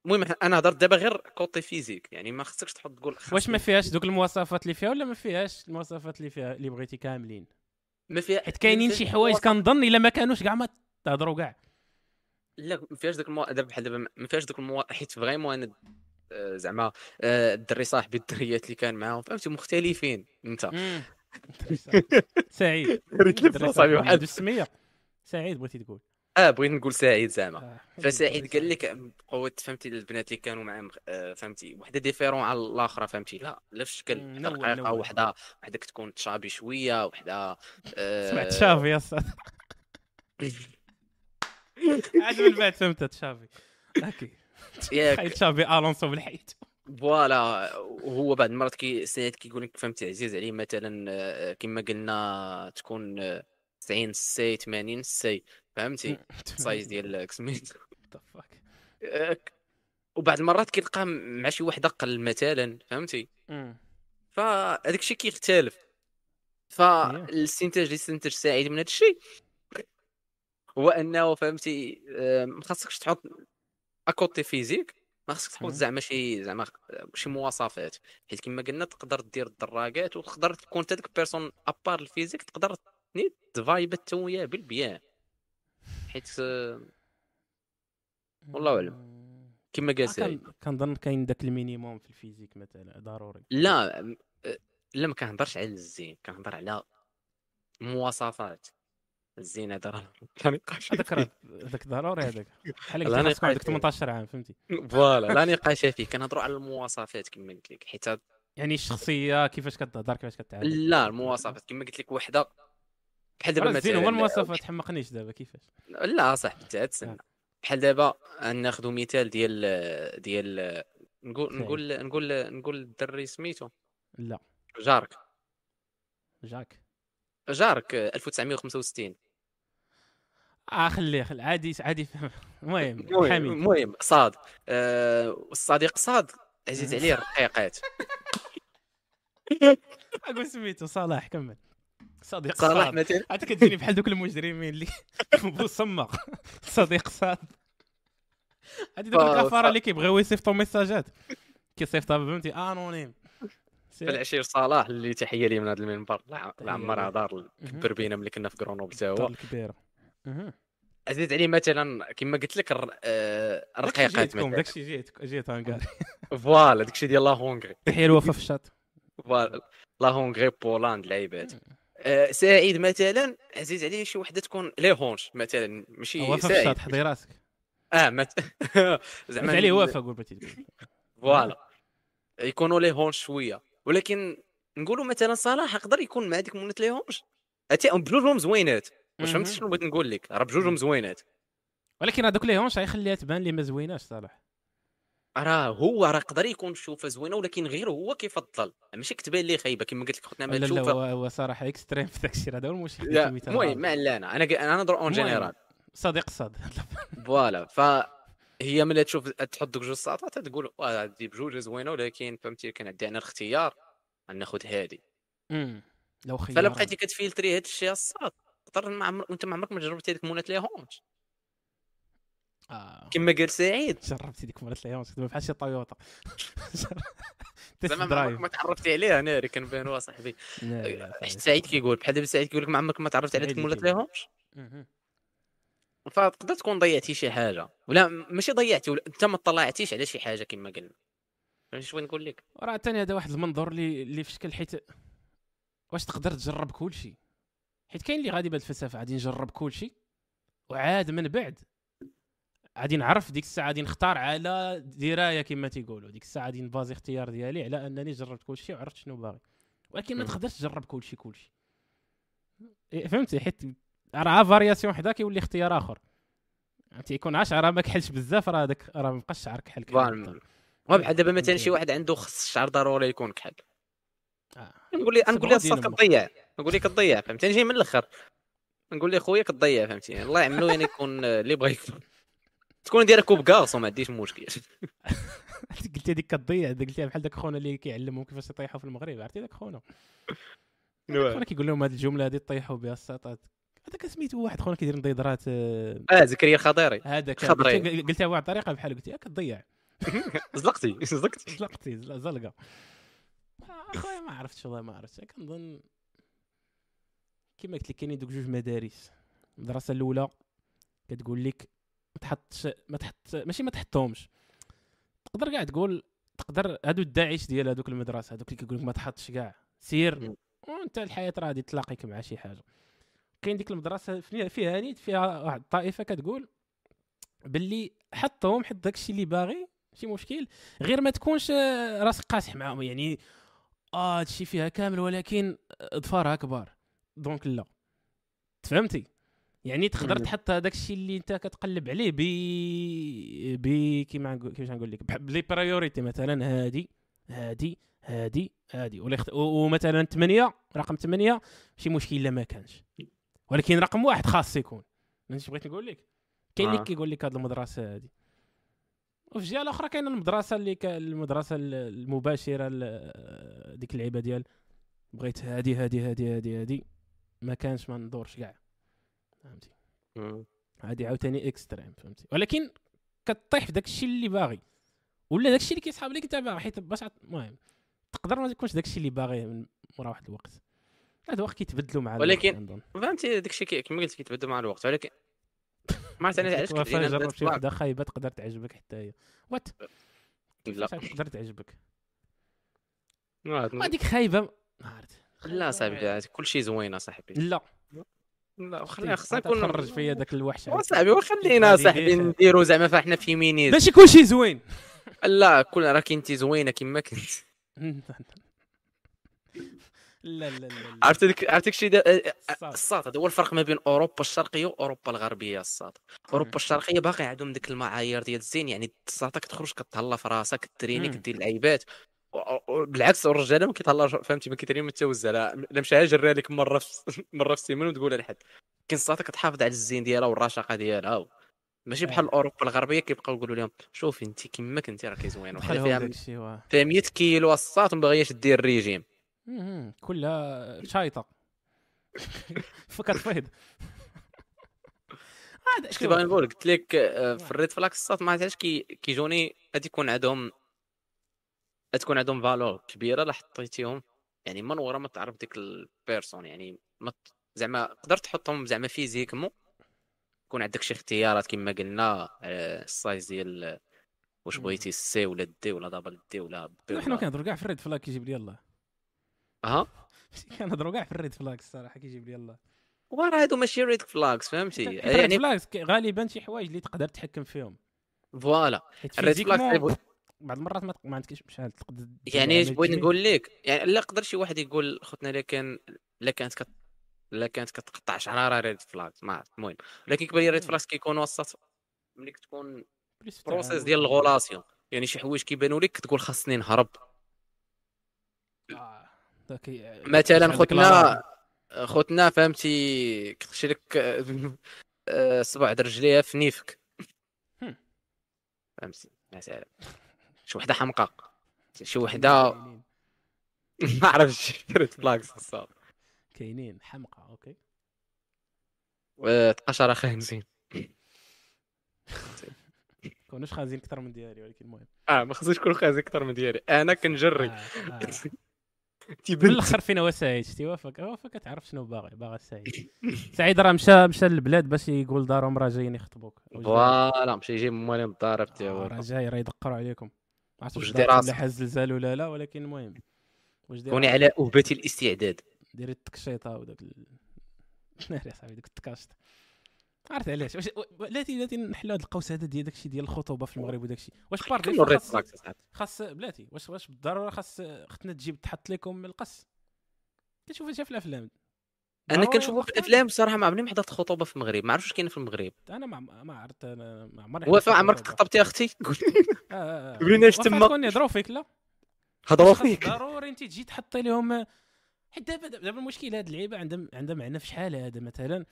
المهم أنا هضرت دابا غير côté physique يعني ما خاصكش تحط تقول واش ما فيهاش دوك المواصفات اللي فيها ولا ما فيهاش المواصفات اللي فيها اللي بغيتي كاملين؟ ما فيها حيت كاينين شي حوايج كنظن إلا ما كانوش كاع ما تهضروا كاع. لا ما فيهاش داك المو... دابا بحال دابا ما فيهاش داك المو... حيت vraiment أنا آه، زعما آه، الدري صاحبي الدريات اللي كان معاهم فهمتي مختلفين انت. سعيد. ريت صاحبي واحد. السمية. سعيد بغيتي تقول؟ آه بغيت نقول سعيد زعما. آه، فسعيد قال لك بقوة فهمتي البنات اللي كانوا معاه فهمتي وحدة différente على الاخرى فهمتي. لا لا في الشكل الحقيقة نوع. وحدة وحدة كتكون تشابي شوية وحدة آه، سمعت تشافي يا عاد من بعد فهمت تشافي okay. تخيل تشافي ألونسو بالحيط. voilà وهو بعد المرات كي سعيد كيقول لك فهمتي عزيز عليه مثلا آه، كما قلنا تكون آه، 90 C 80 C فهمتي؟ ال size ديال آه، وبعد المرات كيلقى مع شي وحده قل مثلا فهمتي؟ فهذاك الشيء كيختلف. فالاستنتاج اللي استنتج سعيد من هذا الشيء هو أنه فهمتي آه، ما خاصكش تحط côté physique ما خاصك تحط. زعما شي زعما شي مواصفات حيت كما قلنا تقدر دير الدراجات وتقدر تكون انت ديك personne à part ال physique تقدر ت vibe حتى وياه بالبيان. حيت آه، والله أعلم. كما قال سعيد كان- كنظن كاين داك ال minimum في ال physique مثلا ضروري. لا آه، لا ما كنهضرش على الزين كنهضر على المواصفات الزين هذا راه لا نقاش هذاك راه هذاك ضروري هذاك. بحال قلت عندك قاعد- 18 عام فهمتي؟ voilà لا نقاش فيه. كنهضروا على المواصفات كما قلت لك حيت يعني الشخصية كيفاش كتهضر كيفاش كتعامل؟ لا المواصفات. كما قلت لك وحده بحال دابا زين هو مثلا المواصفات حمقنيش دابا كيفاش؟ لا صاحبي انت آه. تسنى بحال دابا ناخذ مثال ديال ديال نقول. نقول نقول نقول الدري سميتو؟ لا. جارك. جاك جارك 1965 آه خليه خليه عادي عادي. المهم حميد المهم صاد. آه، الصديق صاد عزيز عليه الرقيقات أقول سميتو صلاح كمل. صديق صلاح صاد. مثلا عاد كتجيني بحال دوك المجرمين اللي بوصمق صديق صاد. هادي دوك فا- الكفارة فا- اللي كيبغيو يصيفطوا ميساجات كيصيفطها فهمتي آنونيم. العشير صلاح اللي تحية لي من هذا المنبر. لا لا عمرها ليه. دار كبر بينا ملي كنا في كرونوبل حتى الدار هو الكبيره عزيز عليه مثلا كما قلت لك آه، الرقيقات مثلا. داكشي جيت جيت هانكاري voilà داكشي ديال la Hongrie. تحية الوفا في الشاط voilà. la Hongrie بولاند لعيبات. آه، سعيد مثلا عزيز عليه شي وحدة تكون les hanches مثلا ماشي وفا في سعيد. الشاط حضي راسك. آه مت... زعما عليه وفا قول voilà. يكونوا les hanches شوية. ولكن نقولوا مثلا صلاح يقدر يكون مع ديك مولات les hanches؟ أتي- بجوجهم زوينات. واش فهمت. شنو بغيت نقول لك؟ راه بجوجهم زوينات. ولكن هذوك les hanches غيخليها تبان لي ما زويناش صالح راه هو راه يقدر يكون شوفة زوينة ولكن غير هو كيفضل ماشي كتبان ليه خايبة كما قلت لك خوتنا ما لا لا تشوفها هو صراحة extrême في داك الشيء هذا هو المشكل المهم. مالا أنا أنا نهضر en. général صديق صاد. voilà فهي ملي تشوف تحط دوك جوج ساطات تقول هادي بجوج زوينة ولكن فهمتي كان عندي أنا الاختيار ناخذ هادي. لو خيار. فلا بقيتي كتفيلتري هاد الشيء الصاد. تقدر ما عمرك وأنت ما عمرك ما جربتي هذيك مونات لي هونش آه. كما قال سعيد. جربتي ديك مرات لي هونش بحال شي طويوطا تيست زعما ما عمرك ما تعرفتي عليها ناري كنبانوا صاحبي لا، لا، حيت صافي. سعيد كيقول بحال دابا سعيد كيقول لك ما عمرك ما تعرفت على ديك مولات اللي لي كيقول. هونش مهم. فتقدر تكون ضيعتي شي حاجة. ولا ماشي ضيعتي ولا أنت ما طلعتيش على شي حاجة كما قلنا. فهمتي شنو نقول لك؟ وراه ثاني هذا واحد المنظور اللي اللي في شكل حيت واش تقدر تجرب كل شيء حيت كاين اللي غادي بهاد الفلسفه غادي نجرب كل شيء وعاد من بعد غادي نعرف ديك الساعة غادي نختار على دراية كما تيقولوا. ديك الساعة غادي نبازي اختيار ديالي على أنني جربت كل شيء وعرفت شنو باغي. ولكن ما. تقدرش تجرب كل شيء كل شيء إيه، فهمتي؟ حيت راه variation وحدة كيولي اختيار آخر. تيكون 10 راه ما كحلش بزاف راه هذاك راه ما بقاش شعرك كحل فاهم وبحال دابا مثلا شي. واحد عنده خص الشعر ضروري يكون كحل. آه. نقول لي نقول لي الصاد ديالهم. نقول لي كتضيع فهمتي نجي من الأخر. نقول لي خويا كتضيع فهمتي الله يعملو يعني يكون آه، اللي بغا يكون تكون دايرة كوب كاغسو ما عنديش مشكل. قلتي هذيك كتضيع قلتيها بحال داك خونا اللي كيعلمهم كيفاش يطيحوا في المغرب عرفتي داك خونا؟ خونا كيقول لهم هذه الجملة هذه طيحوا بها الساطات هذاك سميتو واحد خونا كيدير نضيضرات آه، آه زكريا الخضيري. هذاك. قلتها بواحد الطريقة بحال قلتي "آه، كتضيع. زلقتي زلقتي. زلقتي زل- زلقه آه، أخويا ما عرفتش والله ما عرفتش. كنظن كما قلت لك كاينين دوك جوج مدارس. المدرسة الأولى كتقول لك ما تحطش ما تحط ماشي ما تحطهمش. تقدر كاع تقول تقدر هادو الداعش ديال هادوك المدرسة هادوك اللي كيقول لك ما تحطش كاع سير. وانت الحياة راه غادي تلاقيك مع شي حاجة. كاين ديك المدرسة فيها نيت فيها واحد الطائفة كتقول باللي حطهم حط داكشي اللي باغي شي مشكل غير ما تكونش آه، راسك قاسح معاهم. يعني آه هادشي فيها كامل ولكن ظفارها كبار. donc لا. تفهمتي؟ يعني تقدر. تحط هذاك الشيء اللي انت كتقلب عليه ب ب كيما نقول كيفاش نقول لك بلي priority مثلا هادي هادي هادي هادي. ولا يخت... و- ومثلا 8 رقم 8 شي مشكل إلا ما كانش. ولكن رقم واحد خاص يكون. فهمتي بغيت نقول لك؟ كاين اللي آه. كيقول لك هذه المدرسة هذه وفي الجهة الأخرى كاينة المدرسة اللي ك... المدرسة ال- المباشرة ل- ديك اللعيبة ديال بغيت هادي هادي هادي هادي هادي. ما كانش ما ندورش كاع. فهمتي؟ هادي عاوتاني اكستريم فهمتي؟ ولكن كطيح في داك الشيء اللي باغي. ولا داك الشيء اللي كيسحاب لك انت باغي حيت باش المهم تقدر ما يكونش داك الشيء اللي باغي من مورا واحد الوقت. هاد الوقت كيتبدلوا مع الوقت ولكن-. فهمتي داك الشيء كما قلت كيتبدل مع الوقت ولكن ما عرفت أنا علاش وفا كتجينا جرب شي وحدة خايبة تقدر تعجبك حتى هي. وات لا. تقدر تعجبك. هذيك خايبة ما عرفت. لا صاحبي كل شيء زوين اصاحبي لا. لا خلينا خصنا نكون تخرج فيا داك الوحش صاحبي وخلينا صاحبي. نديرو زعما فاحنا feminism ماشي كلشي زوين. لا كل راه انت زوينة كما كنت. لا لا لا عرفت ديك عرفت داكشي. الساط. هذا هو الفرق ما بين أوروبا الشرقية وأوروبا الغربية الساط. أوروبا الشرقية باقي عندهم ديك المعايير ديال الزين يعني الساطه كتخرج كتهلا في راسك التريني مم. كدير العيبات. بالعكس الرجاله ما كيطلعوش فهمتي ما كيديرين ما تتوزع لا مشى جرى لك مرة في مرة في السيمانه وتقولها لحد كاين الصاطه كتحافظ على الزين ديالها والرشاقة ديالها. ماشي بحال آه. اوروبا الغربية كيبقاو يقولوا لهم شوفي انت كما كنتي راكي زوينه دخلهم فيها فيها 100 كيلو الصاط وما باغياش دير الريجيم. كلها شايطة. فكتفيض هذا كنت باغي نقول قلت لك آه، في ال red flags الصاط ما عرفتش كي كيجوني غادي يكون عندهم تكون عندهم valeur كبيرة لا حطيتيهم يعني من ورا ما تعرف ديك ال personne يعني ما زعما قدرت تحطهم زعما physiquement يكون عندك شي اختيارات كما قلنا آه، ال size ديال واش. بغيتي ال C ولا ال D ولا double D ولا B حنا كنهضروا كاع في ال red flag كيجيب لي الله. أها؟ كنهضروا كاع في ال red flag الصراحة كيجيب لي الله. وراه هادو ماشي red flags فهمتي؟ يعني flags غالبا شي حوايج اللي تقدر تحكم فيهم. فوالا. ال red flags بعض المرات ما, ما عندكش شحال تقدر يعني عمل بغيت كبير. نقول لك يعني لا يقدر شي واحد يقول خوتنا لا كان لا كانت كت... لا كانت كتقطع شعرها red flags ما عرفت المهم ولكن كيبان لي red flags كيكون وسط ملي كتكون process. ديال ال relation يعني شي حوايج كيبانوا لك كتقول خاصني نهرب آه، مثلا خوتنا. خوتنا فهمتي كتخشي لك آه، صبع د رجليها في نيفك هم. فهمتي مثلا شي وحدة حمقى شي وحده ما عرفتش ريد فلاكس الصاد كاينين حمقى أوكي. تقشر خنزير كونوش خازين أكثر من ديالي ولكن المهم. آه ما خصوش يكون خازي أكثر من ديالي أنا كنجري. آه، آه. تيبان الآخر فينا هو سعيد شتي؟ وافق وافق كتعرف شنو باغي باغي سعيد. سعيد راه مشى مشى للبلاد باش يقول دارهم راه جايين يخطبوك. voilà مشى يجيب موالين آه، تاعو. راه جاي راه يدقروا عليكم. ما عرفتش. ولا حاز زلزال ولا لا ولكن المهم واش كوني على أهبة الاستعداد. ديري التكشيطة وداك ال... ناري صاحبي ديك التكاشط عرفت علاش؟ واش بلاتي بلاتي نحلوا هذا القوس هذا ديال داكشي ديال الخطوبة في المغرب وداكشي. واش بار خاص. خاص بلاتي واش واش بالضرورة خاص اختنا تجيب تحط لكم القص. كتشوفها في الأفلام. أنا ضروري كنشوفها في؟ الأفلام بصراحة ما عمرني ما حضرت خطوبه في المغرب ما عرفتش واش كاين في المغرب أنا ما ما عرفت أنا ما عمرني وفاء عمرك خطوبة. خطبتي أختي قول آه، آه، آه. قولي لنا اش تما. تكون يهضروا فيك لا هضروا فيك ضروري أنت تجي تحطي لهم حيت دابا دابا المشكل هاد اللعيبة عندها عندها معنى في شحال هذا مثلا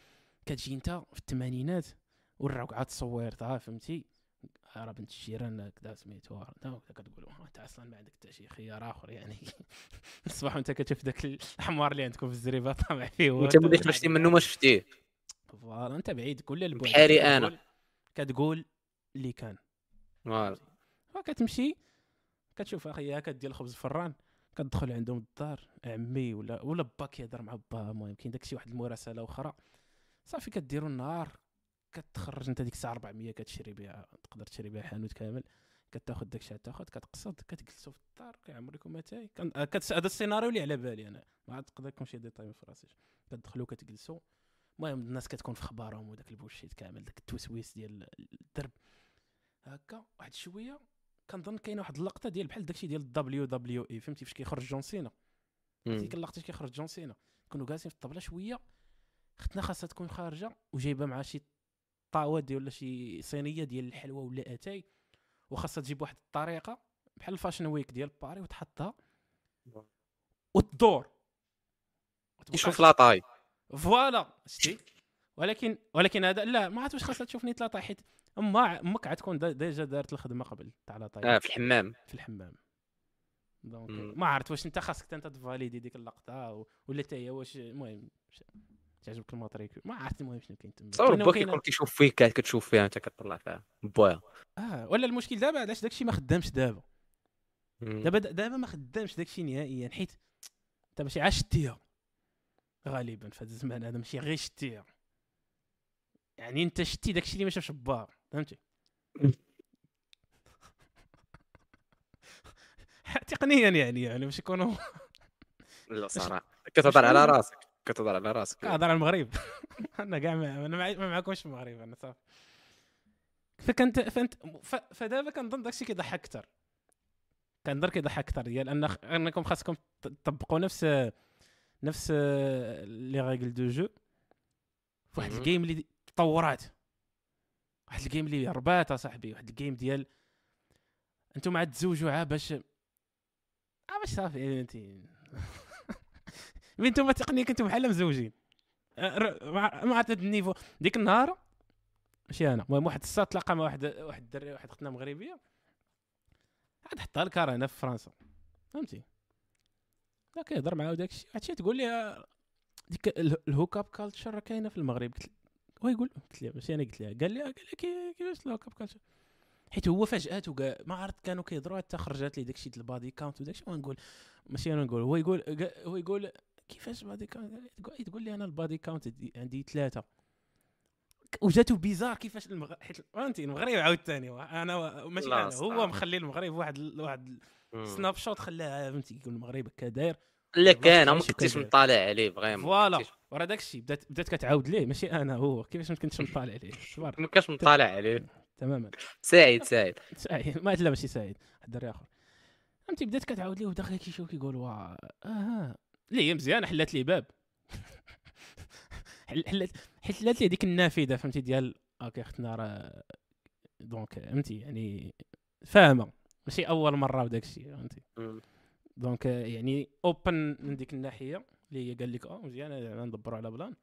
كتجي أنت في الثمانينات وراك عاد تصويرتها فهمتي آه، راه بنت الجيران كذا سميتو كتقول "آه، انت أصلا ما عندك حتى شي خيار آخر يعني. الصباح وانت كتشوف داك الحمار اللي عندكم في الزريبة طامع فيه هو وانت ملي خرجتي منه ما شفتيه. voilà انت بعيد كل البعد بحالي أنا. كتقول اللي كان. voilà. فكتمشي كتشوف أخي كدير الخبز فران كتدخل عندهم الدار عمي ولا ولا با كيهضر مع با المهم كاين داكشي واحد المراسلة أخرى. صافي كديروا النهار. كتخرج انت ديك الساعة 400 كتشري بها تقدر تشري بها حانوت كامل كتاخذ داكشي تاخذ كتقصد كتجلسوا في الدار كيعمركم اتاي آه، هذا السيناريو اللي على بالي أنا. ما عاد تقدر لكم شي ديتاي في راسي كتدخلوا كتجلسوا المهم الناس كتكون في خبارهم وداك البوشيت كامل داك التوسويس ديال الدرب. هكا واحد شوية كنظن كاينة واحد اللقطة ديال بحال داكشي ديال الدبليو دبليو اي فهمتي؟ فاش كيخرج جون سينا. ديك اللقطه فاش كيخرج جون سينا. كانوا جالسين في الطبلة شوية. اختنا خاصها تكون خارجة وجايبة معها شي طاوه ديال ولا شي صينية ديال الحلوى ولا أتاي وخاصها تجيب واحد الطريقة بحال الفاشن ويك ديال باري وتحطها وتدور. يشوف لاطاي فوالا شتي. ولكن ولكن هذا لا ما عرفت واش خاصها تشوفني ثلاثة حيت أما أمك عاد تكون دا- ديجا دارت الخدمة قبل تاع لا آه في الحمام. في الحمام. دونك. ما عرفت واش أنت خاصك أنت تفاليدي ديك اللقطة ولا حتى هي واش المهم تعجبك الماتريكول ما عرفت المهم شنو كاين تما. تصور كاينة با وكاينة- كيكون كيشوف فيك كتشوف فيها أنت كتطلع فيها. بواها آه ولا المشكل دابا علاش داكشي ما خدامش دابا. دابا دابا ما خدامش داكشي نهائيا حيت انت ماشي عا شتيها. غالبا في هذا الزمان هذا ماشي غير شتيها. يعني انت شتي داكشي اللي ما شافش با فهمتي؟ تقنيا يعني يعني باش يكونوا لا صراحة. كتهضر على راسك. كتهضر على راسك. كنهضر على المغرب. أنا كاع ما أنا ما معكمش في المغرب أنا صافي. فكنت فانت فدابا كنظن داكشي كيضحك أكثر كنظن كيضحك أكثر ديال أن أنكم خاصكم تطبقوا نفس نفس les règles du jeu. في واحد. ال game اللي تطورات. واحد ال game اللي ربات أصاحبي واحد ال game ديال أنتم عاد تزوجوا عا باش آه باش صافي انت نتوما تقنيا كنتو بحال مزوجين. آه، مع مع هذا ال niveau. ديك النهار ماشي أنا المهم واحد الساط تلاقى مع واحد واحد الدري واحد اختنا مغربية. عاد حطها الكار هنا في فرنسا. فهمتي؟ لا كيهضر معاه وداك الشيء. الشيء تقول لي آه، ديك ال- ال hook up culture راه كاينة في المغرب. قلت هو يقول قلت لي ماشي أنا قلت لها قال لي قال لي كي- كيفاش ال hook up culture؟ حيت هو فاجات ما عرفت كانوا كيهضروا. حتى خرجت لي داكشي ديال ال body count وداكشي ونقول ماشي أنا نقول هو يقول هو يقول كيفاش body count؟ تقول- لي أنا ال body count دي- عندي ثلاثة. وجاتو bizarre كيفاش المغ... حيت فهمتي المغرب عاوتاني أنا و- ماشي لا، أنا هو. مخلي المغرب واحد ال- واحد. snapshot خلاها فهمتي يقول المغرب هكا داير. لا كان ما كنتيش. مطالع عليه vraiment voilà. ورا داك الشيء بدات بدات كتعاود ليه؟ ماشي أنا هو كيفاش ما كنتش مطالع عليه؟ ما كانش مطالع عليه. تماما. سعيد سعيد. سعيد. ما لا ماشي سعيد. واحد الدري آخر. فهمتي بدات كتعاود ليه وداخل كيشوف كيقول وا أها لا هي مزيانه حلات لي باب. حل- حلات حلات لي ديك النافذة فهمتي ديال okay اختنا راه donc فهمتي يعني فاهمة. ماشي أول مرة وداك الشيء فهمتي. donc يعني open من ديك الناحية اللي هي قال لك آه مزيان ندبروا على plan.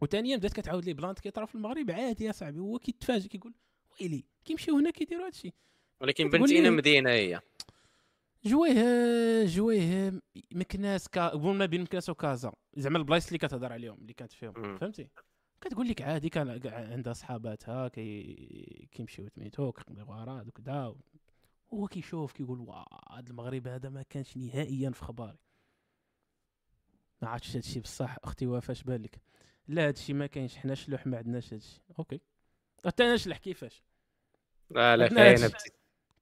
وثانيا بدات كتعاود لي بلانت كيطرا في المغرب عادي يا صاحبي هو كيتفاجئ كيقول ويلي كيمشيو هنا كيديروا هادشي. ولكن بنتينا مدينة هي. جويه جويه مكناس كا قبل ما بين مكناس وكازا. زعما البلايص اللي كتهضر عليهم اللي كانت فيهم. فهمتي؟ كتقول لك عادي كان عندها صحاباتها كي كيمشيو سميتو كيقضيو غرض وكذا هو كيشوف كيقول وا هذا المغرب هذا ما كانش نهائيا في خباري. ما عرفتش هادشي بصح أختي وفاش بالك لا هادشي ما كاينش حنا شلوح ما عندناش هادشي أوكي. حتى أنا نشلح كيفاش؟ لا لا. بتي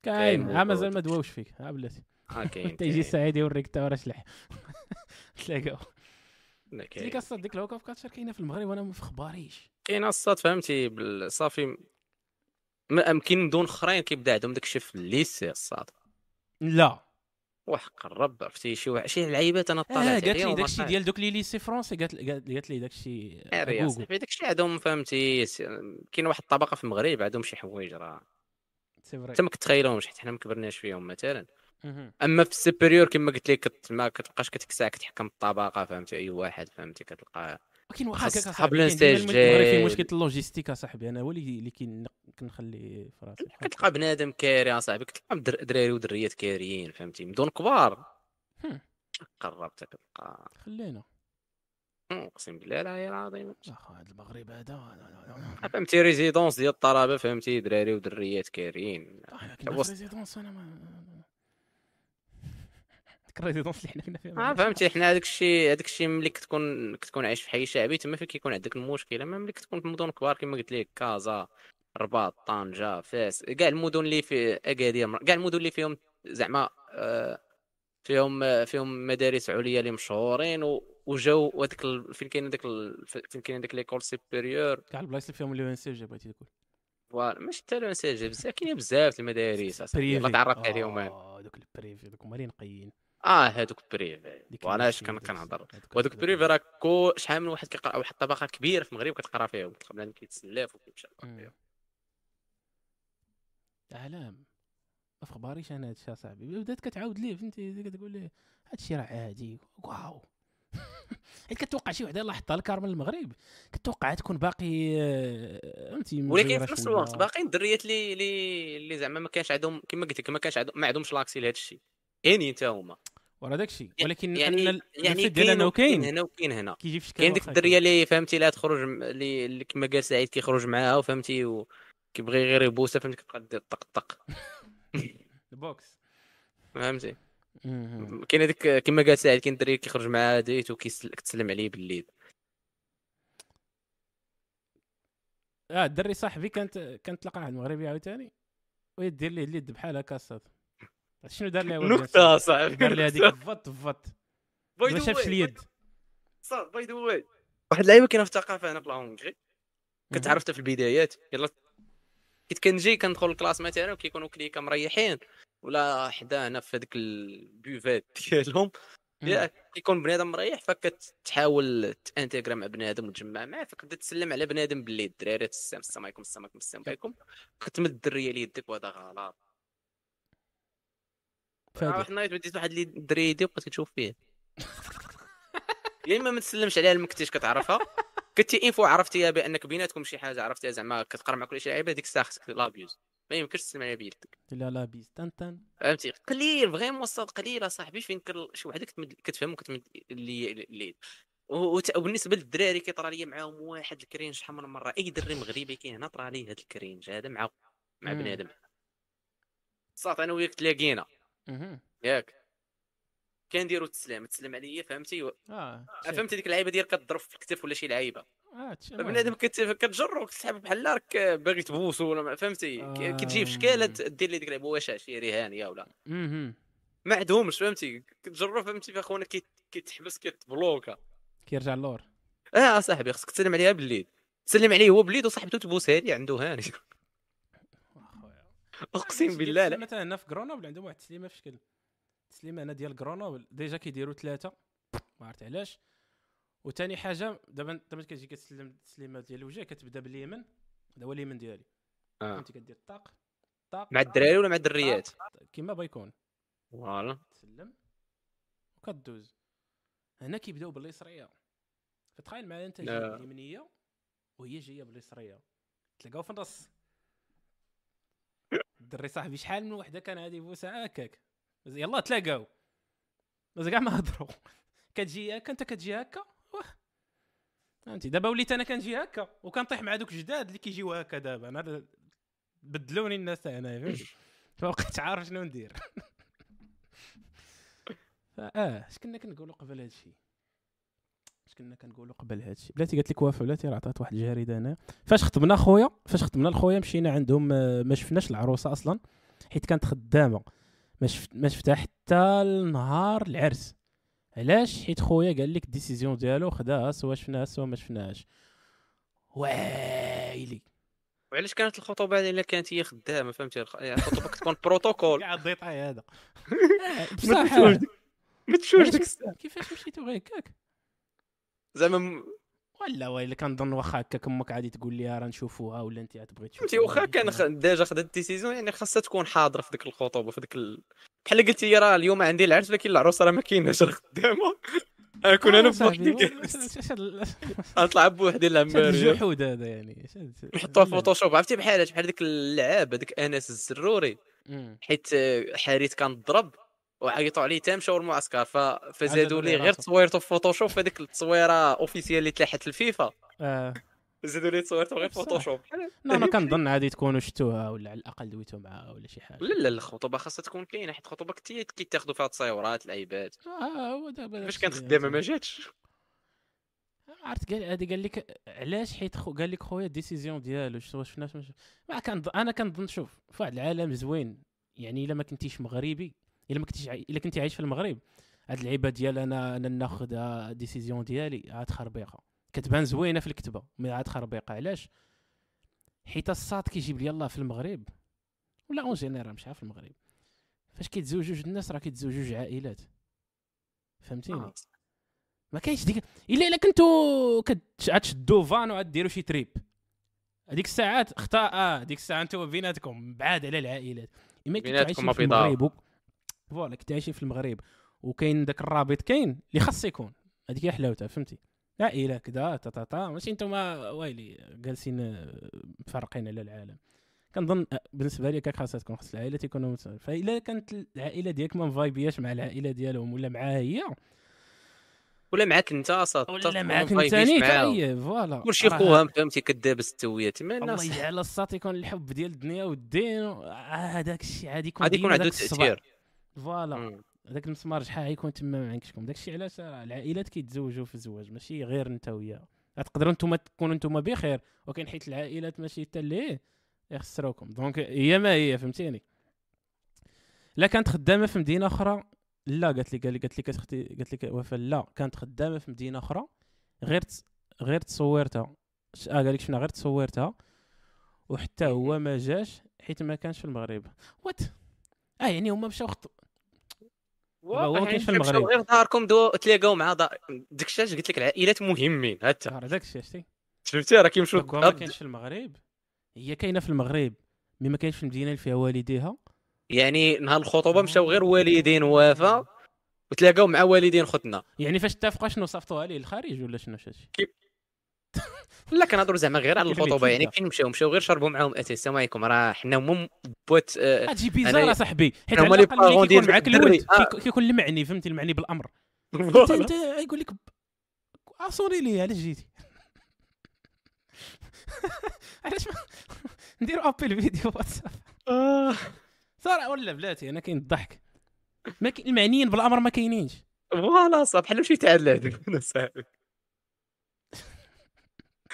كاين. ها مازال ما دواوش فيك. ها بلاتي. آه كاين انت يجي كاين. سعيد يوريك تا ورا شلح تلاقاو. لك أصلا ديك الهوك اوف كالتشر كاينة في المغرب وأنا ما في خباريش كاين الصاد فهمتي صافي. ما يمكن دون أخرين كيبدا عندهم داك الشيء في الليسي الصاد لا. وحق الرب عرفتي؟ شي واحد شي لعيبات أنا آه طالعت قالت عليهم لي داكشي. ديال دوك لي ليسي فرونسي قالت قالت قالت لي داكشي عاري يا غوغو صاحبي داك الشيء عندهم فهمتي؟ كاين واحد الطبقة في المغرب عندهم شي حوايج راه. سي فري انت ما كتخيلهمش حيت حنا ما كبرناش فيهم مثلا. أما في السوبيريور كما قلت لك ما كتبقاش كتكسع كتحكم الطبقه فهمتي؟ أي واحد فهمتي؟ كتلقاه ولكن واخا هكاك صحاب اصاحبي كاين. مشكل اللوجيستيك أصاحبي. أنا هو اللي كنخلي في راسي كتلقى بنادم كاري أصاحبي. كتلقى در- دراري ودريات كاريين فهمتي؟ مدون كبار. قربت كتلقى. خلينا. أقسم بالله العلي العظيم. اخو هذا المغرب هذا. فهمتي؟ résidence ديال الطلبه فهمتي؟ دراري ودريات كاريين. لكن وسط- ال résidence أنا ما ديك ال résidence اللي حنا كنا فيها آه فهمتي حنا هذاك الشيء هذاك الشيء ملي كتكون كتكون عايش في حي شعبي تما فين كيكون عندك المشكلة اما ملي كتكون في مدن كبار كما قلت لك كازا الرباط طنجة فاس كاع المدن اللي في اكادير كاع المدن اللي فيهم زعما آه، فيهم آه، فيهم مدارس عليا اللي مشهورين و- وجاو وهذاك ال- فين كاين هذاك ال- فين كاين هذاك ليكول سوبيريور كاع البلايص اللي فيهم اليو إن سي جي بغيتي تقول. فوالا ماشي حتى لو سي جي بزاف كاينين بزاف المدارس يلاه تعرفت عليهم. أنا. آه دوك البريفي دوك هما اللي نقيين. آه هذوك بريفي وأنا اش كنهضر. وهذوك بريفي راه كو شحال من واحد كيقرا واحد الطبقه كبيرة في المغرب كتقرأ فيهم بنادم كيتسلاف وكيمشي. فيهم. أعلام. ما في خباريش أنا هادشي اصاحبي بدأت كتعاود ليه؟ فهمتي؟ كتقول ليه هادشي راه عادي. واو. حيت كتوقع شي وحدة يلاه حطها الكار من المغرب. كتوقع تكون باقي آه، فهمتي ولكن في نفس. الوقت باقيين الدريات اللي اللي زعما ما كانش عندهم كما قلت لك ما كانش عندهم ما عندهمش لاكسي لهذا الشيء كاينين حتى هما. وراه داكشي. ولكن يعني يعني وكاين كاين هنا وكاين هنا. كيجي في شكل كاين ديك الدرية اللي فهمتي لا تخرج اللي كما قال سعيد كيخرج معاها وفهمتي وكيبغي غير يبوسها فهمتي كتبقى دير طق طق. البوكس فهمتي. كاين هذيك كما قال سعيد كاين دري كيخرج معاها ديت وكتسلم عليه بالليل. آه الدري صاحبي كانت كانت تلقى واحد المغربي عاوتاني. ويدير ليه اليد بحال هكا الصاد شنو دار ليه هو نكتة صاحبي. دار ليه هذيك فط. فط ما شافش اليد. صاد باي ذا واي واحد اللعيبة كاينة في الثقافة هنا في الهونغري كنت عرفتها في البدايات. يلا. كنت كنجي كندخل la classe مثلا وكيكونوا كليكة مريحين ولا حدا هنا في هذيك البيفات ديالهم. ياك كيكون بنادم مريح فكتحاول t'intégra مع بنادم وتجمع معاه فكتبدا تسلم على بنادم باللي الدراري السلام السلام عليكم السلام عليكم السلام عليكم كتمد الدرية ليدك وهذا غلط. فهادي واحد النهار بديت واحد اللي دري يدي وبقيت كتشوف فيه. يا اما ما تسلمش عليها كنتيش كتعرفها؟ كنتي إنفو عرفتيها بأنك بيناتكم شي حاجة عرفتيها زعما كتقرا مع كل شي لعيبة ديك الساعة خصك لابيوز ما يمكنش تسلم عليها بيدك. لا لا بيز. تن تن. فهمتي؟ قليل فريمون صاد قليل اصاحبي فين شي وحده كتمد- كتفهم وكتمد اللي اللي. وبالنسبة للدراري كيطرى لي معاهم واحد الكرينج شحال من مرة. أي دري مغربي كاين هنا طرا ليه هذا الكرينج. هذا مع مع. بنادم. صات أنا وياك تلاقينا. ياك. كنديروا التسلام تسلم عليا فهمتي؟ و- آه فهمتي ديك اللعيبة ديال كتضرب في الكتف ولا شي لعيبة. آه بنادم كت- كتجرو كتسحب بحال راك باغي تبوسو ولا ما- فهمتي؟ ك- كتجي في آه. شكاله دير لي ديك اللعيبة واش شي رهانيه ولا. ما عندهمش فهمتي؟ كتجرو فهمتي؟ فاخونا كيت- كيتحبس كيتبلوكا. كيرجع اللور آه صاحبي خصك تسلم عليها بالليل. تسلم عليه هو بالليل وصاحبته تبوسها لي عنده هاني. اقسم بالله لا. مثلا هنا في Grenoble عندهم واحد التسليمه في شكل. التسليمه هنا ديال Grenoble déjà كيديروا ثلاثة ما عرفت علاش. وثاني حاجة دابا دابا كتجي كتسلم التسليمه ديال الوجه كتبدا باليمين هذا هو اليمين ديالي. آه. فهمتي؟ كدير طاق طاق مع الدراري ولا مع الدريات؟ كيما با يكون voilà. تسلم. وكدوز. هنا كيبداو باليسرية فتخيل معايا أنت جاي. باليمنية وهي جاية باليسريه تلقاو في النص. الدري صاحبي شحال من وحدة كان غادي يبوسها هكاك. بس يلا تلاقاو. بس كاع ما هضروا. كتجي هكا أنت كتجي هكا. فهمتي دابا وليت أنا كنجي هكا وكنطيح مع دوك الجداد اللي كيجيو هكا دابا. أنا بدلوني الناس هنايا فهمتي فبقيت عارف شنو ندير. فآه اش كنا كنقولوا قبل هذا الشيء اش كنا كنقولوا قبل هذا الشيء بلاتي قالت لك وافا بلاتي راه عطات واحد الجريدة هنا. فاش خطبنا خويا فاش خطبنا لخويا مشينا عندهم آه، ما شفناش العروسة أصلا حيت كانت خدامة. ما شفت ما شفتها حتى النهار العرس. علاش؟ حيت خويا قال لك la décision ديالو خداها سوا شفناها سوا ما شفناهاش وايلي. وعلاش كانت الخطوبة هذه إلا كانت هي خدامة؟ فهمتي؟ يعني الخطوبة كتكون بروتوكول. كاع les détails هذا بصح ما علاش- ديك كيفاش مشيتو غير هكاك؟ زعما م- ولا ويلي كنظن واخا هكاك أمك عادي تقول لي راه نشوفوها ولا انت تبغي تشوفها فهمتي؟ واخا كان خ- déjà خدات la décision يعني خاصها تكون حاضرة في ديك الخطوبة في ديك ال... بحال قلتي لي راه اليوم عندي العرس ولكن العروسة راه ما كايناش راه خدامة. غنكون أنا بوحدي. جالس غنطلع بوحدي العمارية الجحود هذا يعني. نحطوها في Photoshop عرفتي بحال بحال ديك اللعاب هذاك أنس الزروري. حيت آه، حاريت كان ضرب. وعيطوا عليه تا مشاو المعسكر ف... فزادوا ليه ليه غير. تصويرته في Photoshop هذيك التصويرة officielle اللي تلاحت الفيفا آه. زادوا ليه تصويرته غير. Photoshop لا أنا كنظن عادي تكونوا شفتوها ولا على الأقل دويتوا معاها ولا شي حاجة لا لا الخطوبة خاصها تكون كاينة حيت الخطوبه كتي كيتاخذوا فيها تصاورات لعيبات آه هو دابا فاش كانت خدامة. ما جاتش عرفت قال هادي قال لك علاش حيت خو قال لك خويا la décision ديالو مش... ما كان أنا كنظن شوف في واحد العالم زوين يعني إلا ما كنتيش مغربي إلا ما كنتيش عاي... إلا كنتي عايش في المغرب. هاد اللعيبة ديال أنا أنا ناخذ décision ديالي عاد خربيقة. كتبان زوينة في الكتبة مي عاد خربيقة. علاش؟ حيت الصاط كيجيب لي الله في المغرب. ولا en général مش عارف في المغرب. فاش كيتزوجوا جوج الناس راه كيتزوجوا جوج عائلات. فهمتيني؟ آه. ما كاينش ديك إلا إلا كنتو كتشدوا فان وعاد ديروا شي trip. هذيك الساعات اختار آه ديك الساعة أنتم بيناتكم بعاد على العائلات. إما كنتو بيناتكم عايشين ما في. المغرب و- فوالا كنت عايشين في المغرب. وكاين داك الرابط كاين اللي خاص يكون. هذيك هي حلاوتها فهمتي؟ عائله كذا تا تا تا. ماشي نتوما ويلي جالسين آه، مفرقين على العالم. كنظن آه، بالنسبة لي كاك خاصها تكون خاص العائلة تيكونوا فإلا كانت العائلة ديالك ما مفايبياش مع العائلة ديالهم ولا معاها هي؟ ولا معاك انت اصاط ولا معاك انت نيت فوالا. كلشي خوها فهمتي كدابس التويات ما الله الناس يجعل الساط يكون الحب ديال الدنيا والدين. آه، هذاك الشيء عادي يكون غادي يكون عنده. تاثير فوالا. هذاك المسمار شحال غيكون تما ما عندكشكم داك الشيء علاش العائلات كيتزوجوا في الزواج ماشي غير انت وياه. تقدروا نتوما تكونوا نتوما بخير ولكن حيت العائلات ماشي حتى ليه يخسروكم. دونك هي ما هي فهمتيني؟ لا كانت خدامة في مدينة أخرى؟ لا قالت لي قال لي قالت لي كتختي قالت لي وفاء لا كانت خدامة في مدينة أخرى غير غير تصورتها. آه قال لك شفنا غير تصورتها. وحتى هو ما جاش حيت ما كانش في المغرب. وات آه يعني هما مشاو خط... هو كاين في المغرب. غير داركم دو تلاقاو مع داك الشيء قلت لك العائلات مهمين راه داك الشيء شتي. شفتي راه كيمشيو ما كاينش في المغرب. هي كاينة في المغرب مي ما كاينش في المدينة اللي فيها والديها. يعني نهار الخطوبة مشاو غير والدين وافا وتلاقاو مع والدين خوتنا. يعني فاش اتفقوا شنو صيفطوها ليه؟ الخارج ولا شنو شاتي لا كنهضروا زعما غير على الخطوبة يعني. فين مشاو مشاو غير شربوا معاهم اتاي السلام عليكم راه حنا بوت آه، هادشي بيزار أنا- اصاحبي حيت هما على لي الأقل ملي بارون كيكون معاك. الولد آه. كيكون- المعني فهمتي المعني بالأمر انت أنت يقول لك اصوني لي علاش جيتي علاش ما نديرو ابل فيديو واتساب آه. صراحة ولا بلاتي أنا كاين الضحك ما المعنيين بالأمر ما كاينينش فوالا صح بحال مشيت عاد العدو أنا صاحبي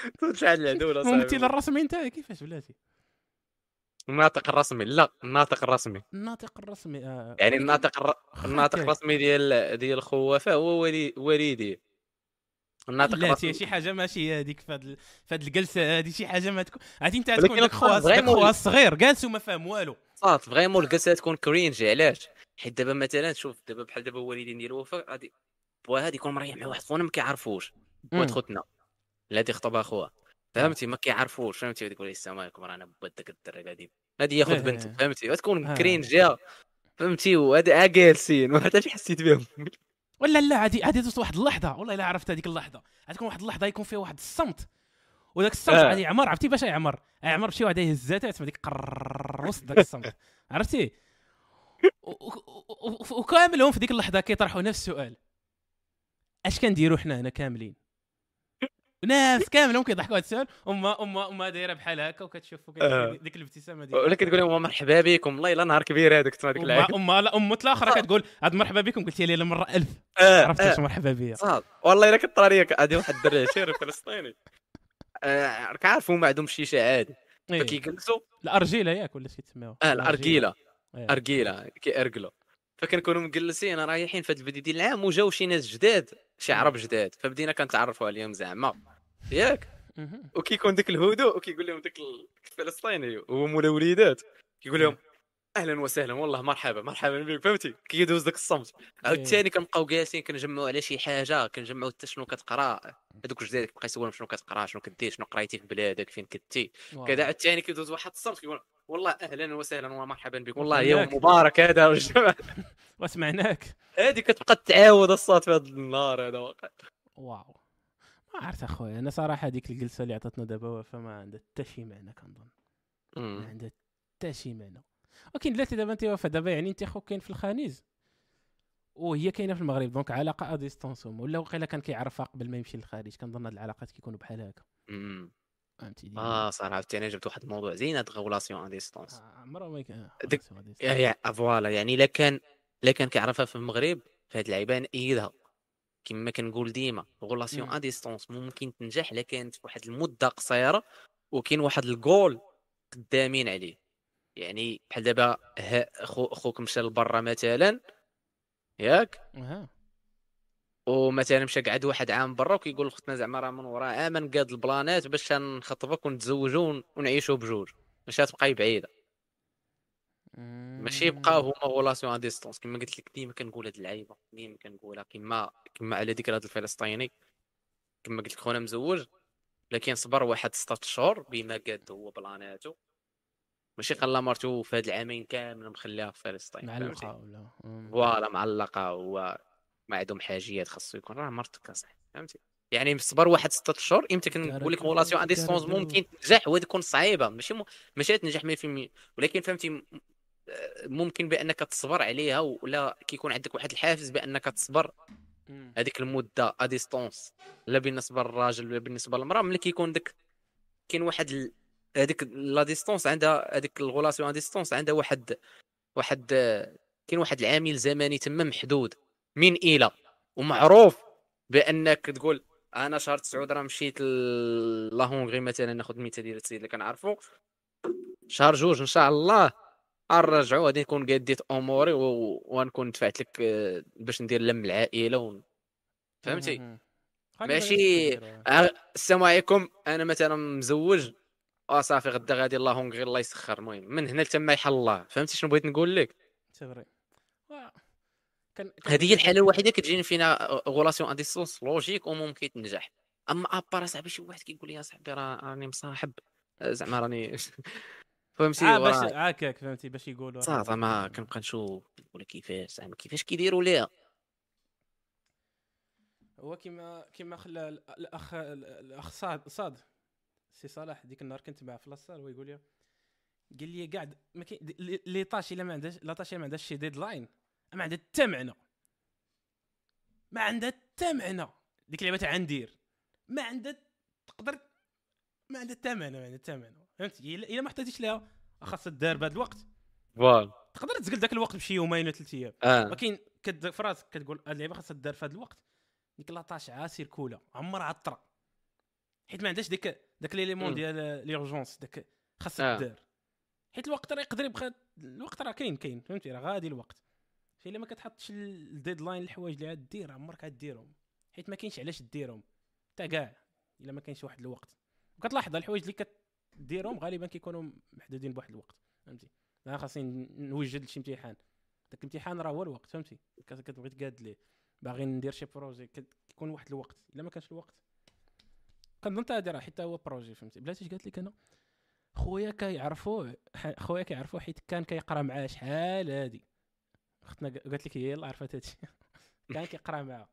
مشيت عاد العدو ولا الممثل الرسمي أنت؟ كيفاش بلاتي الناطق الرسمي. لا الناطق الرسمي. الناطق الرسمي آه. يعني الناطق الر... الناطق. الرسمي ديال ديال خوافه هو ولي والدي الناطق لا الرسمي شي حاجة ماشي هذيك في هاد في هاد الجلسة هذه شي حاجة ما تكون عرفتي انت تكون داك الخاص خواص داك فريمون- خواص صغير جالس وما فاهم والو. صات فريمون الجلسة تكون كرينجي علاش؟ حيت دابا مثلا شوف دابا بحال دابا والدين ديال وفاء غادي بوا هادي يكون مريح مع واحد خونا ما كيعرفوش. بوات. خوتنا لا دي خطب اخوها فهمتي؟ ما كيعرفوش فهمتي؟ يقول السلام عليكم راه أنا بوات داك الدري غادي إيه، ياخذ بنته. إيه. فهمتي؟ غتكون آه. كرينجي فهمتي؟ وهذا جالسين ما حتى حسيت بهم. ولا لا عادي عادي توصل واحد اللحظة. والله إلا عرفت هذيك اللحظة. غادي تكون واحد اللحظة يكون فيها واحد الصمت. وذاك الصمت آه. غادي يعمر عرفتي باش يعمر؟ يعمر بشي واحد يهزها تسمع ديك قرر وسط ذاك الصمت. عرفتي؟ وكاملهم في ديك اللحظة كيطرحوا نفس السؤال. أش كنديروا حنا هنا كاملين؟ ناس كاملهم كيضحكوا هذا السؤال امها امها امها دايرة بحال هكا وكتشوف آه. ديك الابتسامة ديال ولا كتقول لهم مرحبا بكم والله إلا نهار كبير هذاك تسمع ديك العاقل امها لا أمة الاخرى كتقول هاد مرحبا بكم قلت لي المره ألف. آه، عرفت آه. اش مرحبا بيا. صاد. والله إلا كطرى لي هادي واحد الدري عشيري فلسطيني آه، راك عارف هما عندهم الشيشه عادي إيه. فكيجلسوا. الأرجيلة ياك ولا شي تسميوها آه الأرجيلة. إيه. أرجيلة كيأرجلوا فكنكونوا مجلسين رايحين في هذا الفيديو ديال العام وجاو شي ناس جداد شي عرب جداد. فبدينا كنتعرفوا عليهم زعما. ياك. وكيكون ديك الهدوء وكيقول لهم ديك الفلسطيني هو مول وليدات. كيقول لهم أهلا وسهلا والله مرحبا مرحبا بك. فهمتي؟ كيدوز داك الصمت. عاوتاني كنبقاو جالسين كنجمعوا على شي حاجة كنجمعوا حتى شنو كتقرا. هذوك الجداد كيبقى يسولهم شنو كتقرا شنو كدير شنو قرايتي في بلادك فين كنتي. كذا عاوتاني كيدوز واحد الصمت كيقول والله أهلا وسهلا ومرحبا بك. والله. يوم مبارك هذا والجماعة. وسمعناك. هذه كتبقى تعاود الصوت في هذا النهار هذا واقع واو. ما عرفت اخويا أنا صراحة هذيك الجلسة اللي عطاتنا دابا وفا ما عندها حتى شي معنى كنظن. ما. عندها حتى شي معنى. ولكن دلوقتي دابا أنت وفا دابا يعني أنت خوك كاين في الخانيز وهي كاينة في المغرب. donc علاقة à distance ولا وقيلا كان كيعرفها قبل ما يمشي للخارج كنظن هاد العلاقات كيكونوا بحال هكا. فهمتي؟ آه صراحة عاوتاني جبت واحد الموضوع زين هاد relation en distance آه، عمره ما كان ديك- يا يا voilà. يعني الا كان الا كان كيعرفها في المغرب فهاد اللعيبة نأيدها. كما كنقول ديما relation. à distance ممكن تنجح الا كانت في واحد المدة قصيرة وكاين واحد الجول قدامين عليه. يعني بحال دابا خوك مشى لبرا مثلا ياك؟ ومثلا مشى قعد واحد عام برا وكيقول لختنا زعما راه من وراء عام نقاد ال plans باش نخطبك ونتزوجوا ون- ونعيشوا بجوج. ماشي تبقاي بعيدة. ماشي يبقاو هما relation à distance كما قلت لك ديما كنقول هاد اللعيبة. ديما كنقولها. كما كما على ذكر هذا الفلسطيني. كما قلت لك خونا مزوج لكن صبر واحد ستة شهور بما قاد هو plans اتو ماشي خلى مرتو في هاد العامين كامل مخليها في فلسطين؟ معلقة ولا مم. voilà معلقة هو ما عندهم حاجيات خاصو يكون راه مرتك اصاحبي فهمتي يعني صبر واحد ستة شهور يمكن كنقول لك relation à distance كاركو. ممكن تنجح وتكون صعيبة ماشي م... ماشي تنجح 100% ولكن فهمتي م- ممكن بأنك تصبر عليها ولا كيكون عندك واحد الحافز بأنك تصبر. هذيك المدة à distance لا بالنسبة للراجل ولا بالنسبة للمرأة ملي كيكون داك كاين واحد. هذيك la distance عندها هذيك ال relation distance عندها واحد واحد كاين واحد العامل زمني تما محدود من إلى ومعروف بأنك تقول أنا شهر 9 راه مشيت ل- la Hongrie مثلا ناخذ المثال ديال السيد اللي كنعرفو. شهر جوج إن شاء الله نرجعوا غادي نكون قاديت أموري. ونكون دفعت لك باش ندير لم العائلة و... فهمتي؟ ماشي- السلام عليكم. أنا مثلا مزوج. آه صافي غدا غادي الله هونغري الله يسخر. المهم من هنا لتما يحل الله. فهمتي شنو بغيت نقول لك؟ وا- كان هذه هي الحالة الوحيدة كتجيني فينا غولاسيون ا ديستونس لوجيك وممكن تنجح أما ابار صاحبي شي واحد كيقول لي يا صاحبي راني مصاحب. آه، زعما راني فهمتي؟ آه باش هكاك فهمتي باش يقولوا صافي ما كنبقى نشوف ولا كيفاش زعما كيفاش كيديروا ليها هو كيما كيما خلى ال- الاخ الأخ صاد صاد. سي صلاح ديك النهار كنت معاه في لاصال هو يقول لي قال لي قاعد ما كاين لي- طاش الا ما عندهاش لا طاش ما عندهاش شي ديدلاين ما عندها حتى معنى. ما عندها حتى معنى. ديك اللعبة تاع ندير. ما عندها تقدر ما عندها حتى معنى ما عندها حتى معنى. فهمتي الا ما احتاجتش لها خاصها دار بهذا الوقت. فوالا. تقدر تزقل ذاك الوقت بشي يومين ولا ثلاث أيام. ولكن كد في راسك كتقول هاد اللعبة خاصها دار في هذا الوقت. ديك لاطاش عاسير كولا عمرها عطرة. حيت ما عندهاش ديك داك ليليمون. ديال ليرجونس داك خاصها آه. دار. حيت الوقت راه يقدر يبقى الوقت راه كاين كاين فهمتي؟ راه غادي الوقت. الا ما كتحطش ال- الديدلاين الحوايج اللي غادير عمرك غديرهم حيت ما كاينش علاش ديرهم. حتى كاع إلا ما كاينش واحد الوقت. وكتلاحظ الحوايج اللي كديرهم غالبا كيكونوا محدودين بواحد الوقت فهمتي؟ أنا خاصني نوجد لشي امتحان. داك الامتحان راه هو الوقت فهمتي؟ كت- كتبغي تقاد ليه. باغي ندير شي projet كيكون واحد الوقت. إلا ما كانش الوقت كنظن راه حتى هو projet فهمتي؟ بلاتي قالت لك أنا؟ خويا كيعرفوه خويا كيعرفوه حيت كان كيقرأ معاه شحال هادي. اختنا قالت لك هي يلا عرفت هادشي. كان كيقرأ معاه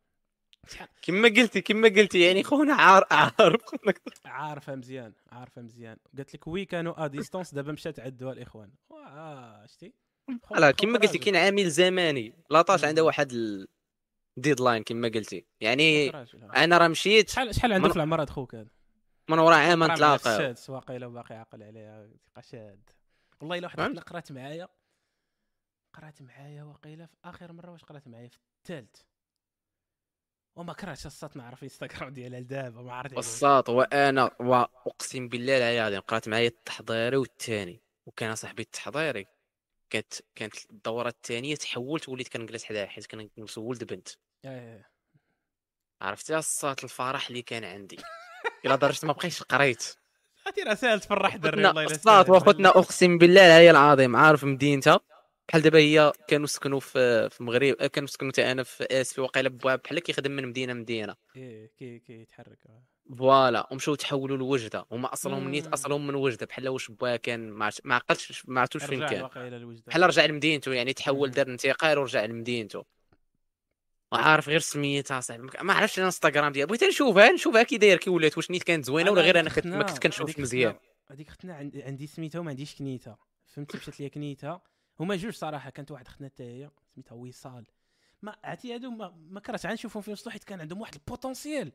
كما قلتي كما قلتي يعني خونا عار عارف. عارفه مزيان عارفه مزيان. قالت لك وي كانوا ا ديستونس دابا مشات عدوها الاخوان واه شتي؟ لا كما قلتي. كاين عامل زماني. لاطاش. عندها واحد الديدلاين كما قلتي. يعني. أنا راه مشيت شحال شحال عنده من- في العمر هاد خوك هذا؟ من ورا عام قرا مع نتلاقاو السادس واقيلا باقي عاقل عليها تبقى شاد. والله إلا واحد قرأت معايا قرأت معايا واقيلا في آخر مرة واش قرأت معايا؟ في الثالث. وما كرهتش الصات نعرف انستغرام ديالها لدابا ما عرفت علاش. والساط وأنا وأقسم بالله العظيم قرأت معايا التحضيري والثاني. وكان صاحبي التحضيري كانت كانت الدورة الثانية تحولت وليت كنجلس حداه حيت كنجلس ولد بنت. إيه. عرفتي الصات الفرح اللي كان عندي. إلى درجه ما بقيتش قريت. راه ساهل تفرح دري والله ساهل. واخوتنا أقسم بالله العلي العظيم. عارف مدينتها؟ بحال دابا هي كانوا سكنوا في في المغرب آه، كانوا سكنوا حتى أنا في اسفي وقيله باباه بحال كيخدم من مدينة مدينه إيه كي كيتحرك. آه. voilà ومشاو تحولوا لوجده هما أصلهم نيت. أصلهم من وجدة. بحال واش با كان ما عقلتش ما عرفتوش فين كان. بحال رجع لمدينته يعني تحول. دار انتقال ورجع لمدينته. وعارف غير سميتها صاحبي. ما عرفتش الانستغرام ديالها بغيت نشوفها نشوفها كي داير كي ولات واش نيت كانت زوينة ولا غير أنا كنت ما كنت كنشوف مزيان. هذيك ختنا عندي, سميتها وما عنديش كنيتها فهمتي مشات ليا كنيتها هما جوج صراحة كانت واحد ختنا حتى هي سميتها وصال. ما عرفتي هادو ما, ما كرهت غنشوفهم في وسط حيت كان عندهم واحد ال potentiel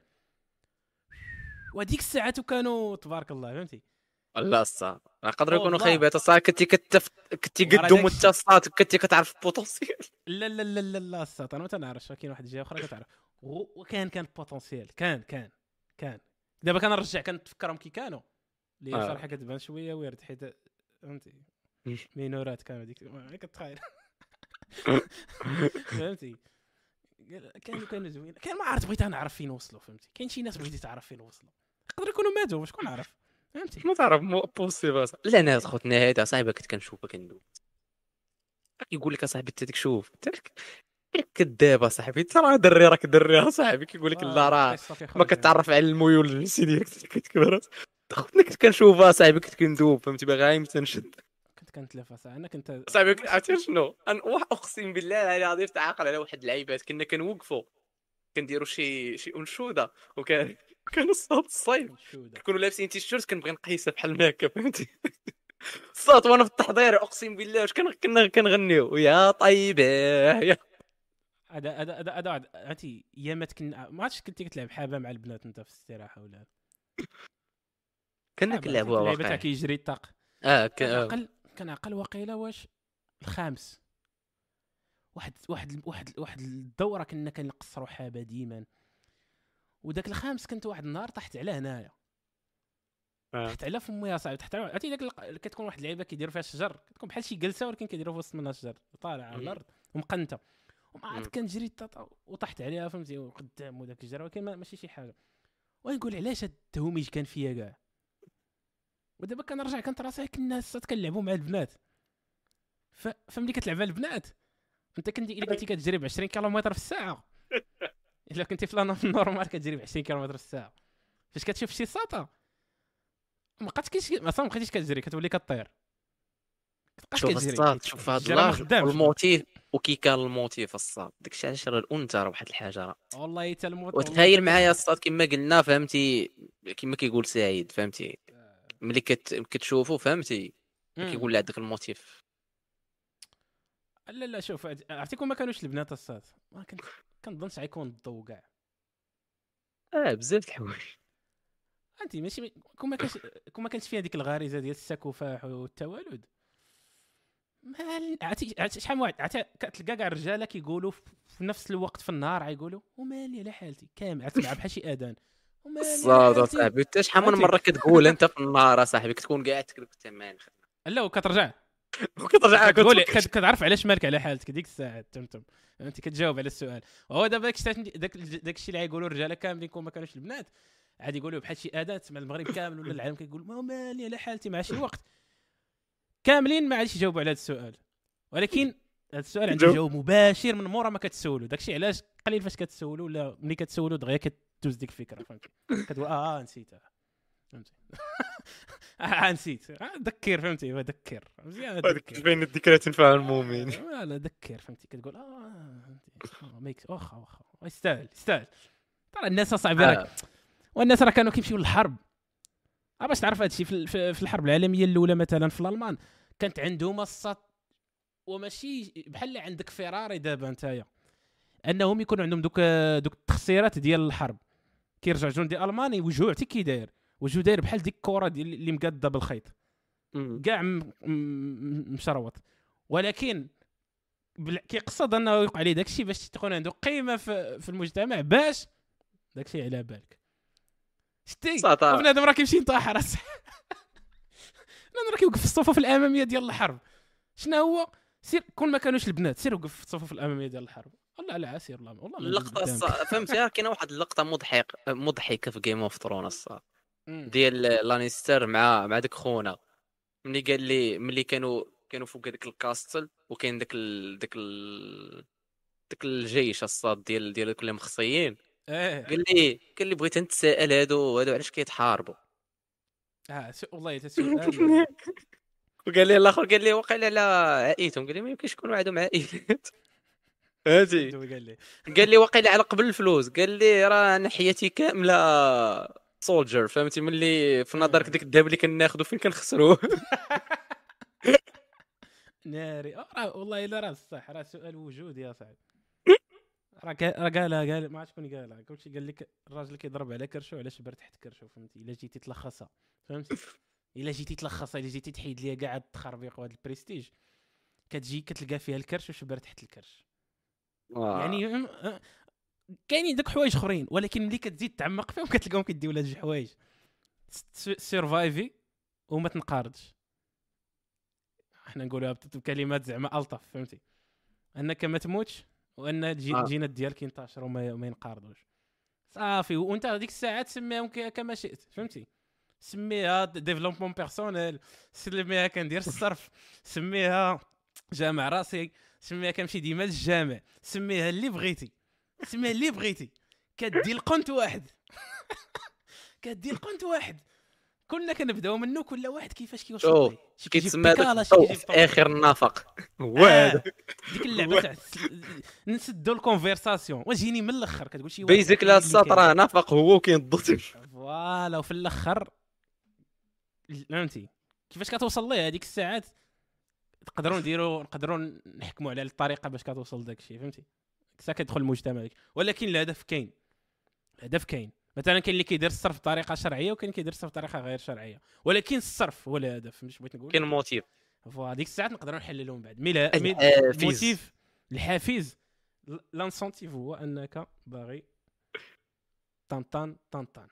وهذيك الساعات كانوا تبارك الله فهمتي؟ لا الساط يقدروا يكونوا والله. خيبات الساط كنتي كتف كنتي قدهم انت الساط كنتي كتعرف ال potentiel. لا لا لا لا لا الساط أنا ما تنعرفش. كاين واحد الجهه أخرى كتعرف. وكان كان potentiel كان كان كان. دابا كنرجع كنتفكرهم كي كانوا. اللي آه. صراحة كتبان شوية ويرد حيت فهمتي. مينورات كانوا ديك ما كتخيل فهمتي. كانوا كانوا زوين كان ما عرفت بغيت نعرف فين وصلوا فهمتي. كاين شي ناس بغيتي تعرف فين وصلوا. يقدر يكونوا ماتوا شكون عارف؟ فهمتي؟ ما تعرف مو بوسيبل لا أنا خوتنا هذا صاحبي كنت كنشوفها كندوز يقول لك اصاحبي أنت ديك شوف انت لك كذاب اصاحبي انت راه دري راك دري اصاحبي كيقول لك لا راه ما كتعرف على الميول الجنسي ديالك كتكبر خوتنا كنت كنشوفها صاحبي كنت كندوب. فهمتي؟ باغي غير تنشد كنت كنتلافى ساعه أنا كنت صاحبي عرفتي شنو؟ أقسم بالله العلي العظيم تعاقل على واحد اللعيبات. كنا كنوقفوا. كنديروا شي شي أنشودة. وكان كان الصوت الصيف كانوا لابسين تيشيرت كنبغي نقيسها بحال ما هكا فهمتي؟ الصوت وأنا في التحضير اقسم بالله واش كنا كنا كنغنيو يا طيبة يا. هذا هذا هذا هذا عرفتي ايامات كنا ما عرفتش كنتي كتلعب حابة مع البنات انت في الاستراحة ولا؟ كنا كنلعبوها اللعبه تاع واقع كيجري الطاق. آه كان ك- آه. عقل كان عقل واقيلا واش؟ الخامس. واحد واحد واحد واحد الدورة كنا كنقصروا حابة ديما. وداك الخامس كنت واحد النهار طحت على هنايا. آه. طحت على فمي يا صاحبي طحت على عرفتي داك كتكون واحد اللعيبة كيديروا فيها الشجر كتكون بحال شي جلسة ولكن كيديروا في وسط منها الشجر طالع على. الأرض ومقنته وما عاد. كنجري وطحت عليها فهمتي وقدام وداك الشجره ولكن ما- ماشي شي حاجة. ونقول علاش هاد التهوميج كان فيا كاع؟ ودابا كنرجع كنتراسي كنا سات كنلعبوا مع البنات. ف... فملي كتلعب مع البنات انت كنتي إلا كنتي كتجري ب 20 كيلومتر في الساعة. إلا كنتي في لانا- في ال normal كتجري ب 20 كيلومتر في الساعة. فاش كتشوف شي ساطا ما بقاتش كيش ما بقيتيش كتجري كتولي كطير. كتبقاش شوف كتجري. الساط شوف هاد خدامش. وال motif وكي كان ال motif الساط داكشي علاش راه الأنثى راه واحد الحاجة راه والله حتى الموت وتخيل معايا الساط كما قلنا فهمتي؟ كما كيقول سعيد فهمتي؟ ملي كت... كتشوفو فهمتي. كيقول عندك الموتيف. لا لا شوف عرفتي كون ما كانوش البنات الصاد ما كنت كنظنش غيكون الضو كاع. آه بزاف الحوايج. انت ماشي كون ما كانش كون ما كانش فيها ديك الغريزة ديال السكوفاح والتوالد ما عرفتي عرفتي شحال من واحد عرفتي كتلقى كاع الرجالة كيقولوا في- نفس الوقت في النهار غيقولوا ومالي على حالتي. كامل عرفتي مع بحال شي آذان. حالتي. اصاحبي انت شحال من؟ مرة كتقول أنت في النهار اصاحبي كتكون قاعد تمام لا وكترجع. وكترجع كتقول كت- كتعرف علاش مالك على حالتك ديك الساعة تمتم أنت كتجاوب على السؤال. وهو دابا داك الشيء داك الشيء اللي غيقولوا الرجاله كاملين كون ما كانوش البنات. عاد يقولوا بحال شي أداة تسمع المغرب كامل ولا العالم كيقول ما مالي على حالتي مع شي وقت. كاملين ما عادش يجاوبوا على هذا السؤال. ولكن هذا السؤال عنده. جواب مباشر من مورا ما كتسولوا. داكشي علاش قليل فاش كتسولوا ولا ملي كتسولوا دغيا كتدوز ديك الفكرة فهمتي؟ كتقول آه, آه نسيتها. فهمتي؟ نسيت. آه، ذكر فهمتي ذكر ذكر بين الذكرى تنفع المؤمن لا لا ذكر فهمتي؟ كتقول آه فهمتي. آه، واخا واخا. يستاهل يستاهل. ترى الناس اصاحبي راك والناس راه كانوا كيمشيو للحرب. آه باش تعرف هادشي في, في, الحرب العالمية الأولى مثلا في الألمان كانت عندهم السط وماشي بحال اللي عندك فيراري دابا نتايا. أنهم يكون عندهم دوك دوك التخسيرات ديال الحرب. كيرجع جندي ألماني يوجهو عرفتي كي داير. وجهو داير بحال ديك الكرة ديال اللي مقادة بالخيط. كاع مشروط. ولكن كيقصد أنه يوقع عليه داكشي باش تكون عنده قيمة في, في المجتمع باش داكشي على بالك. شتي. بنادم راه كيمشي أصاحبي. بنادم راه كيوقف في الصفوف الأمامية ديال الحرب. شنو هو؟ سير كون ما كانوش البنات سير وقف في الصفوف الأمامية ديال الحرب. والله لا سير والله والله اللقطة فهمتي؟ كاينة واحد اللقطة مضحك مضحكة في Game of Thrones مم. ديال Lannister مع مع داك خونا. ملي قال لي ملي كانوا كانوا فوق هذاك ال castle وكاين داك ال... داك ال... داك الجيش الساط ديال ديال اللي مخصيين. إيه. قال لي قال لي بغيت نتسائل هادو هادو علاش كيتحاربوا. آه والله حتى سؤال وقال لي الآخر قال لي وقيل على عائلتهم. قال لي ما يمكنش يكونوا عندهم عائلات. فهمتي قال لي. قال لي وقيل على قبل الفلوس. قال لي راه أنا حياتي كاملة سولجر فهمتي؟ ملي في نظرك ديك الذهب اللي كناخذو فين كنخسروه؟ ناري. آه، راه والله إلا راه صح راه سؤال وجودي يا صاحبي. راه راه قالها قال ما عرفت شكون قالها. قلت قال لك الراجل كيضرب على كرشو علاش بر تحت كرشو فهمتي؟ إلا جيتي تلخصها فهمتي؟ إلا جيتي تلخصها إلا جيتي تحيد ليا كاع هاد التخربيق وهاد البريستيج كتجي كتلقى فيها الكرش وشبر تحت الكرش. يعني أم- أه، كاينين دوك حوايج اخرين ولكن ملي كتزيد تعمق فيهم كتلقاهم كيديو لهاد الحوايج survive وما تنقارضش. إحنا نقولوها بكلمات زعما ألطف فهمتي؟ أنك ما تموتش وأن آه. الجينات ديالك ينتشروا وما ما ينقارضوش. صافي وانت هذيك الساعة تسميهم ك- كما شئت فهمتي؟ سميها développement personnel سميها كندير الصرف سميها جامع راسي سميها كنمشي ديما للجامع سميها اللي بغيتي. سميها اللي بغيتي. كدي القنت واحد. كدي القنت واحد. كلنا كنبداو منه كل واحد كيفاش كيوصل. شي كيتسمى آخر النفق هو هذا ديك اللعبة تاع نسدو ال conversation. وجيني من الأخر كتقول شي واحد basic لا راه نفق هو وكاين الضوء voilà وفي الأخر فهمتي؟ كيفاش كتوصل ليه؟ هذيك الساعات نقدروا نديروا نقدروا نحكموا على الطريقة باش كتوصل داك الشيء فهمتي؟ سا كيدخل المجتمع. ولكن الهدف كاين. الهدف كاين. مثلا كاين اللي كيدير الصرف بطريقة شرعية وكاين اللي كيدير الصرف بطريقة غير شرعية. ولكن الصرف هو الهدف. مش بغيت نقول؟ كاين motif. voilà. ديك الساعات نقدروا نحللوا من بعد. mais. ال motif الحافز. l'incentif هو أنك باغي طنطان طنطان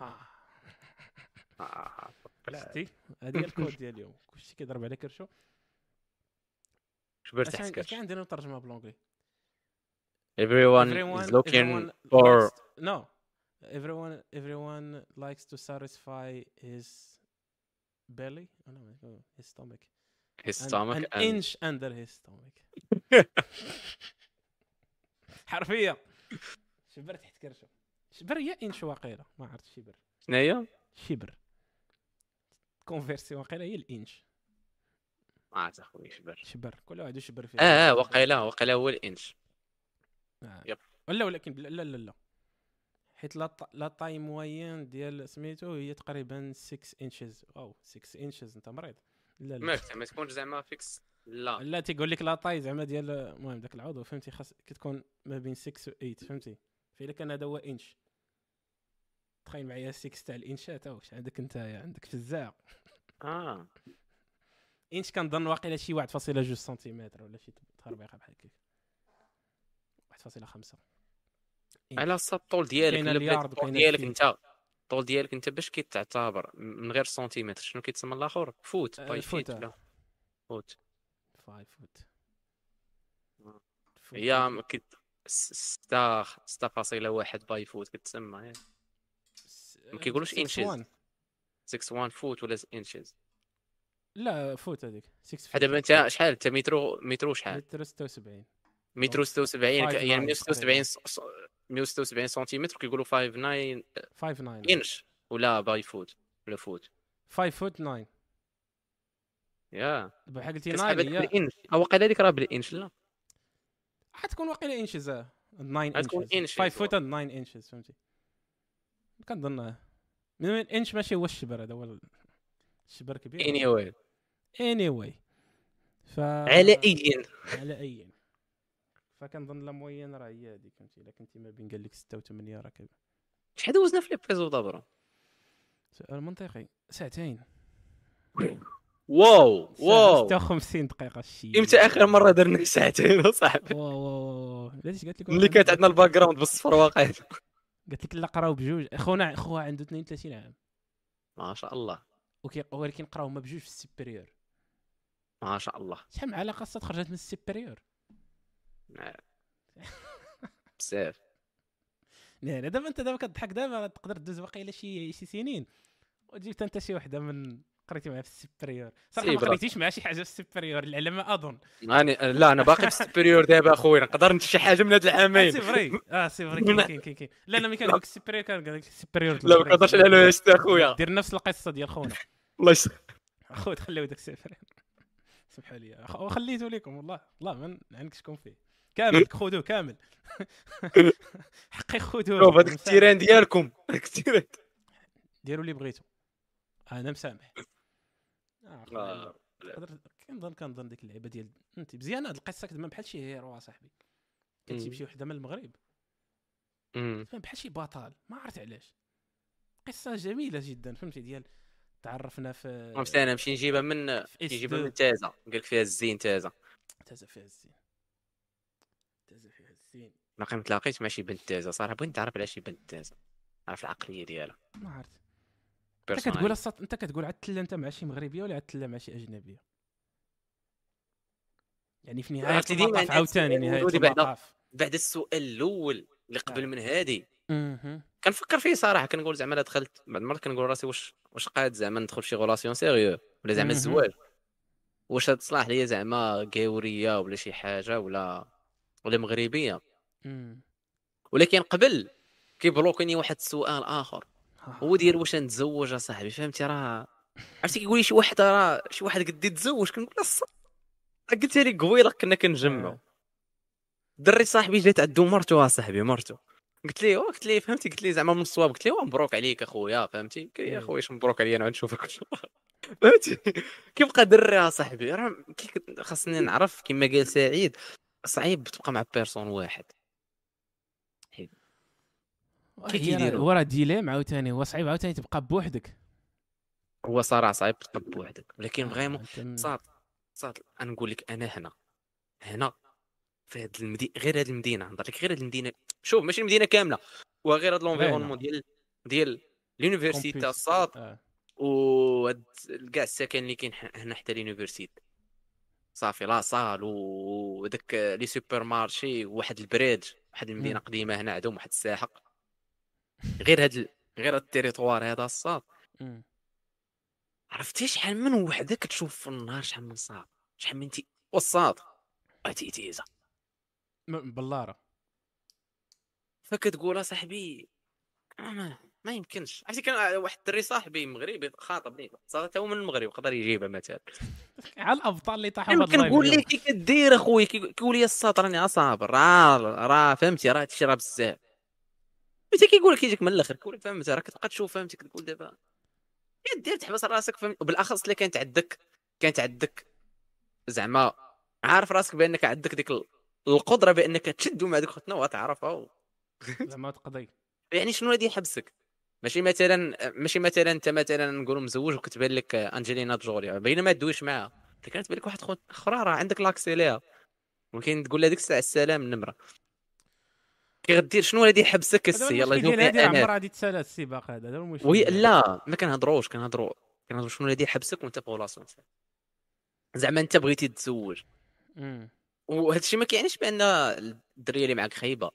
آه. شتي؟ هذه هي الكود ديال اليوم. كلشي كيضرب على كرشو. اش تحت كان- عندنا ترجمه ب l'anglais everyone Everyone- is looking everyone for likes no everyone everyone likes to satisfy his belly oh, no, his stomach his And stomach an and inch under his stomach حرفيا شبر تحت كرشه شبر هي انش واقيلا ما عرفت شبر شناهي شبر كونفيرسي واقيلا هي الانش ما عرفت اخويا شبر شبر كل واحد يشبر فيه آه آه وقيله وقيله هو الانش آه. yep. ولا ولكن لا لا لا. حيت لا la taille moyenne ديال سميتو هي تقريبا 6 inches wow 6 inches انت مريض. لا لا. ما تكونش زعما fixe لا. لا تيقول لك la taille زعما ديال المهم داك العضو فهمتي خاص كتكون ما بين 6 و 8 فهمتي. فإلا كان هذا هو انش تخيل معايا 6 تاع الانشات أو واش عندك أنت عندك فزاع آه. انش كنظن واقيلا شي 1.2 سنتيمتر ولا شي تخربيقه بحال هكاك. 1.5 على الصاد الطول ديالك الطول ديالك. أنت. الطول ديالك أنت باش كيتعتبر من غير سنتيمتر. شنو كيتسمى الآخر؟ foot. آه، by foot،. ولا foot. 5 foot. هي كت- س- ستة ستة فاصلة واحد by foot كتسمى ياك. ما كيقولوش inches. 6 1 foot ولا inches لا foot هذيك. 6 بحال دابا أنت شحال؟ أنت مترو مترو شحال؟ متر 76 مترو 76 five يعني nine 176 س- س- 176 سنتيمتر كيقولوا 5 9 5 9 انش ولا by foot ولا foot 5 foot 9 yeah. بحال قلتي 9 كتسحب هذيك هي بالإنش. واقيلا هذيك راه بالإنش لا. حتكون واقيلا انشز 9 غتكون انشز inches. 5 فوت 9 انشز فهمتي. كنظن من الانش ماشي هو الشبر هذا هو ال- الشبر كبير. anyway anyway ف على اي على اي فكنظن la moyenne راه هي هذيك فهمتي؟ إلا كنتي ما بين قال لك 6 و 8 راه كبير شحال دوزنا في l'épisode bro سؤال منطقي. ساعتين. wow wow. 56 دقيقة الشيء إمتى آخر مرة درنا ساعتين اصاحبي wow wow wow. علاش قالت لك ملي كانت عندنا ال background بالصفر واقع. قالت لك لا قراو بجوج. خونا خوها عنده 32 عام. ما شاء الله. وكي ولكن قراو هما بجوج في ال supérieur ما شاء الله. شحال من علاقة خاصها تخرجت من ال supérieur بزاف. يعني دابا انت دابا كتضحك دابا تقدر دوز واقيلا شي شي سنين. وجبت أنت شي وحدة من قريتي معها في ال supérieur صراحة ما. قريتيش معها شي حاجة في ال supérieur على ما أظن. يعني لا أنا باقي في ال supérieur دابا أخويا. نقدر نت شي حاجة من هاد آه، العامين c'est vrai. آه c'est vrai. كاين كاين كاين كاين. لا لا ملي كان لك ال supérieur كان قال لك ال supérieur لا ما نقدرش على يا أخويا. دير نفس القصة ديال خونا. الله يسخ أخويا تخليو داك ال supérieur سمحوا لي. وخليته لكم والله. والله ما عندك شكون فيه. كامل خذوه كامل. حقي خذوه شوف هذاك ال terrain ديالكم. هذاك ال terrain. ديروا اللي بغيتو أنا مسامح. آه، كنظن كنظن ديك اللعيبة ديال أنت. مزيان هاد القصة كتبان بحال شي هيرو أصاحبي. كتجيب. شي وحدة من المغرب. تبان بحال شي بطل. ما عرفت علاش. قصة جميلة جدا فهمتي؟ ديال تعرفنا في فهمت أنا نمشي نجيبها من نجيبها من تازة. قال لك فيها الزين تازة. تازا فيها الزين. باقي ما تلاقيتش مع شي بنت تازة صراحة بغيت نتعرف على شي بنت تازة عارف العقلية ديالها ما عرفت أنت كتقول. الصط أنت كتقول عتلا أنت مع شي مغربية ولا عتلا مع شي أجنبية يعني في نهاية المطاف عاوتاني نهاية. المطاف بعد السؤال الأول اللي قبل آه. من هادي. كنفكر فيه صراحة كنقول زعما دخلت بعض المرات كنقول راسي واش واش قاد زعما ندخل في شي relation sérieuse ولا زعما. الزواج واش هاد تصلاح ليا زعما قاوريه ولا شي حاجة ولا ولا مغربية. ولكن قبل كيبلوكيني واحد السؤال آخر. ها. هو ديال واش نتزوج اصاحبي فهمتي راه عرفتي كيقول لي شي واحد راه شي واحد قد يتزوج كنقول له قلت لي قبيلة كنا كنجمعوا آه. دري صاحبي جات عندو مرتو اصاحبي مرتو. قلت ليه قلت ليه فهمتي؟ قلت ليه زعما من الصواب قلت ليه مبروك عليك أخويا فهمتي؟ قال لي يا. خويا اش مبروك عليا أنا نشوفك فهمتي؟ كيبقى دري اصاحبي راه خاصني نعرف كما قال سعيد صعيب تبقى مع بيرسون واحد. هي راه- كيديروا؟ هو راه dilemme عاوتاني هو صعيب عاوتاني تبقى بوحدك هو صراحة صعيب تبقى بوحدك ولكن آه، vraiment صاد صاد أنا نقول لك أنا هنا هنا في هاد المدينة غير هاد المدينة نهضر لك غير هاد المدينة شوف ماشي المدينة كاملة وغير هاد l'environnement ديال ديال l'université. الصاد آه. وهاد كاع السكن اللي كاين هنا حتى l'université صافي la salle وداك لي سوبر مارشي وواحد البريدج واحد المدينة مم. قديمة هنا عندهم واحد الساحق غير هاد ال- غير هاد التريطوار هذا الصاد. عرفتي شحال من وحدة كتشوف في النهار شحال من صاد؟ شحال من تي والصاد. تيتيزا بلاره فكتقول اصاحبي أنا ما يمكنش. عرفتي كان واحد الدري صاحبي مغربي خاطبني حتى هو من المغرب يقدر يجيبها مثلا. على الابطال اللي طاحوا كنقول اليوم. ليه كي كدير أخويا كي- كيقول لي الساط راني صابر راه راه فهمتي راه راه بزاف. انت كيقول لك يجيك من الآخر؟ كيقول لك فهمت راه كتبقى تشوف فهمتي كتقول دابا. يا دير تحبس راسك فهمت. وبالأخص اللي كانت عندك كانت عندك زعما عارف راسك بأنك عندك ديك ال- القدرة بأنك تشد مع ديك خوتنا وتعرفها و... زعما تقضي. يعني شنو اللي يحبسك؟ ماشي مثلا ماشي مثلا أنت مثلا نقولوا مزوج وكتبان لك أنجلينا جولي باينه ما تدويش معاها. انت كانت بالك واحد خوت أخرى راه عندك l'accès ليها. ولكن تقول لها ديك الساعة السلام النمره كي غدير شنو اللي يحبسك هذا هو السي يلا المشكل يدوم ديال هادي عمرها غادي تسالى السباق هذا هذا هو المشكل. oui. لا ما كنهضروش كنهضروا كنهضروا شنو اللي يحبسك وانت في relation زعما انت بغيتي تتزوج. وهذا الشيء ما كيعنيش بأن الدرية اللي معاك خايبة.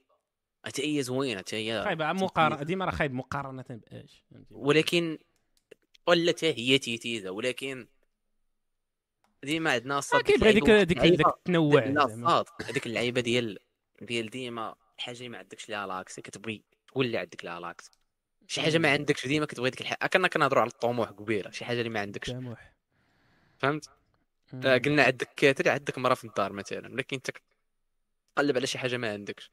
حتى هي زوينة حتى هي خايب عم مقارنة ديما راه خايب مقارنة باش فهمتي؟ ولكن ولا حتى هي تيتيزا ولكن ديما عندنا صاد كيبغي ديك ديك ديك التنوع هذيك اللعيبة ديال ديال ديما حاجة اللي ما عندكش ليها l'accès كتبغي تولي عندك ليها l'accès. شي حاجة ما عندكش ديما كتبغي ديك الحاجة كنا كنهضروا على الطموح قبيلة. شي حاجة اللي ما عندكش. طموح. فهمت. آه، قلنا عندك كاتري عندك مرا في الدار مثلا. ولكن أنت تقلب على شي حاجة ما عندكش.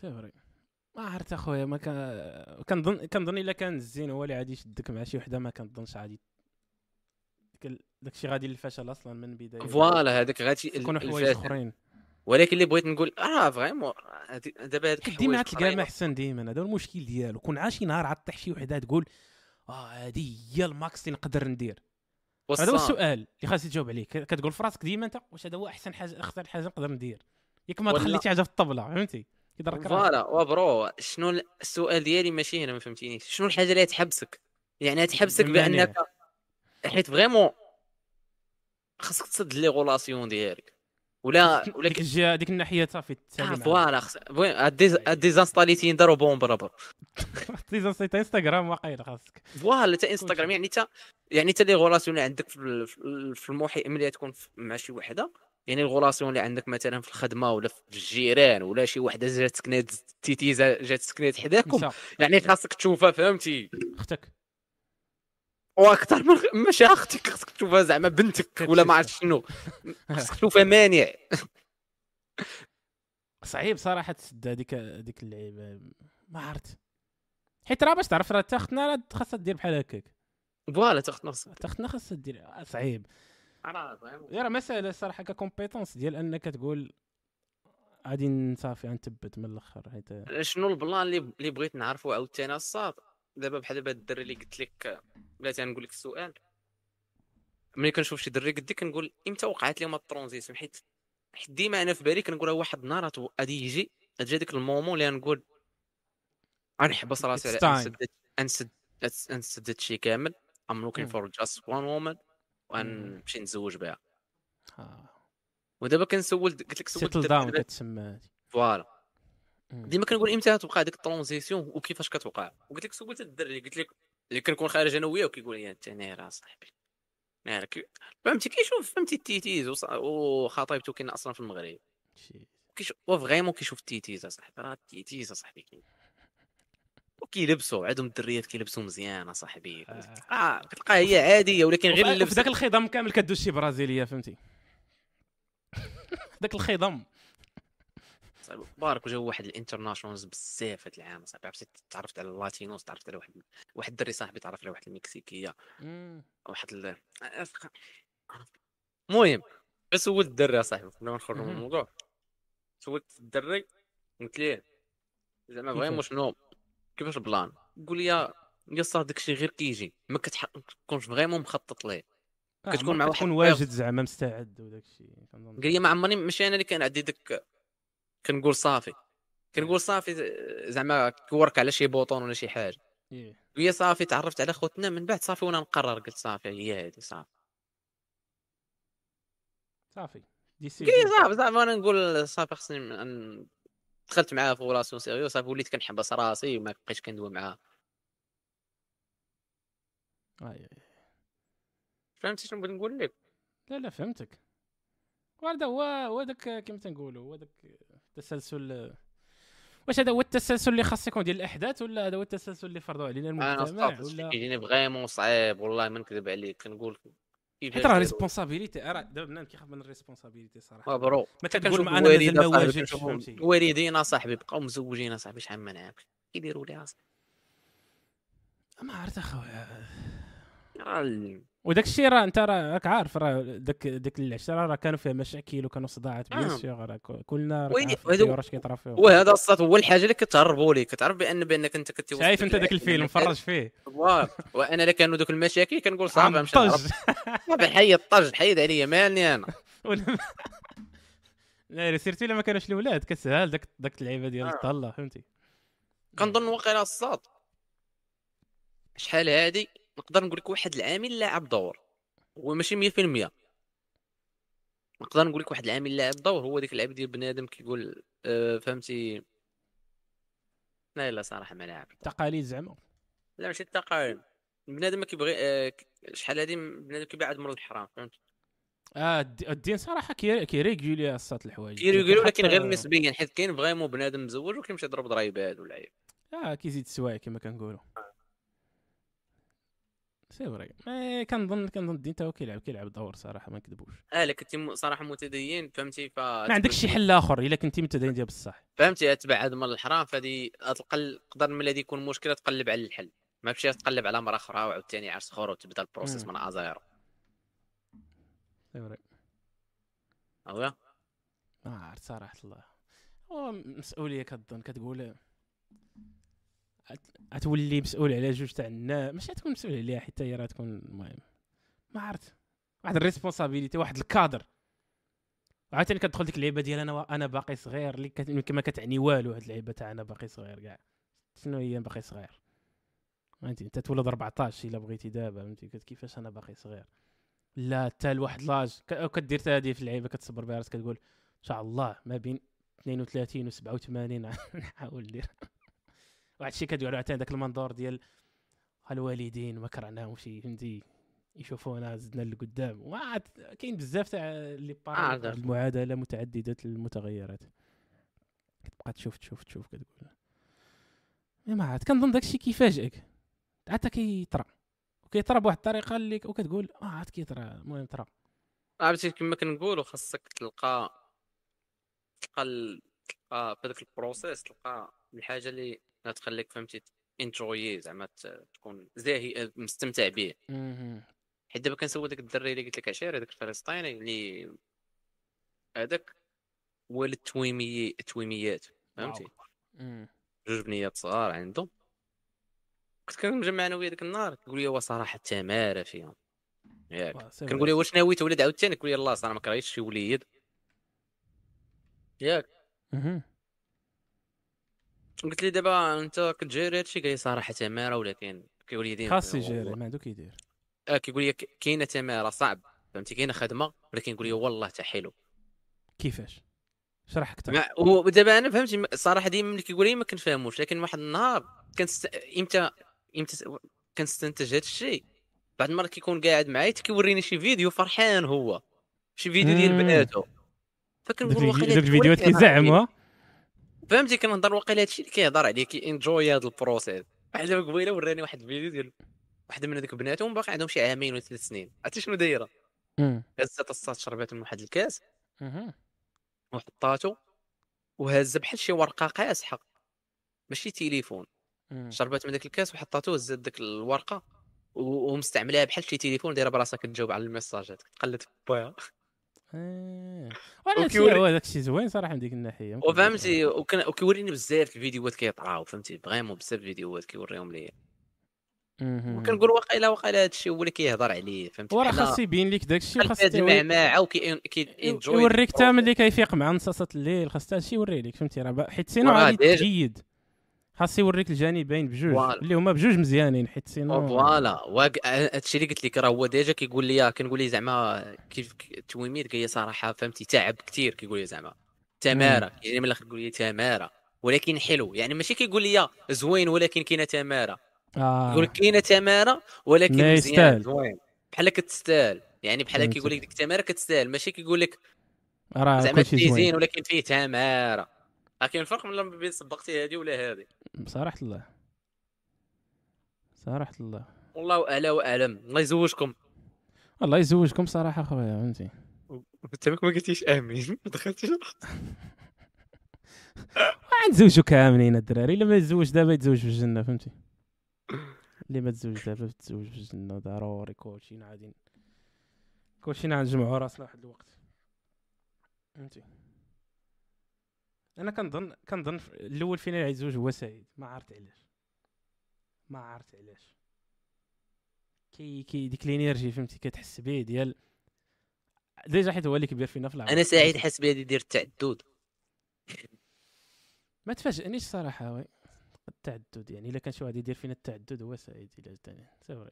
سي ما عرفت أخويا ما كان كنظن كنظن إلا كان الزين هو اللي غادي يشدك مع شي وحدة ما كنظنش غادي داكشي غادي للفشل أصلا من البداية. voilà هذاك غادي يكونوا حوايج. أخرين. ولكن اللي بغيت نقول آه vraiment دابا هذيك ديما الأخرين- محسن ديما هذا هو المشكل ديالو. كون عاشي نهار عطيح شي وحدة تقول آه هذه هي ال max اللي نقدر ندير. هذا هو السؤال اللي خاصك تجاوب عليه. كتقول في راسك ديما أنت واش هذا هو أحسن حاجة اختار حاجة نقدر ندير؟ ياك ما ولا- تخليتي حاجة في الطبلة فهمتي؟ كيضرك voilà. و bro شنو ال- السؤال ديالي ماشي هنا ما فهمتينيش. شنو الحاجة اللي تحبسك؟ يعني تحبسك. بأنك حيت vraiment خاصك تسد les relations ديالك. ولا ولا ديك الجهه ديك الناحية صافي آه. voilà وين désinstaller Tinder و Bumble bro. تيزا سيت انستغرام واقيلا خاصك. voilà تا انستغرام يعني تا يعني تا les relations اللي عندك في ال- في ال- في المحيط ملي تكون مع شي وحدة يعني ال relations اللي عندك مثلا في الخدمة ولا في الجيران ولا شي وحدة جات سكنات تيتيزا جات سكنات حداكم يعني خاصك تشوفها فهمتي؟ أختك. وأكثر من ماشي أختك خاصك تشوفها زعما بنتك ولا ما عرفت شنو. خاصك تشوفها مانع. صعيب صراحة تسد هذيك هذيك اللعيبة. ما عرفت. حيت راه باش تعرف راه تاختنا راه خاصها دير بحال هكاك. voilà تاخذ نفسك تاختنا خاصها دير. آه، صعيب. راه راه مسألة صراحة ك compétence ديال أنك تقول غادي صافي غنثبت من الأخر. حيت شنو ال plan اللي اللي بغيت نعرفو عاوتاني؟ الصاد دابا بحال دابا الدري اللي قلت لك بلاتي نقول لك السؤال ملي كنشوف شي دري قدي كنقول إمتى وقعت لهم ال transition حيت حيت ديما أنا في بالي كنقول واحد النهار غادي يجي غتجي ديك ال moment اللي غنقول غنحبس راسي على. انسد انسد انسد هادشي كامل I'm looking. for just one woman وغنمشي نتزوج بها آه. ودابا كنسول قلت لك سولت داون كتسمى voilà. ديما كنقول إمتى توقع ديك ال transition وكيفاش كتوقع؟ وقلت لك سولت الدري قلت لك اللي كنكون خارج أنا وياه وكيقول لي أنت نارا صاحبي نارا كي... فهمتي؟ كيشوف فهمتي التيتيز وخطيبته كاين أصلا في المغرب. كيشوف هو vraiment كيشوف التيتيز أصاحبي راه التيتيز أصاحبي وكيلبسوا عندهم الدريات كيلبسوا مزيان أصاحبي. آه. كتلقاها هي عادية ولكن غير اللبس. ذاك الخضم كامل كدوز شي برازيلية فهمتي؟ ذاك الخضم. صاحبي بارك وجاو واحد ال internationals بزاف هاد العام صاحبي عرفتي؟ تعرفت على اللاتينوس تعرفت على واحد واحد الدري صاحبي تعرف على واحد المكسيكية. واحد ال المهم سولت الدري اصاحبي قبل ما نخرجوا من. الموضوع. سولت الدري قلت ليه؟ زعما؟ vraiment شنو كيفاش؟ ال plan؟ قول لي يا صاح داكشي غير كيجي. ما كتكونش vraiment مخطط ليه. آه، كتكون مع واحد واجد زعما مستعد وداك الشيء كنظن. قال لي ما عمرني ماشي أنا اللي كان عندي داك كنقول صافي. كنقول صافي زعما كورك على شي bouton ولا شي حاجة. إيه. وهي صافي تعرفت على خوتنا من بعد صافي وأنا نقرر قلت صافي هي هذه صافي. صافي. قال لي صافي صافي وأنا نقول صافي خصني دخلت معاه في relation sérieux صافي وليت كنحبس راسي وما بقيتش كندوي معاه. فهمتي شنو بغيت نقول لك؟ لا لا فهمتك. وهذا هو هو داك كيما تنقولوا هو داك التسلسل واش هذا هو التسلسل اللي خاص يكون ديال الأحداث ولا هذا هو التسلسل اللي فرضوه علينا أنا المجتمع صافي ولا؟ كيجيني vraiment صعيب والله ما نكذب عليك كنقول حيت راه داروا؟ responsibility راه دابا بنادم كيخاف من ال responsibility صراحة. آه bro. ما ما أنا مازال ما فهمتي؟ والدينا صاحبي بقاو مزوجين صاحبي شحال من عام؟ كيديروا ليها صاحبي ما عرفت أخويا. وداك الشيء راه انت راه راك عارف راه داك داك العشره راه كانوا فيها مشاكل وكانوا صداعات bien آه. sûr راه كلنا اش كيطرا فيهم. وهذا الصوت هو الحاجة اللي كتهربوا لي كتعرف بان بأنك أنت كنت شايف أنت داك الفيلم فرج فيه. وأنا إلا كانوا دوك المشاكل كنقول صافي نمشي طج. صافي حيد طج حيد عليا مالني أنا. لا سيرتي لما كانوش الأولاد كتسهل داك داك اللعيبة ديال آه. الطلة فهمتي؟ كنظن واقيلا الصاد شحال هادي؟ نقدر نقول لك واحد العامل لاعب دور هو ماشي 100% نقدر نقول لك واحد العامل لاعب دور هو ديك اللعب ديال بنادم كيقول آه فهمتي؟ لا لا صراحة ما لاعب. تقاليد زعما. لا ماشي التقارب بنادم ما كيبغي آه شحال هادي بنادم كيبعد من الحرام فهمت؟ آه الد- الدين صراحة كي- كي régler الصات الحوايج. كيقولوا لكن غير نسبيا حيت كاين vraiment بنادم مزوج وكيمشي يضرب ضريبات ولا عيب. آه كيزيد السوايع كما كنقولوا. c'est vrai mais كنظن كنظن الدين تا هو كيلعب كيلعب دور صراحة ما نكذبوش. آه الا كنتي صراحة متدين فهمتي؟ ف ما عندكش شي حل آخر إلا كنتي متدين ديال بصح. فهمتي؟ تبعد من الحرام فهادي تقل تقدر من هذه يكون مشكلة تقلب على الحل. ما بشي تقلب على مرة أخرى وعاوتاني عرس اخر وتبدا ال process. من zéro c'est vrai ما عرفت صراحة الله. هو مسؤولية كظن كتقول غتولي مسؤول على جوج تاع الناس ماشي تكون مسؤول عليها حتى هي راه تكون المهم. ما عرفت. واحد ال responsibility واحد الكادر عاوتاني كتدخل ديك اللعيبة ديال أنا أنا باقي صغير اللي كت... ما كتعني والو هاد اللعيبة تاع أنا باقي صغير كاع. شنو هي باقي صغير؟ فهمتي أنت تولد 14 إلا بغيتي دابا فهمتي؟ كيفاش أنا باقي صغير؟ لا حتى لواحد لاج. كدير هذه في اللعيبة كتصبر بها راسك كتقول إن شاء الله ما بين 32 و 87 نحاول ندير. واحد الشيء كتقول عاوتاني داك المنظور ديال الوالدين ما كرهناهم شي فهمتي؟ يشوفونا زدنا لقدام. وعاد كاين بزاف تاع آه، بار عارف. المعادلة متعددة المتغيرات. كتبقى تشوف تشوف تشوف كتقول. ما عاد كنظن داكشي كيفاجئك. حتى كيطرا وكيطرا بواحد الطريقة اللي وكتقول آه عاد كيطرا المهم طرا عرفتي كما كنقولوا خاصك تلقى تلقى. تلقى في هذاك ال process تلقى الحاجة اللي غتخليك فهمتي enjoy زعما تكون زاهي مستمتع به. حيت دابا كنسول داك الدري اللي قلت لك عشيري داك الفلسطيني اللي هذاك هو التويمي التويميات فهمتي. جوج بنيات صغار عندهم. كنت كنجمع أنا وياه ديك النهار كيقول لي هو صراحة تماره فيهم ياك. كنقول له واش ناوي تولد؟ عاوتاني كيقول لي الله صراحة ما كرهتش شي وليد. ياك. قلت لي دابا انت كتجيري هادشي قال لي صراحة تمارة ولكن كيقول لي خاص يجري ما عنده كيدير. آه كيقول لي كاينة تمارة صعب. فهمتي؟ كاينة خدمة ولكن يقول لي والله حتى حلو. كيفاش؟ شرح أكثر ودابا أنا فهمتي م- صراحة ديما ملي كيقول لي ما كنفهموش لكن واحد النهار كنت إمتى إمتى كنستنتج هذا الشيء. بعد المره كيكون قاعد معايا كيوريني شي فيديو فرحان هو. شي فيديو ديال دوك فكنقول واخا الفيديوهات كيزعم فهمتي كنهضر واقيلا هادشي اللي كيهضر عليه كي enjoy هذا ال process واحد دابا قبيلة وراني واحد الفيديو ديال واحدة من هذوك بناتهم باقي عندهم شي عامين ولا ثلاث سنين. عرفتي شنو دايرة. هزت الصات شربات من واحد الكاس. وحطاتو. وهز بحال شي ورقة قاصحة. ماشي تليفون. شربات من داك الكاس وحطاتو هزت داك الورقة. و- ومستعملها بحال شي تليفون دايرة براسها كتجاوب على الميساجات كتقلد في باها هادشي- هو داك الشيء زوين صراحة من ديك الناحية وفهمتي وكان وكيوريني بزاف الفيديوهات كيطراو فهمتي؟ vraiment بزاف الفيديوهات كيوريهم ليا. وكنقول واقيلا واقيلا هذا الشيء هو اللي كيهضر عليه فهمتي؟ وراه خاص يبين لك داك الشيء خاص في هاد المعمعه وكي كي enjoy يوريك حتى ملي كيفيق مع نصاصات الليل خاص حتى هادشي يوري لك فهمتي؟ راه حيت sinon غادي تجيد. خاص يوريك الجانبين بجوج. اللي هما بجوج مزيانين حيت sinon voilà. هادشي اللي قلت لك راه هو déjà كيقول لي كنقول لي زعما كيف التويميت قال لي صراحة فهمتي تعب كثير كيقول لي زعما. تمارة. يعني من الآخر كيقول لي تمارة. ولكن حلو. يعني ماشي كيقول لي زوين ولكن كاينة تمارة. آه. يقول لك كاينة تمارة ولكن مزيان. زوين. بحال كتستاهل. يعني بحال. كيقول لك ديك التمارة كتستاهل. ماشي كيقول لك راه زعما زوين. زين ولكن فيه تمارة. كاين فرق من بين صبقتي هذه ولا هذه. بصراحه الله صراحة الله والله اعلى واعلم الله يزوجكم. الله يزوجكم صراحة خويا فهمتي؟ انت ما قلتيش امين ما دخلتيش نتزوجوا كاملين الدراري. الا ما يتزوج دابا يتزوج في الجنة فهمتي؟ اللي ما تزوج دابا تزوج في الجنة. ضروري كلشي غادي كلشي نجمعوا راسنا واحد الوقت. فهمتي؟ أنا كنظن كنظن الأول فينا يتزوج هو سعيد ما عرفت علاش. ما عرفت علاش. كي كي ديك l'énergie فهمتي؟ كتحس به ديال déjà حيت هو اللي كبير فينا في العمر أنا سعيد حس بهذه دير التعدد. ما تفاجئنيش صراحة oui. التعدد يعني إلا كان شي واحد يدير فينا التعدد هو سعيد الا ثاني سي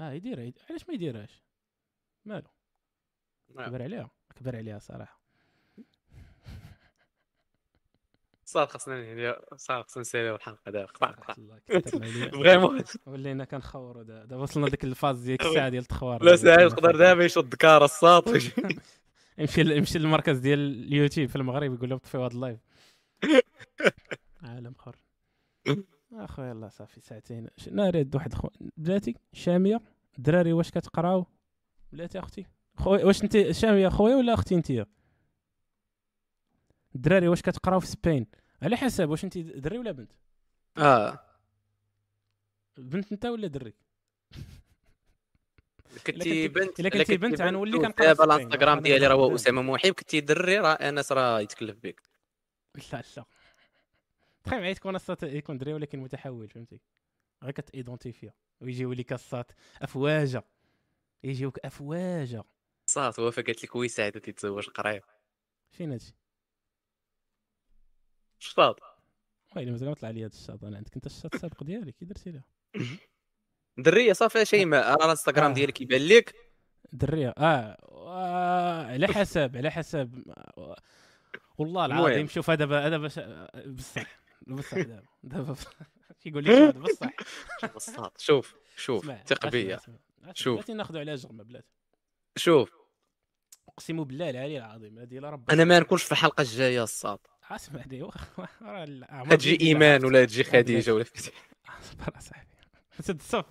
آه يديرها علاش ما يديرهاش؟ مالو. نعم. كبر عليها. كبر عليها صراحة. صار خصنا صار خصنا نساليو الحلقة دابا قطع قطع الله. vraiment ولينا كنخوروا دا- دابا وصلنا ديك ال phase ديال الساعة ديال التخوار. لا سعيد يقدر دابا يشد كار الساط. يمشي يمشي للمركز ديال اليوتيوب في المغرب يقول لهم طفيو هذا ال live. عالم آخر. أخويا يلاه صافي ساعتين. ناري واحد خو... بلاتي شامية. الدراري واش كتقراو؟ بلاتي أختي. خويا واش انت شامية خويا ولا أختي انت الدراري واش كتقراو في Spain؟ على حسب واش انت دري ولا بنت؟ آه. بنت انت ولا دري؟ كنتي بنت إلا كنتي بنت غنولي كنقرا دابا في الانستغرام. ديالي راه هو أسامة محيب كنتي دري راه أنس راه يتكلف بك لا لا. تخيل معايا تكون يكون دري ولكن متحول فهمتي؟ غير كت identifie. ويجيو لك الصات افواجا يجيوك افواجا صات وفا قالت لك وي سعيد تيتزوج قريب. فين هادشي؟ شطاط ويلي مازال ما طلع لي هاد الشاط أنا عندك أنت الشاط السابق ديالك كي درتي لها درية صافي شي ما أنا الإنستغرام آه. ديالك كيبان لك. درية آه. آه، على حسب على حسب والله. العظيم شوف هذا ش- بصح بصح دابا. دابا كيقول لك هذا بصح. شوف الصاط شوف شوف ثق بيا. شوف. بلاتي ناخذوا عليها جغمه بلاتي شوف. أقسم بالله العلي العظيم هذه لا رب أنا ما نكونش في الحلقة الجاية الصاط. اسمع دي راه الأعمار تجي إيمان. ولا تجي خديجة ولا فتحي أصبر اصاحبي سد الصف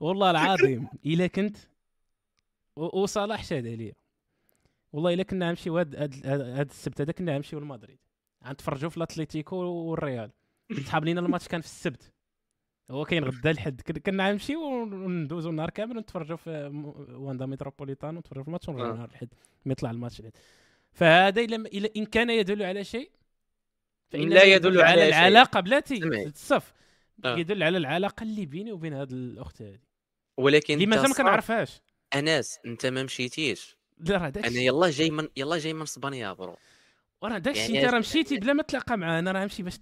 والله العظيم الا كنت وصلاح شاد عليا والله الا كنا نمشيو هاد هاد السبت هذا كنا نمشيو لمدريد غنتفرجوا في الاتليتيكو والريال. سحاب لينا الماتش كان في السبت. هو كاين غدا الحد كن- كنا نمشيو وندوزو النهار كامل ونتفرجوا في واندا متروبوليتان ونتفرجوا في الماتش ونرجعوا آه. النهار الحد ما يطلع الماتش الحد فهذا إلا إن كان يدل على شيء فإنما لا يدل على شيء. العلاقة بلاتي. الصف آه. يدل على العلاقة اللي بيني وبين هذه الأخت هذه ولكن اللي مازال ما كنعرفهاش. انس أنت ما مشيتيش. لا راه داكشي. أنا يلا جاي من يلا جاي من اسبانيا bro. وراه داكشي. يعني أنت راه مشيتي بلا ما تلاقى معاه. أنا راه نمشي باش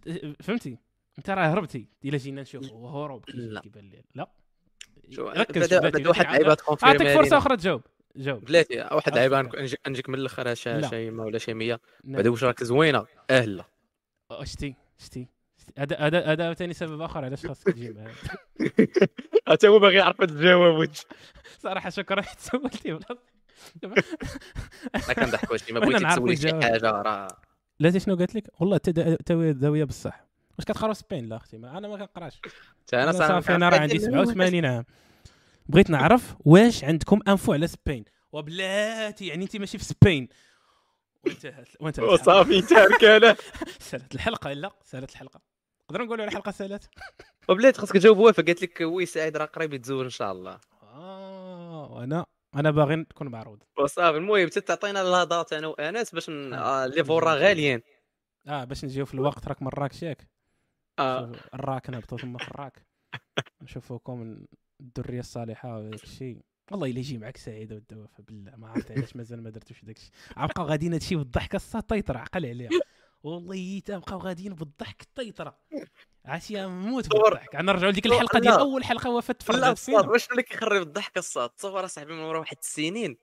فهمتي؟ أنت راه هربتي. إلا جينا نشوف هو هروب. كيبان لي. لا. شو ركز بدا واحد بلاتي، لعيبه تكون أعطيك فرصة أخرى تجاوب. جاوب. بلاتي واحد عرفت لعيبه فكرة. نجي- نجيك من الآخر شي ما ولا شي 100 نعم. بعدا واش راك زوينة أهلا. شتي شتي شتي. هذا هذا هذا ثاني سبب آخر علاش خاصك تجي معايا حتى هو باغي يعرف الجواب صراحة شكرا. حيت سولتي أنا كنضحك واش ما بغيتي تسولي شي. حاجة راه. لا شنو قالت لك؟ والله تا تا داويه بصح. واش كتقرا Spain لا أختي؟ أنا ما كنقراش. أنا صافي أنا راه عندي 87 عام. بغيت نعرف واش عندكم info على Spain. وبلاتي يعني انت ماشي في Spain. وانتهت وانتهت الحلقة. صافي انت أنا سالت الحلقة لا سالت الحلقة. نقدروا نقولوا على الحلقة سالت؟ وبلاتي خاصك تجاوب وافا قالت لك oui سعيد راه قريب يتزوج إن شاء الله. آه وأنا أنا باغي نكون معروض. وصافي المهم حتى تعطينا الهضره أنا وأنس باش ن- آه، لي فورا غاليين. آه باش نجيو في الوقت راك من راكش ياك. آه. الراك نهبطوا ثم في الراك. نشوفوكم الذريه الصالحة وداك الشيء. والله إلا يجي معك سعيد والدوافه بالله ما عرفت علاش مازال ما درتوش داك الشيء. عبقاو غاديين هادشي بالضحكه الصا طيطره عقل عليها. والله تبقاو غاديين بالضحك الطيطرة. عرفتي موت صور. بالضحك. غنرجعوا لديك الحلقة ديال. أول حلقة وفاه لا الصاد واش اللي كيخرب الضحك الصاد؟ تصور اصاحبي من ورا واحد السنين.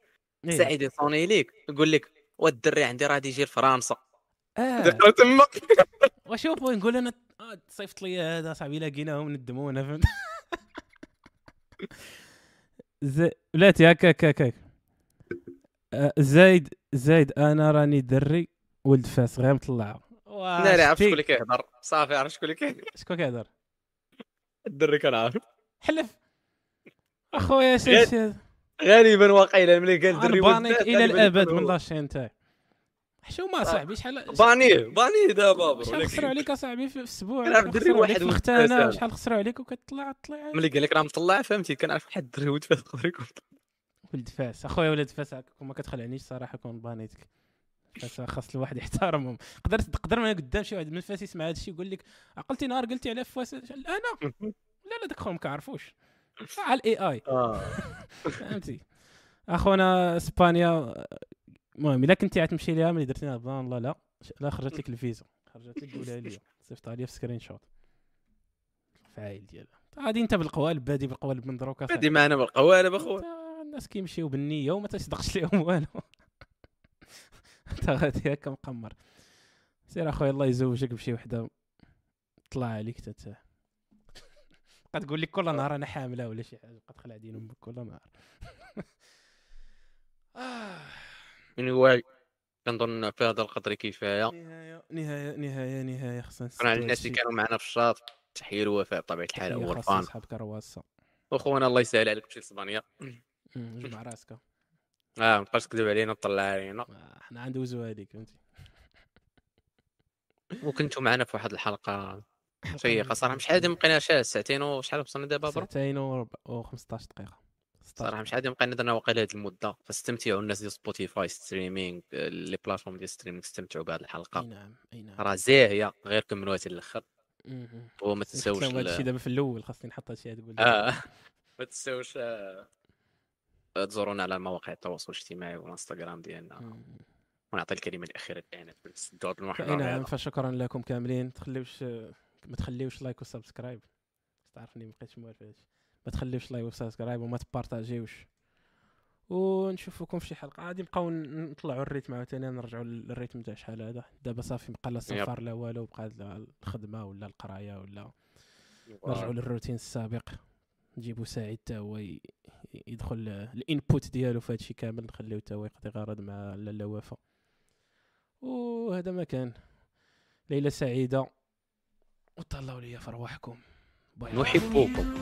إيه. سعيد يصوني ليك. يقول لك والدري عندي راه يجي لفرنسا. آه. تما. وشوف نقول أنا آه صيفط لي هذا صاحبي لاقيناهم ندمونا فهمت؟ زي بلاتي هكاك هكاك آه، زايد زايد أنا راني دري ولد فاس غير مطلع لا لا عرفت شكون اللي كيهضر؟ صافي عرفت شكون اللي كيهضر. شكون كيهضر؟ الدري كنعرف. حلف. أخويا شي غالبا واقيلا ملي قال دري بانيك إلى الأبد من لاشين تاعي حشومه صاحبي شحال بانيه بانيه دابا شحال خسروا عليك أصاحبي في الأسبوع؟ كنعرف دري واحد في الختانه شحال خسروا عليك وكتطلع طلع. ملي قال لك راه مطلع فهمتي؟ كنعرف واحد الدري ولد فاس يقدر يكون ولد فاس. أخويا ولد فاس ما كتخلعنيش صراحة كون بانيتك. فاس خاص الواحد يحترمهم. قدرت تقدر من قدام شي واحد من فاس يسمع هذا الشيء يقول لك عقلتي نهار قلتي على فاس أنا؟ لا لا داك خويا ما كعرفوش. على الاي اي آه. فهمتي؟ أخونا اسبانيا المهم الا كنتي غتمشي ليها ملي درتي بلان لا لا. لا خرجت لك الفيزا. خرجت لك قولها لي صيفط عليا في سكرين شوت الفعايل ديالها. غادي أنت بالقوالب بادي بالقوالب من دروك بادي معنا بالقوالب أخويا. الناس كيمشيو بالنية وما تصدقش لهم والو. أنت غادي هكا مقمر. سير أخويا الله يزوجك بشي وحدة. طلع عليك تتا بقى تقول لك كل نهار أنا حاملة ولا شي حاجة. بقى تخلع دين أمك كل نهار من هو كنظن في هذا القدر كفاية. نهاية نهاية نهاية نهاية خصنا شكرا الناس اللي كانوا معنا في الشاط تحية الوفاء بطبيعة الحال هو الفان صحابك رواسه وخونا الله يسهل عليك تمشي لإسبانيا. جمع راسك. آه ما تبقاش تكذب علينا وتطلع علينا. آه، حنا غندوزو هذيك فهمتي؟ وكنتوا معنا في واحد الحلقة شيقة صراحة مش عادي بقينا ساعتين وشحال وصلنا دابا ساعتين و 15 دقيقة. صراحة مش عادي بقينا درنا واقيلا هذه المدة. فاستمتعوا الناس ديال Spotify streaming les plateformes ديال streaming استمتعوا بهذه الحلقة. أي نعم أي نعم. راه زاهية غير كملوها حتى الأخر. وما تنساوش هذا الشيء دابا في الأول خاصني نحط هادشي تقول آه. ما تنساوش آه، تزورونا على مواقع التواصل الاجتماعي والإنستغرام ديالنا. ونعطي الكلمة الأخيرة ديالنا أي نعم فشكرا لكم كاملين. تخليوش ما تخليوش like و subscribe تعرفني ما بقيتش موالف هادشي ما تخليوش like و subscribe وما تبارطاجيوش. ونشوفكم في شي حلقة. غادي نبقاو نطلعوا ال rythme عاوتاني نرجعوا لل rythme تاع شحال هذا. دابا صافي بقى لا سفر لا والو بقى الخدمة ولا القراية ولا نرجعوا للروتين السابق. نجيبوا سعيد حتى هو يدخل الانبوت ديالو في هادشي كامل نخليو حتى هو يقضي غرض مع لاله وفاء وهذا ما كان. ليله سعيدة. وتهلاو ليا في رواحكم. نحبكم